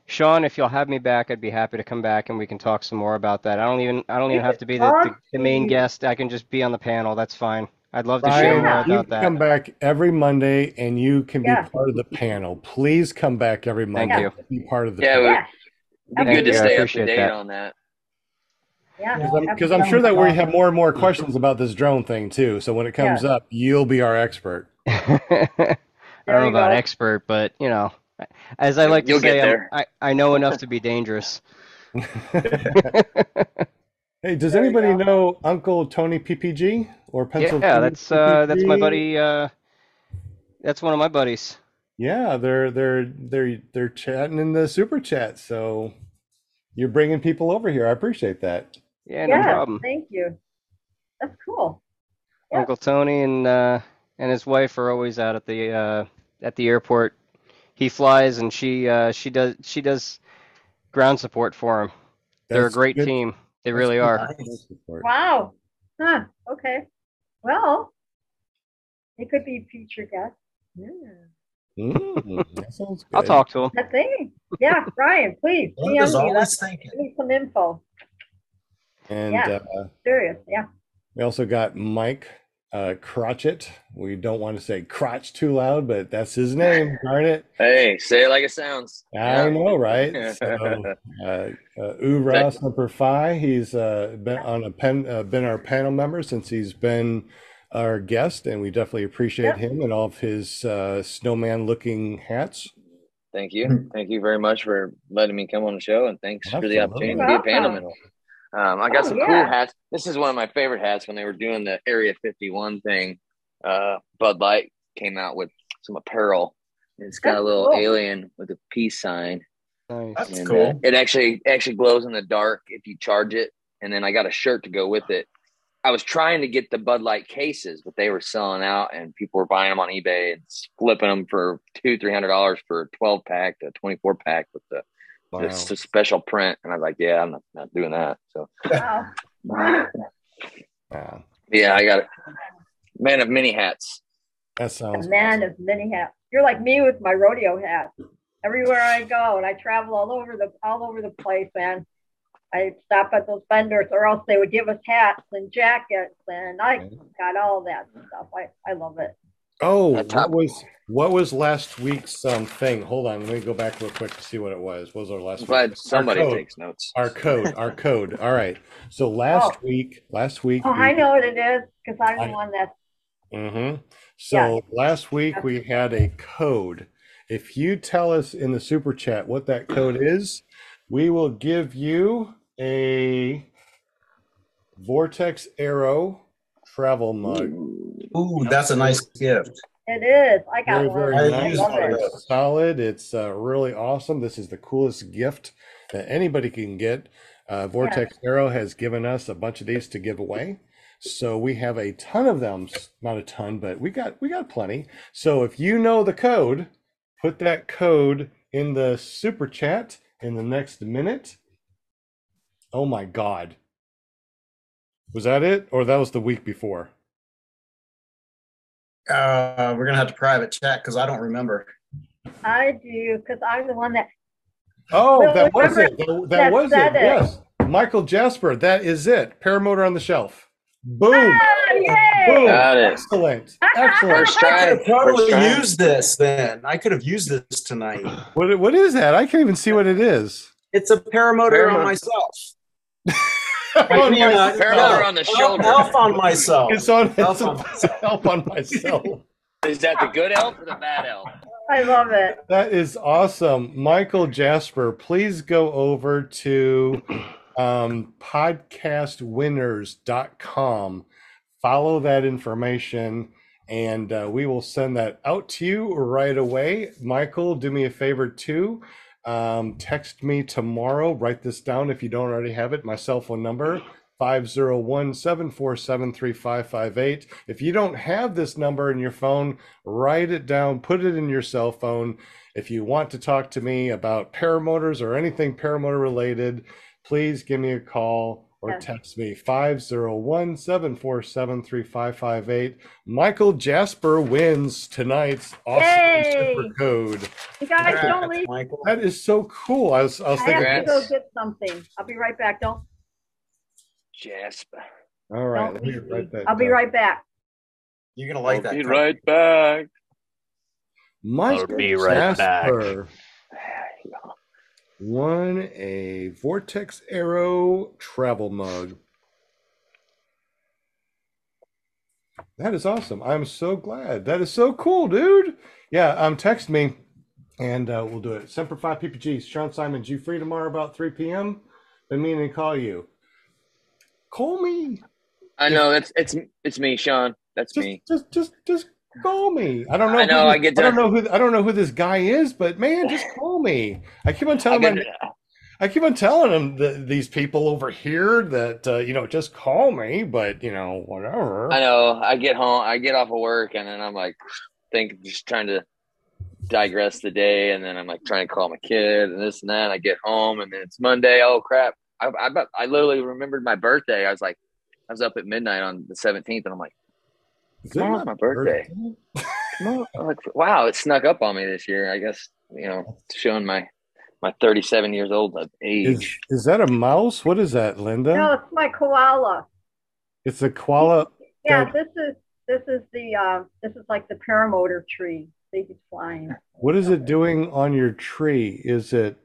Sean, if you'll have me back, I'd be happy to come back and we can talk some more about that. I don't even I don't even have to be the, the, the main guest. I can just be on the panel. That's fine. I'd love to share more
Yeah.
you
about
can come back every Monday and you can be part of the panel. Please come back every Monday.
Thank
Monday.
you.
Be part of the
Yeah,
panel.
we-
Yeah,
be good to stay up to
appreciate
date
that.
on that.
yeah.
Because I'm, sure that we have more and more questions about this drone thing too. So when it comes up, you'll be our expert.
I don't know about expert, but you know, as I like to
You'll get
say, I'm-
there.
I, I know enough to be dangerous.
Hey, does
There
anybody know Uncle Tony PPG or Pennsylvania?
Yeah, that's uh, that's my buddy. Uh, that's one of my buddies.
Yeah, they're they're they're they're chatting in the super chat. So you're bringing people over here. I appreciate that.
Yeah, no
yeah,
problem.
thank you. That's cool. Yeah.
Uncle Tony and uh, and his wife are always out at the uh, at the airport. He flies and she uh, she does she does ground support for him. They're a great
good-
team. They
that's
really are.
Wow. Huh. Okay. Well, it could be future guest. Yeah.
Mm, that sounds good.
I'll talk to him.
That thing. Yeah, Ryan, please.
Linda's
DM
always
Let's
thinking.
give me some info.
And
Yeah.
uh,
Serious. Yeah.
we also got Mike uh, Crotchet. We don't want to say crotch too loud, but that's his name. Darn it.
Hey, say it like it sounds.
I know, right? So, uh, uh, Ura Semper Fi, he's uh, been on a pen, uh, been our panel member since he's been our guest, and we definitely appreciate
Yep.
him and all of his uh, snowman-looking hats.
Thank you. Thank you very much for letting me come on the show, and thanks for the opportunity to be a panel member. Um, I got
Oh,
some
yeah.
cool hats. This is one of my favorite hats when they were doing the Area 51 thing. Uh, Bud Light came out with some apparel. It's got a little
cool.
alien with a peace sign.
Nice.
That's
and,
cool.
uh, it actually actually glows in the dark if you charge it. And then I got a shirt to go with it. I was trying to get the Bud Light cases, but they were selling out, and people were buying them on eBay and flipping them for two, three hundred dollars for a twelve pack, a twenty four pack with the,
Wow.
the s- special print. And I was like, yeah, I'm not, not doing that. So
Wow.
Wow.
yeah, I got it. Man of many hats.
That
A
sounds
man
awesome.
of many hats. You're like me with my rodeo hat. Everywhere I go, and I travel all over the all over the place, man. I stop at those vendors, or else they would give us hats and jackets, and I got all that stuff. I, I love it.
Oh,
That top-
what was what was last week's um thing? Hold on, let me go back real quick to see what it was. What was our last
I'm
week?
glad somebody
code.
takes notes.
Our code, our code. All right. So last
Oh.
week, last week.
Oh, I know what it is because I'm the one that's
Mm-hmm. So last week we had a code. If you tell us in the super chat what that code is, we will give you a Vortex Arrow travel mug.
Ooh, that's a nice gift.
It is. I got
Very,
one.
very
I
nice.
used
love
one of
it.
those.
Solid. It's uh, really awesome. This is the coolest gift that anybody can get. Uh, Vortex Arrow has given us a bunch of these to give away. So we have a ton of them. Not a ton, but we got we got plenty. So if you know the code, put that code in the super chat in the next minute. Oh my god. Was that it? Or that was the week before?
Uh, we're gonna have to private chat because I don't remember.
I do because I'm the one that.
Oh,
Well,
that was it. That, that
that
was it.
it.
Yes. Michael Jasper. That is it. Paramotor on the shelf. Boom.
Ah, yay!
Boom.
Got it.
Excellent. Excellent.
First
I
try.
could have totally used this then. I could have used this tonight.
What, what is that? I can't even see what it is.
It's a paramotor on
Paramotor.
myself.
On
mean, uh,
my-
Paramotor on the
Elf-
shoulder.
Elf on myself.
it's on it's
Elf on
it's a on myself.
Is that the good elf or the bad elf?
I love it.
That is awesome. Michael Jasper, please go over to um, podcastwinners.com. Follow that information, and uh, we will send that out to you right away. Michael, do me a favor too. Um, text me tomorrow. Write this down if you don't already have it. My cell phone number 501 747 3558. If you don't have this number in your phone, write it down, put it in your cell phone. If you want to talk to me about paramotors or anything paramotor related, please give me a call or
Yeah.
text me 501 747 3558. Michael Jasper wins tonight's awesome
Yay!
super code.
You guys
Congrats,
don't leave.
Michael.
That is so cool. I was, I was
I
thinking,
have to go get something. I'll be right back. Don't
Jasper.
all right,
don't
let me
leave me.
write that
I'll be right back.
You're gonna like
I'll
that.
be right back.
Michael
be right back.
Won a Vortex Arrow travel mug. That is awesome. I'm so glad. That is so cool, dude. Yeah, um, text me and uh, we'll do it. Semper Fi PPG. Sean Simon, you free tomorrow about 3 p.m.? Been meaning to call you. Call me.
I know that's it's it's me, Sean. That's
Just,
me.
just, just, just call me. I don't know.
I know,
Who
I get
I don't know who. I don't know who this guy is, but man, just call me. I keep on telling
get,
my, I keep on telling them that these people over here that uh, you know just call me, but you know whatever.
I know. I get home. I get off of work, and then I'm like, think just trying to digress the day, and then I'm like trying to call my kid and this and that. And I get home, and then it's Monday. Oh crap! I I, I literally remembered my birthday. I was like, I was up at midnight on the 17th, and I'm like, tomorrow's my birthday. tomorrow- I'm like, wow, it snuck up on me this year. I guess you know, showing my my 37 years old of
Is,
age.
is that a mouse? What is that, Linda?
No, it's my koala.
It's a koala.
Yeah,
That-
this is this is the uh, this is like the paramotor tree. See, he's flying.
What is it doing on your tree? Is it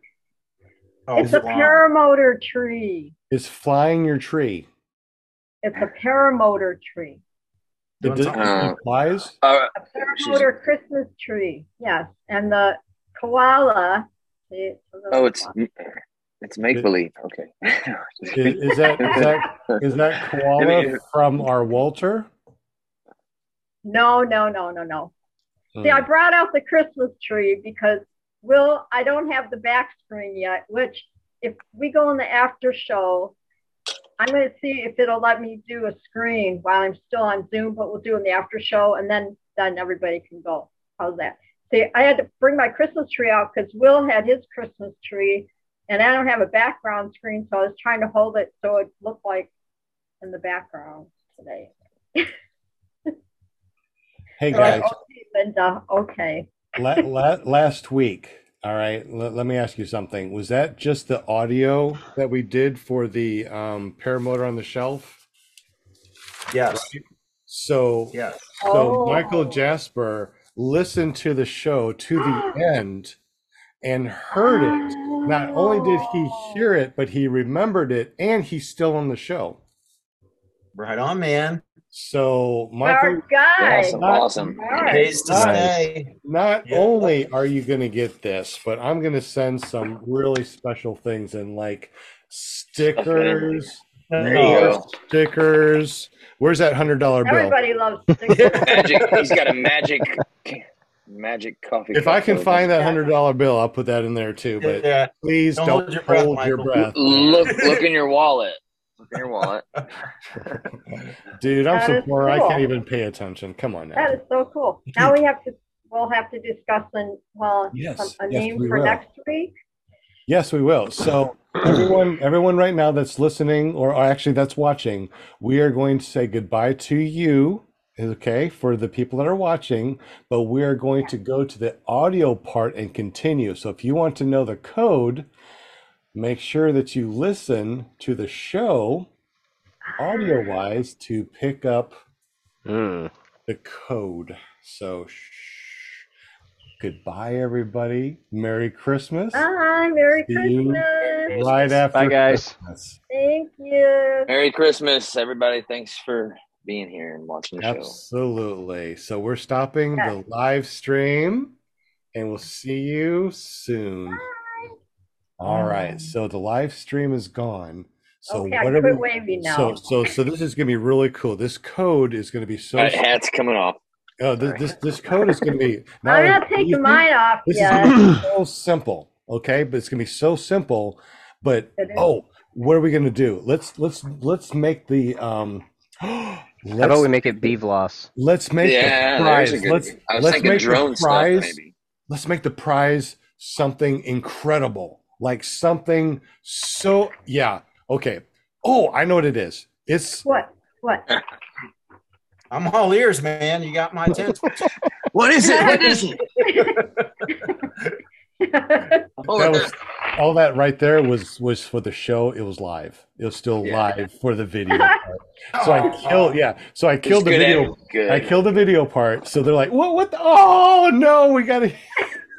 Oh,
It's a
wow.
paramotor tree.
It's flying your tree?
It's a paramotor tree.
It,
Doing
does,
something.
Uh,
it flies.
Uh,
A paramotor Christmas tree. Yes, and the koala. See, it's
oh, it's
koala.
it's make believe. Okay.
Is, is that is that is that koala from our Walter?
no, no, no, no, no.
Hmm.
See, I brought out the Christmas tree because Will, I don't have the back screen yet, which if we go in the after show, I'm going to see if it'll let me do a screen while I'm still on Zoom, but we'll do in the after show and then then everybody can go. How's that? See, I had to bring my Christmas tree out because Will had his Christmas tree and I don't have a background screen, so I was trying to hold it so it looked like in the background today.
Hey guys,
okay, Linda, okay.
la- la- last week, all right, let, let me ask you something. Was that just the audio that we did for the um, paramotor on the shelf?
Yes.
So,
Yes.
so
Oh.
Michael Jasper listened to the show to the end and heard it. Not only did he hear it, but he remembered it, and he's still on the show.
Right on, man.
So, Michael,
Our guy.
awesome.
Not-
Awesome.
All right.
Pays to
Nice.
stay.
not
Yeah.
only are you going to get this, but I'm going to send some really special things in like stickers,
There you go.
stickers. Where's that hundred dollar bill?
Everybody loves stickers.
Magic. He's got a magic, magic coffee.
If
cup
I can
over.
find that hundred dollar bill, I'll put that in there too. But
Yeah.
please
Don't
don't,
hold your breath,
hold your breath,
look, look in your wallet. Look in your wallet.
dude. I'm
That
so
is
poor. I can't even pay attention. Come on now.
That is so cool. Now we have to, we'll have to discuss an, well,
Yes,
some- a
yes,
name
we
for
will.
next week.
Yes, we will. So everyone, everyone right now that's listening, or actually that's watching, we are going to say goodbye to you. Okay, for the people that are watching, but we are going to go to the audio part and continue. So if you want to know the code, make sure that you listen to the show audio wise to pick up
Mm.
the code. So shh. goodbye, everybody. Merry Christmas.
Bye, Merry
See you
Christmas.
Right after
Bye, guys.
Christmas.
Thank you.
Merry Christmas, everybody. Thanks for being here and watching the show.
Absolutely. So we're stopping
Yeah.
the live stream and we'll see you soon. All right. So the live stream is gone. So
Okay,
what are
quit
we
waving now.
so so so this is gonna be really cool. This code is gonna be so
All right, hat's coming off.
oh this this, this code is gonna be
I'm
only
not taking
easy,
mine off
This
yet.
is so simple, okay? But it's gonna be so simple. But oh, what are we gonna do? Let's let's let's make the um.
How about we make it BVLOS?
let's make
yeah,
the prize.
good.
let's
I was
let's
thinking
make the
drone stuff,
prize.
maybe.
Let's make the prize something incredible, like something so yeah. Okay. Oh, I know what it is. It's
What? What?
I'm all ears, man. You got my attention.
What is it? What is it? Oh,
that was all that right there was was for the show. It was live. It was still
Yeah.
live for the video. part. So I killed yeah. So I killed the
It's good
video. I killed the video part. So they're like, what? What? The, oh no, we gotta.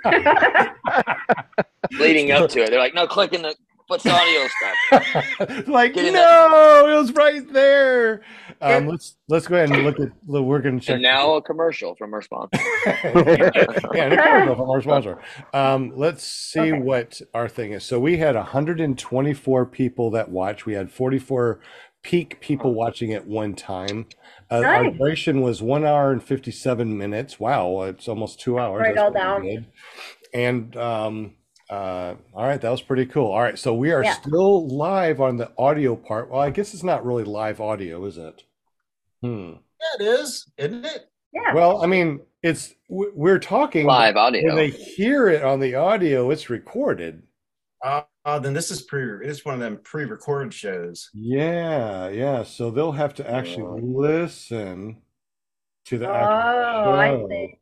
Leading up to it, they're like, "No, click in the what's the audio stuff."
like
Get in
no, it was right there. Um, let's let's go ahead and look at. look, We're gonna check.
And now a commercial from our sponsor.
yeah, no commercial from our sponsor. Um, let's see
Okay.
what our thing is. So we had 124 people that watch. We had 44 peak people watching at one time. Uh, Our duration was one hour and 57 minutes. Wow, it's almost two hours.
Write
That's
all down.
And um, uh, all right, that was pretty cool. All right, so we are
Yeah.
still live on the audio part. Well, I guess it's not really live audio, is it? Hmm.
Yeah, it is, isn't it?
Yeah.
Well, I mean, it's we- we're talking
Live
When
audio.
they hear it on the audio, it's recorded.
Uh, uh, then this is pre. It's one of them pre-recorded shows.
Yeah, yeah. So they'll have to actually
Yeah.
listen to the
Oh,
actual
I
show.
see.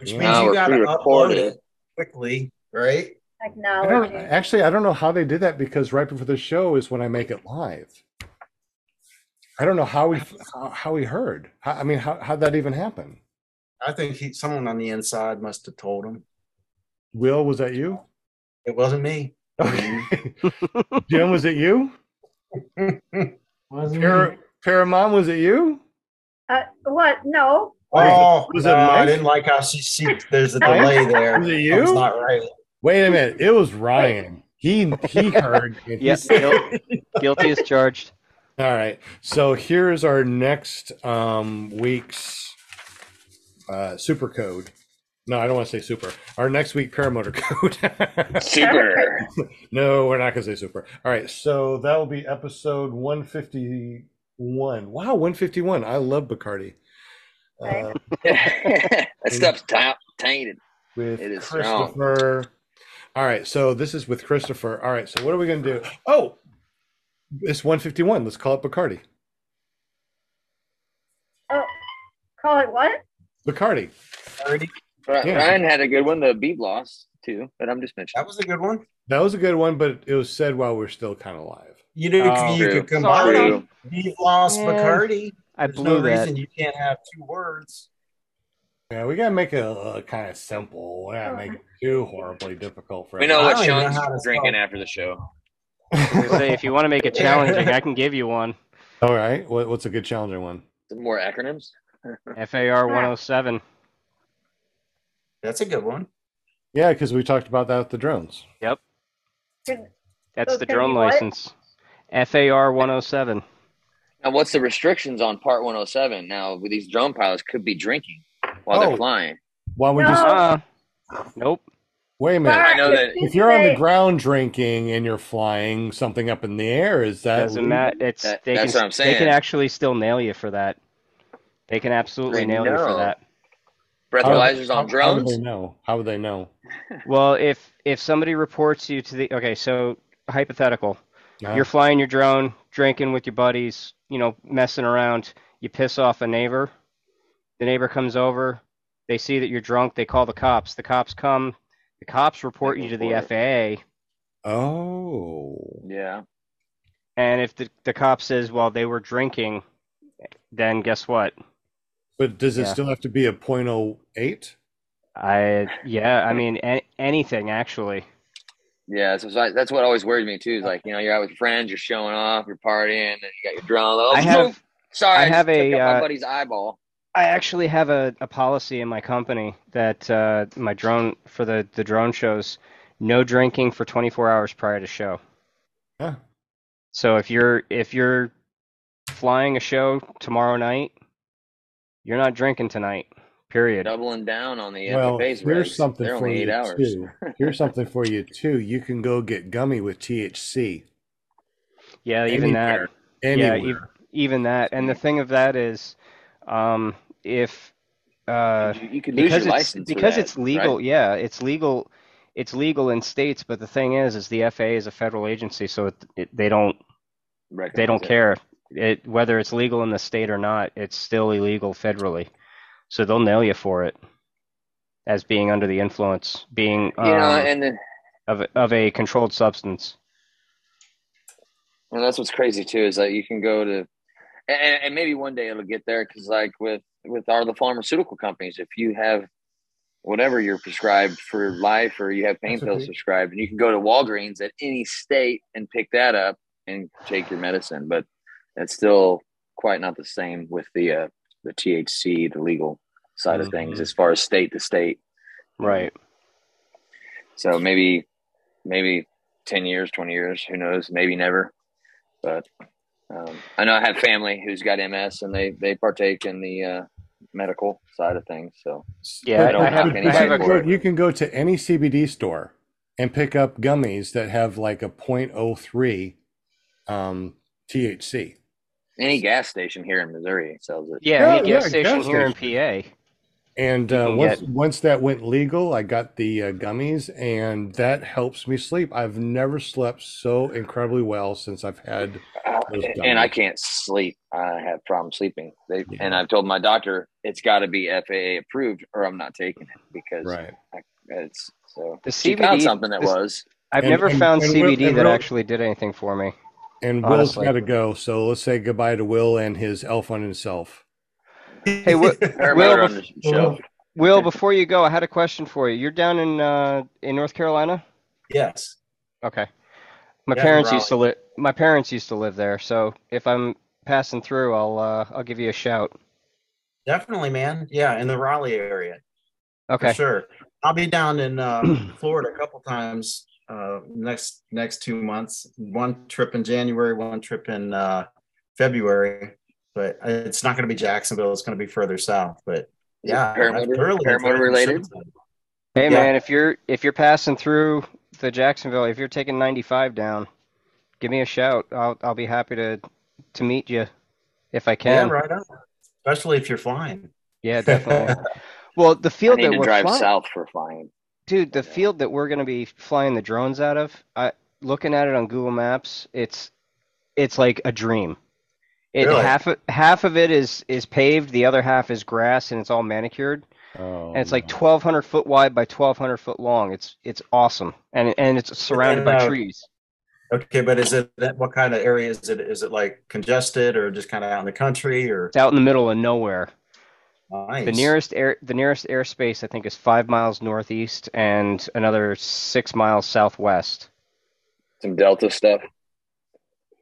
Which
Yeah.
means
Now
you got to upload it quickly, right?
I don't actually. I don't know how they did that because right before the show is when I make it live. I don't know how we how, how we heard. How, I mean, how how'd that even happen?
I think he, someone on the inside must have told him.
Will, was that you?
It wasn't me.
Okay. Jim, was it you?
Wasn't
Para,
me.
Paramount, was it you?
Uh, what? No.
Oh,
Was it
no, I didn't like how she, she there's a delay there.
Was it
That was
you?
not right.
Wait a minute. It was Ryan. He he heard. and he
Yep, guilty is charged.
All right. So here is our next um, week's uh, super code. No, I don't want to say super. Our next week paramotor code.
Super.
no, we're not going to say super. All right. So that will be episode 151. Wow, 151. I love Bacardi. Uh,
that stuff's ta- tainted.
with
It is strong.
Christopher. All right. So this is with Christopher. All right. So what are we going to do? Oh, it's 151. Let's call it Bacardi.
Oh, call it what?
Bacardi.
Already.
Ry-
Yeah.
Ryan had a good one, the BVLOS too, but I'm just mentioning.
That was a good one.
That was a good one, but it was said while we're still kind of live.
You know,
Oh,
you
true.
could combine
True.
them. You've
Yeah.
Bacardi.
I
There's
blew
no
that.
reason you can't have two words.
Yeah, we gotta make it uh, kind of simple. We gotta make it too horribly difficult for
We know
I
what
don't know
Sean's drinking
spell.
after the show.
I was gonna say, if you want to make it challenging, I can give you one.
All right, what, what's a good challenging one?
Some more acronyms.
FAR 107.
That's a good one.
Yeah, because we talked about that with the drones.
Yep.
That's
So
the drone
you what?
license. FAR 107.
Now, what's the restrictions on Part 107? Now, these drone pilots, could be drinking while
Oh.
they're flying.
Why would you?
No.
Uh, nope.
Wait a minute.
I know that
If you're on the ground drinking and you're flying something up in the air, is that
Doesn't matter. It's
That-
they
that's
can
what I'm
they can actually still nail you for that. They can absolutely
They
nail you for that.
breathalyzers
How-
on
How
drones?
would they know? How would they know?
Well, if if somebody reports you to the okay, so hypothetical,
Uh,
you're flying your drone, drinking with your buddies, you know, messing around. You piss off a neighbor. The neighbor comes over. They see that you're drunk. They call the cops. The cops come. The cops report you to the FAA.
oh.
Yeah.
And if the, the cop says, well, they were drinking, then guess what?
But does it
Yeah.
still have to be a .08?
I yeah, I mean a- anything actually.
Yeah, so, so that's what always worried me too. Is like you know you're out with friends, you're showing off, you're partying, and you got your drone. Oh,
I have
sorry,
I
I, just
have
took
a,
my
uh,
buddy's eyeball.
I actually have a, a policy in my company that uh, my drone for the, the drone shows, no drinking for 24 hours prior to show.
Huh.
So if you're if you're flying a show tomorrow night, you're not drinking tonight. Period.
Doubling down on the
Well,
FAA's
here's
regs.
something
They're
for you
hours.
too. Here's something for you too. You can go get gummy with THC
Yeah, even that.
anywhere.
Yeah, ev- even that. And the thing of that is, um, if uh,
you, you could
because it's because
that,
it's legal
right?
yeah it's legal it's legal in states but the thing is is the faa is a federal agency so it, it, they don't they don't
it.
care it whether it's legal in the state or not it's still illegal federally so they'll nail you for it as being under the influence being
You know,
um,
and
of, a- of a controlled substance
And that's what's crazy too is that you can go to, and, and maybe one day it'll get there because like with with our the pharmaceutical companies, if you have whatever you're prescribed for life or you have pain
That's
pills
okay.
prescribed, and you can go to Walgreens at any state and pick that up and take your medicine, but it's still quite not the same with the uh, the THC, the legal side of things
Mhm.
as far as state to state.
right
So maybe, maybe 10 years, 20 years, who knows? Maybe never. But um, I know I have family who's got MS and they, they partake in the uh, medical side of things. So
Yeah,
I don't
I have,
knock
I
any
have a,
you can go to any CBD store and pick up gummies that have like a .03 um, THC.
any gas station here in Missouri sells it.
yeah,
Yeah,
any gas
yeah,
station
gas
here in PA.
And uh, once
get-
once that went legal, I got the uh, gummies, and that helps me sleep. I've never slept so incredibly well since I've had. Those
and I can't sleep. I have problems sleeping. They,
Yeah.
And I've told my doctor it's got to be FAA approved or I'm not taking it because
Right.
it's so.
The
she found
CBD
something that
this-
was.
I've
And-
never
and-
found
and
CBD
and
that
Will-
actually did anything for me.
And Will's
Honestly.
got to go, so let's say goodbye to Will and his elf on himself.
Hey, Wi-
Her
Will,
mother on
bef-
the show.
Will, before you go, I had a question for you. You're down in uh, in North Carolina.
Yes.
Okay. My
Yeah,
parents used to live. My parents used to live there, so if I'm passing through, I'll uh, I'll give you a shout.
Definitely, man. Yeah, in the Raleigh area.
Okay.
For sure. I'll be down in uh, Florida a couple times uh, next next two months. One trip in January, one trip in uh, February. But it's not going to be Jacksonville. It's going to be further south. But yeah, I've
paramotor-
thoroughly
paramotor
enjoyed the
related?
Hey
Yeah.
man, if you're if you're passing through the Jacksonville, if you're taking 95 down, give me a shout. I'll I'll be happy to to meet you if I
Yeah,
can.
right on. Especially if you're flying.
Yeah, definitely. well, the
I
field
need
that
to
we're
drive
flying,
south for flying.
dude, the
Yeah.
field that we're gonna be flying the drones out of, I looking at it on Google Maps, it's it's like a dream. It
Really?
half of, half of it is is paved, the other half is grass, and it's all manicured.
Oh,
and it's like
no.
1200 foot wide by 1200 foot long it's it's awesome and and it's surrounded by
uh,
trees
Okay, but is it what kind of area is it? Is it like congested or just kind of out in the country or
it's out in the middle of nowhere
nice?
the nearest air the nearest airspace i think is five miles northeast and another six miles southwest
Some Delta stuff.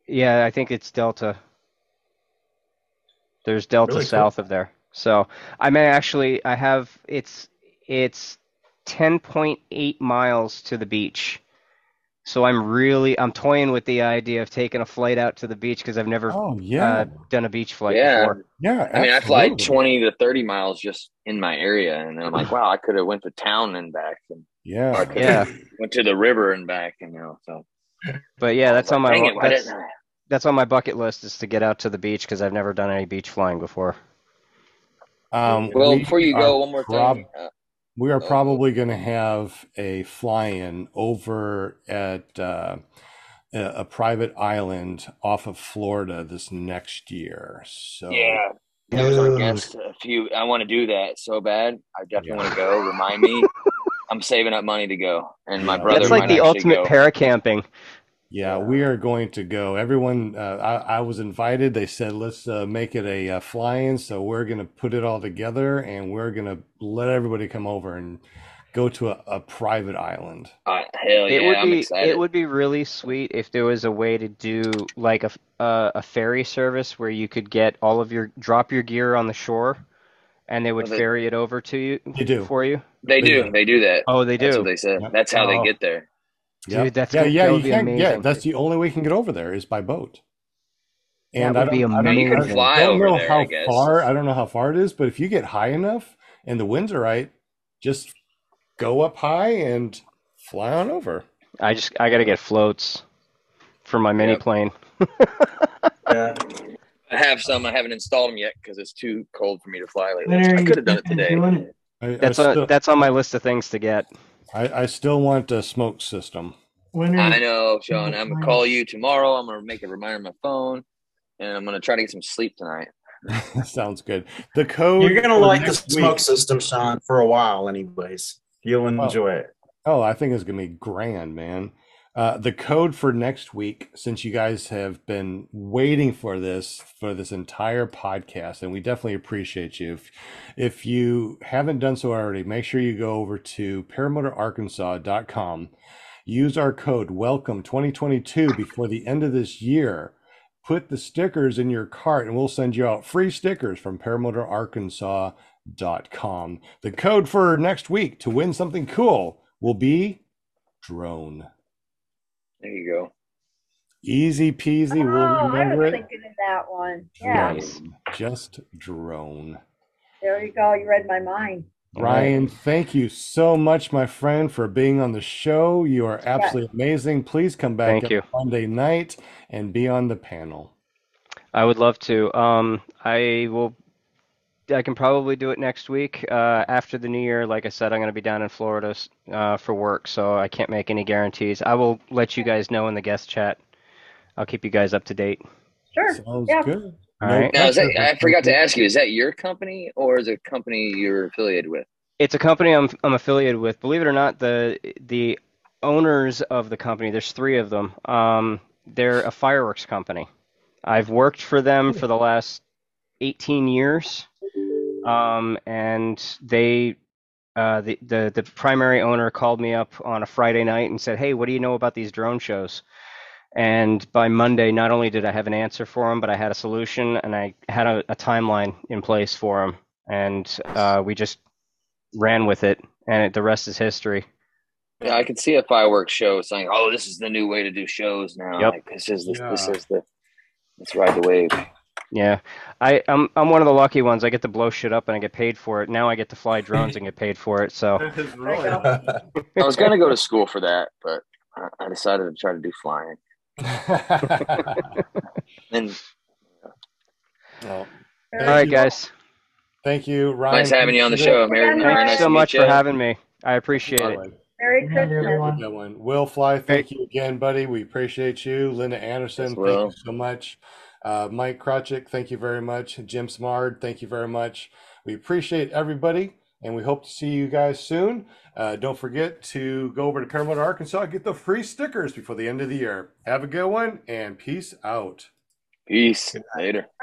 yeah i think it's delta there's delta
Really cool.
south of there so i may actually i have it's it's 10.8 miles to the beach So I'm really I'm toying with the idea of taking a flight out to the beach because I've never
Oh yeah,
uh, done a beach flight
Yeah.
before.
yeah.
I mean, I fly 20 to 30 miles just in my area. And then I'm like, wow, I could have went to town and back and
Yeah,
Yeah.
went to the river and back, and you know, so.
But yeah, that's
I
on my
like, Dang it, why
that's,
didn't I?
That's on my bucket list is to get out to the beach because I've never done any beach flying before.
Um,
Well,
we
before you
are
go, one more
prob-
thing. Uh,
We are probably going to have a fly-in over at uh, a, a private island off of Florida this next year. So
yeah, that was our guest. A few. I want to do that so bad. I definitely
Yeah.
want to go. Remind me. I'm saving up money to go, and my
Yeah.
brother
That's like
might
the ultimate
go.
paracamping.
Yeah, we are going to go. Everyone, uh, I, I was invited. They said, let's uh, make it a, uh fly-in. So we're going to put it all together and we're going to let everybody come over and go to a, a private island.
Uh, hell yeah,
It would
I'm
be
excited.
it would be really sweet if there was a way to do like a f- uh, a ferry service where you could get all of your drop your gear on the shore, and they would
Well, they-
ferry it over to you
They do.
for you.
they
they
do.
do.
They do that.
Oh, they
That's
do.
what they said.
Yeah.
That's how
Oh.
they get there.
Yeah.
Dude, that's
yeah,
go-
yeah.
that
You
be
can't. Yeah, that's the only way you can get over there is by boat. And
That
I
would be
don't, I don't,
You can
amazing.
I don't know
there,
how
I
far. I don't know how far it is, but if you get high enough and the winds are right, just go up high and fly on over.
I just I gotta get floats for my mini
Yep.
plane.
Yeah.
I have some. I haven't installed them yet because it's too cold for me to fly lately.
When
I could have done it today.
doing it?
I, I
That's
still,
on that's on my list of things to get.
I, I still want a smoke system.
When are
I know, Sean. I'm gonna call you tomorrow. I'm gonna make a reminder on my phone, and I'm gonna try to get some sleep tonight.
Sounds good. The code.
You're gonna like the smoke
week-
system, Sean, for a while, anyways. You'll
Well,
enjoy it.
Oh, I think it's gonna be grand, man. Uh, the code for next week, since you guys have been waiting for this for this entire podcast, and we definitely appreciate you. If, if you haven't done so already, make sure you go over to paramotorarkansas.com. Use our code Welcome 2022 before the end of this year. Put the stickers in your cart, and we'll send you out free stickers from paramotorarkansas.com. The code for next week to win something cool will be drone.
There you go.
Easy peasy.
Oh,
We'll remember
I
remember
was
it.
thinking of that one. Yeah,
Nice.
Just drone.
there you go. You read my mind.
Ryan, thank you so much, my friend, for being on the show. You are absolutely amazing. Please come back
Thank
every
you.
Monday night and be on the panel.
I would love to. Um, I will. I can probably do it next week uh, after the new year. Like I said, I'm going to be down in Florida uh, for work, so I can't make any guarantees. I will let you guys know in the guest chat. I'll keep you guys up to date.
Sure.
Sounds
Yeah.
good.
All right.
Now, is that. I forgot to ask you. Is that your company or is it a company you're affiliated with?
It's a company I'm I'm affiliated with. Believe it or not, the the owners of the company, there's three of them. Um, they're a fireworks company. I've worked for them for the last 18 years, um, and they uh, the, the the primary owner called me up on a Friday night and said, "Hey, what do you know about these drone shows?" And by Monday, not only did I have an answer for him, but I had a solution and I had a, a timeline in place for him, and uh, we just ran with it, and it, the rest is history.
Yeah, I could see a fireworks show saying, "Oh, this is the new way to do shows now.
Yep.
Like this is the, this
Yeah.
is the let's ride the wave."
Yeah, I, I'm I'm one of the lucky ones. I get to blow shit up and I get paid for it. Now I get to fly drones and get paid for it. So
There you go.
I was gonna go to school for that, but I, I decided to try to do flying. And
Well,
all
Thank
right,
you.
guys.
thank you, Ryan.
nice having you on the
Appreciate
show,
it.
Mary.
Thank
Very
you
nice
so
to meet
much
you.
for having me. I appreciate it.
Alright.
Merry Christmas.
everyone.
Will Fly, thank you again, buddy. We appreciate you. Linda Anderson,
Yes,
thank you so much. Uh, Mike Krotchick, thank you very much. Jim Smard, thank you very much. We appreciate everybody, and we hope to see you guys soon. Uh, don't forget to go over to Paramotor Arkansas, get the free stickers before the end of the year. Have a good one, and peace out.
Peace. Later.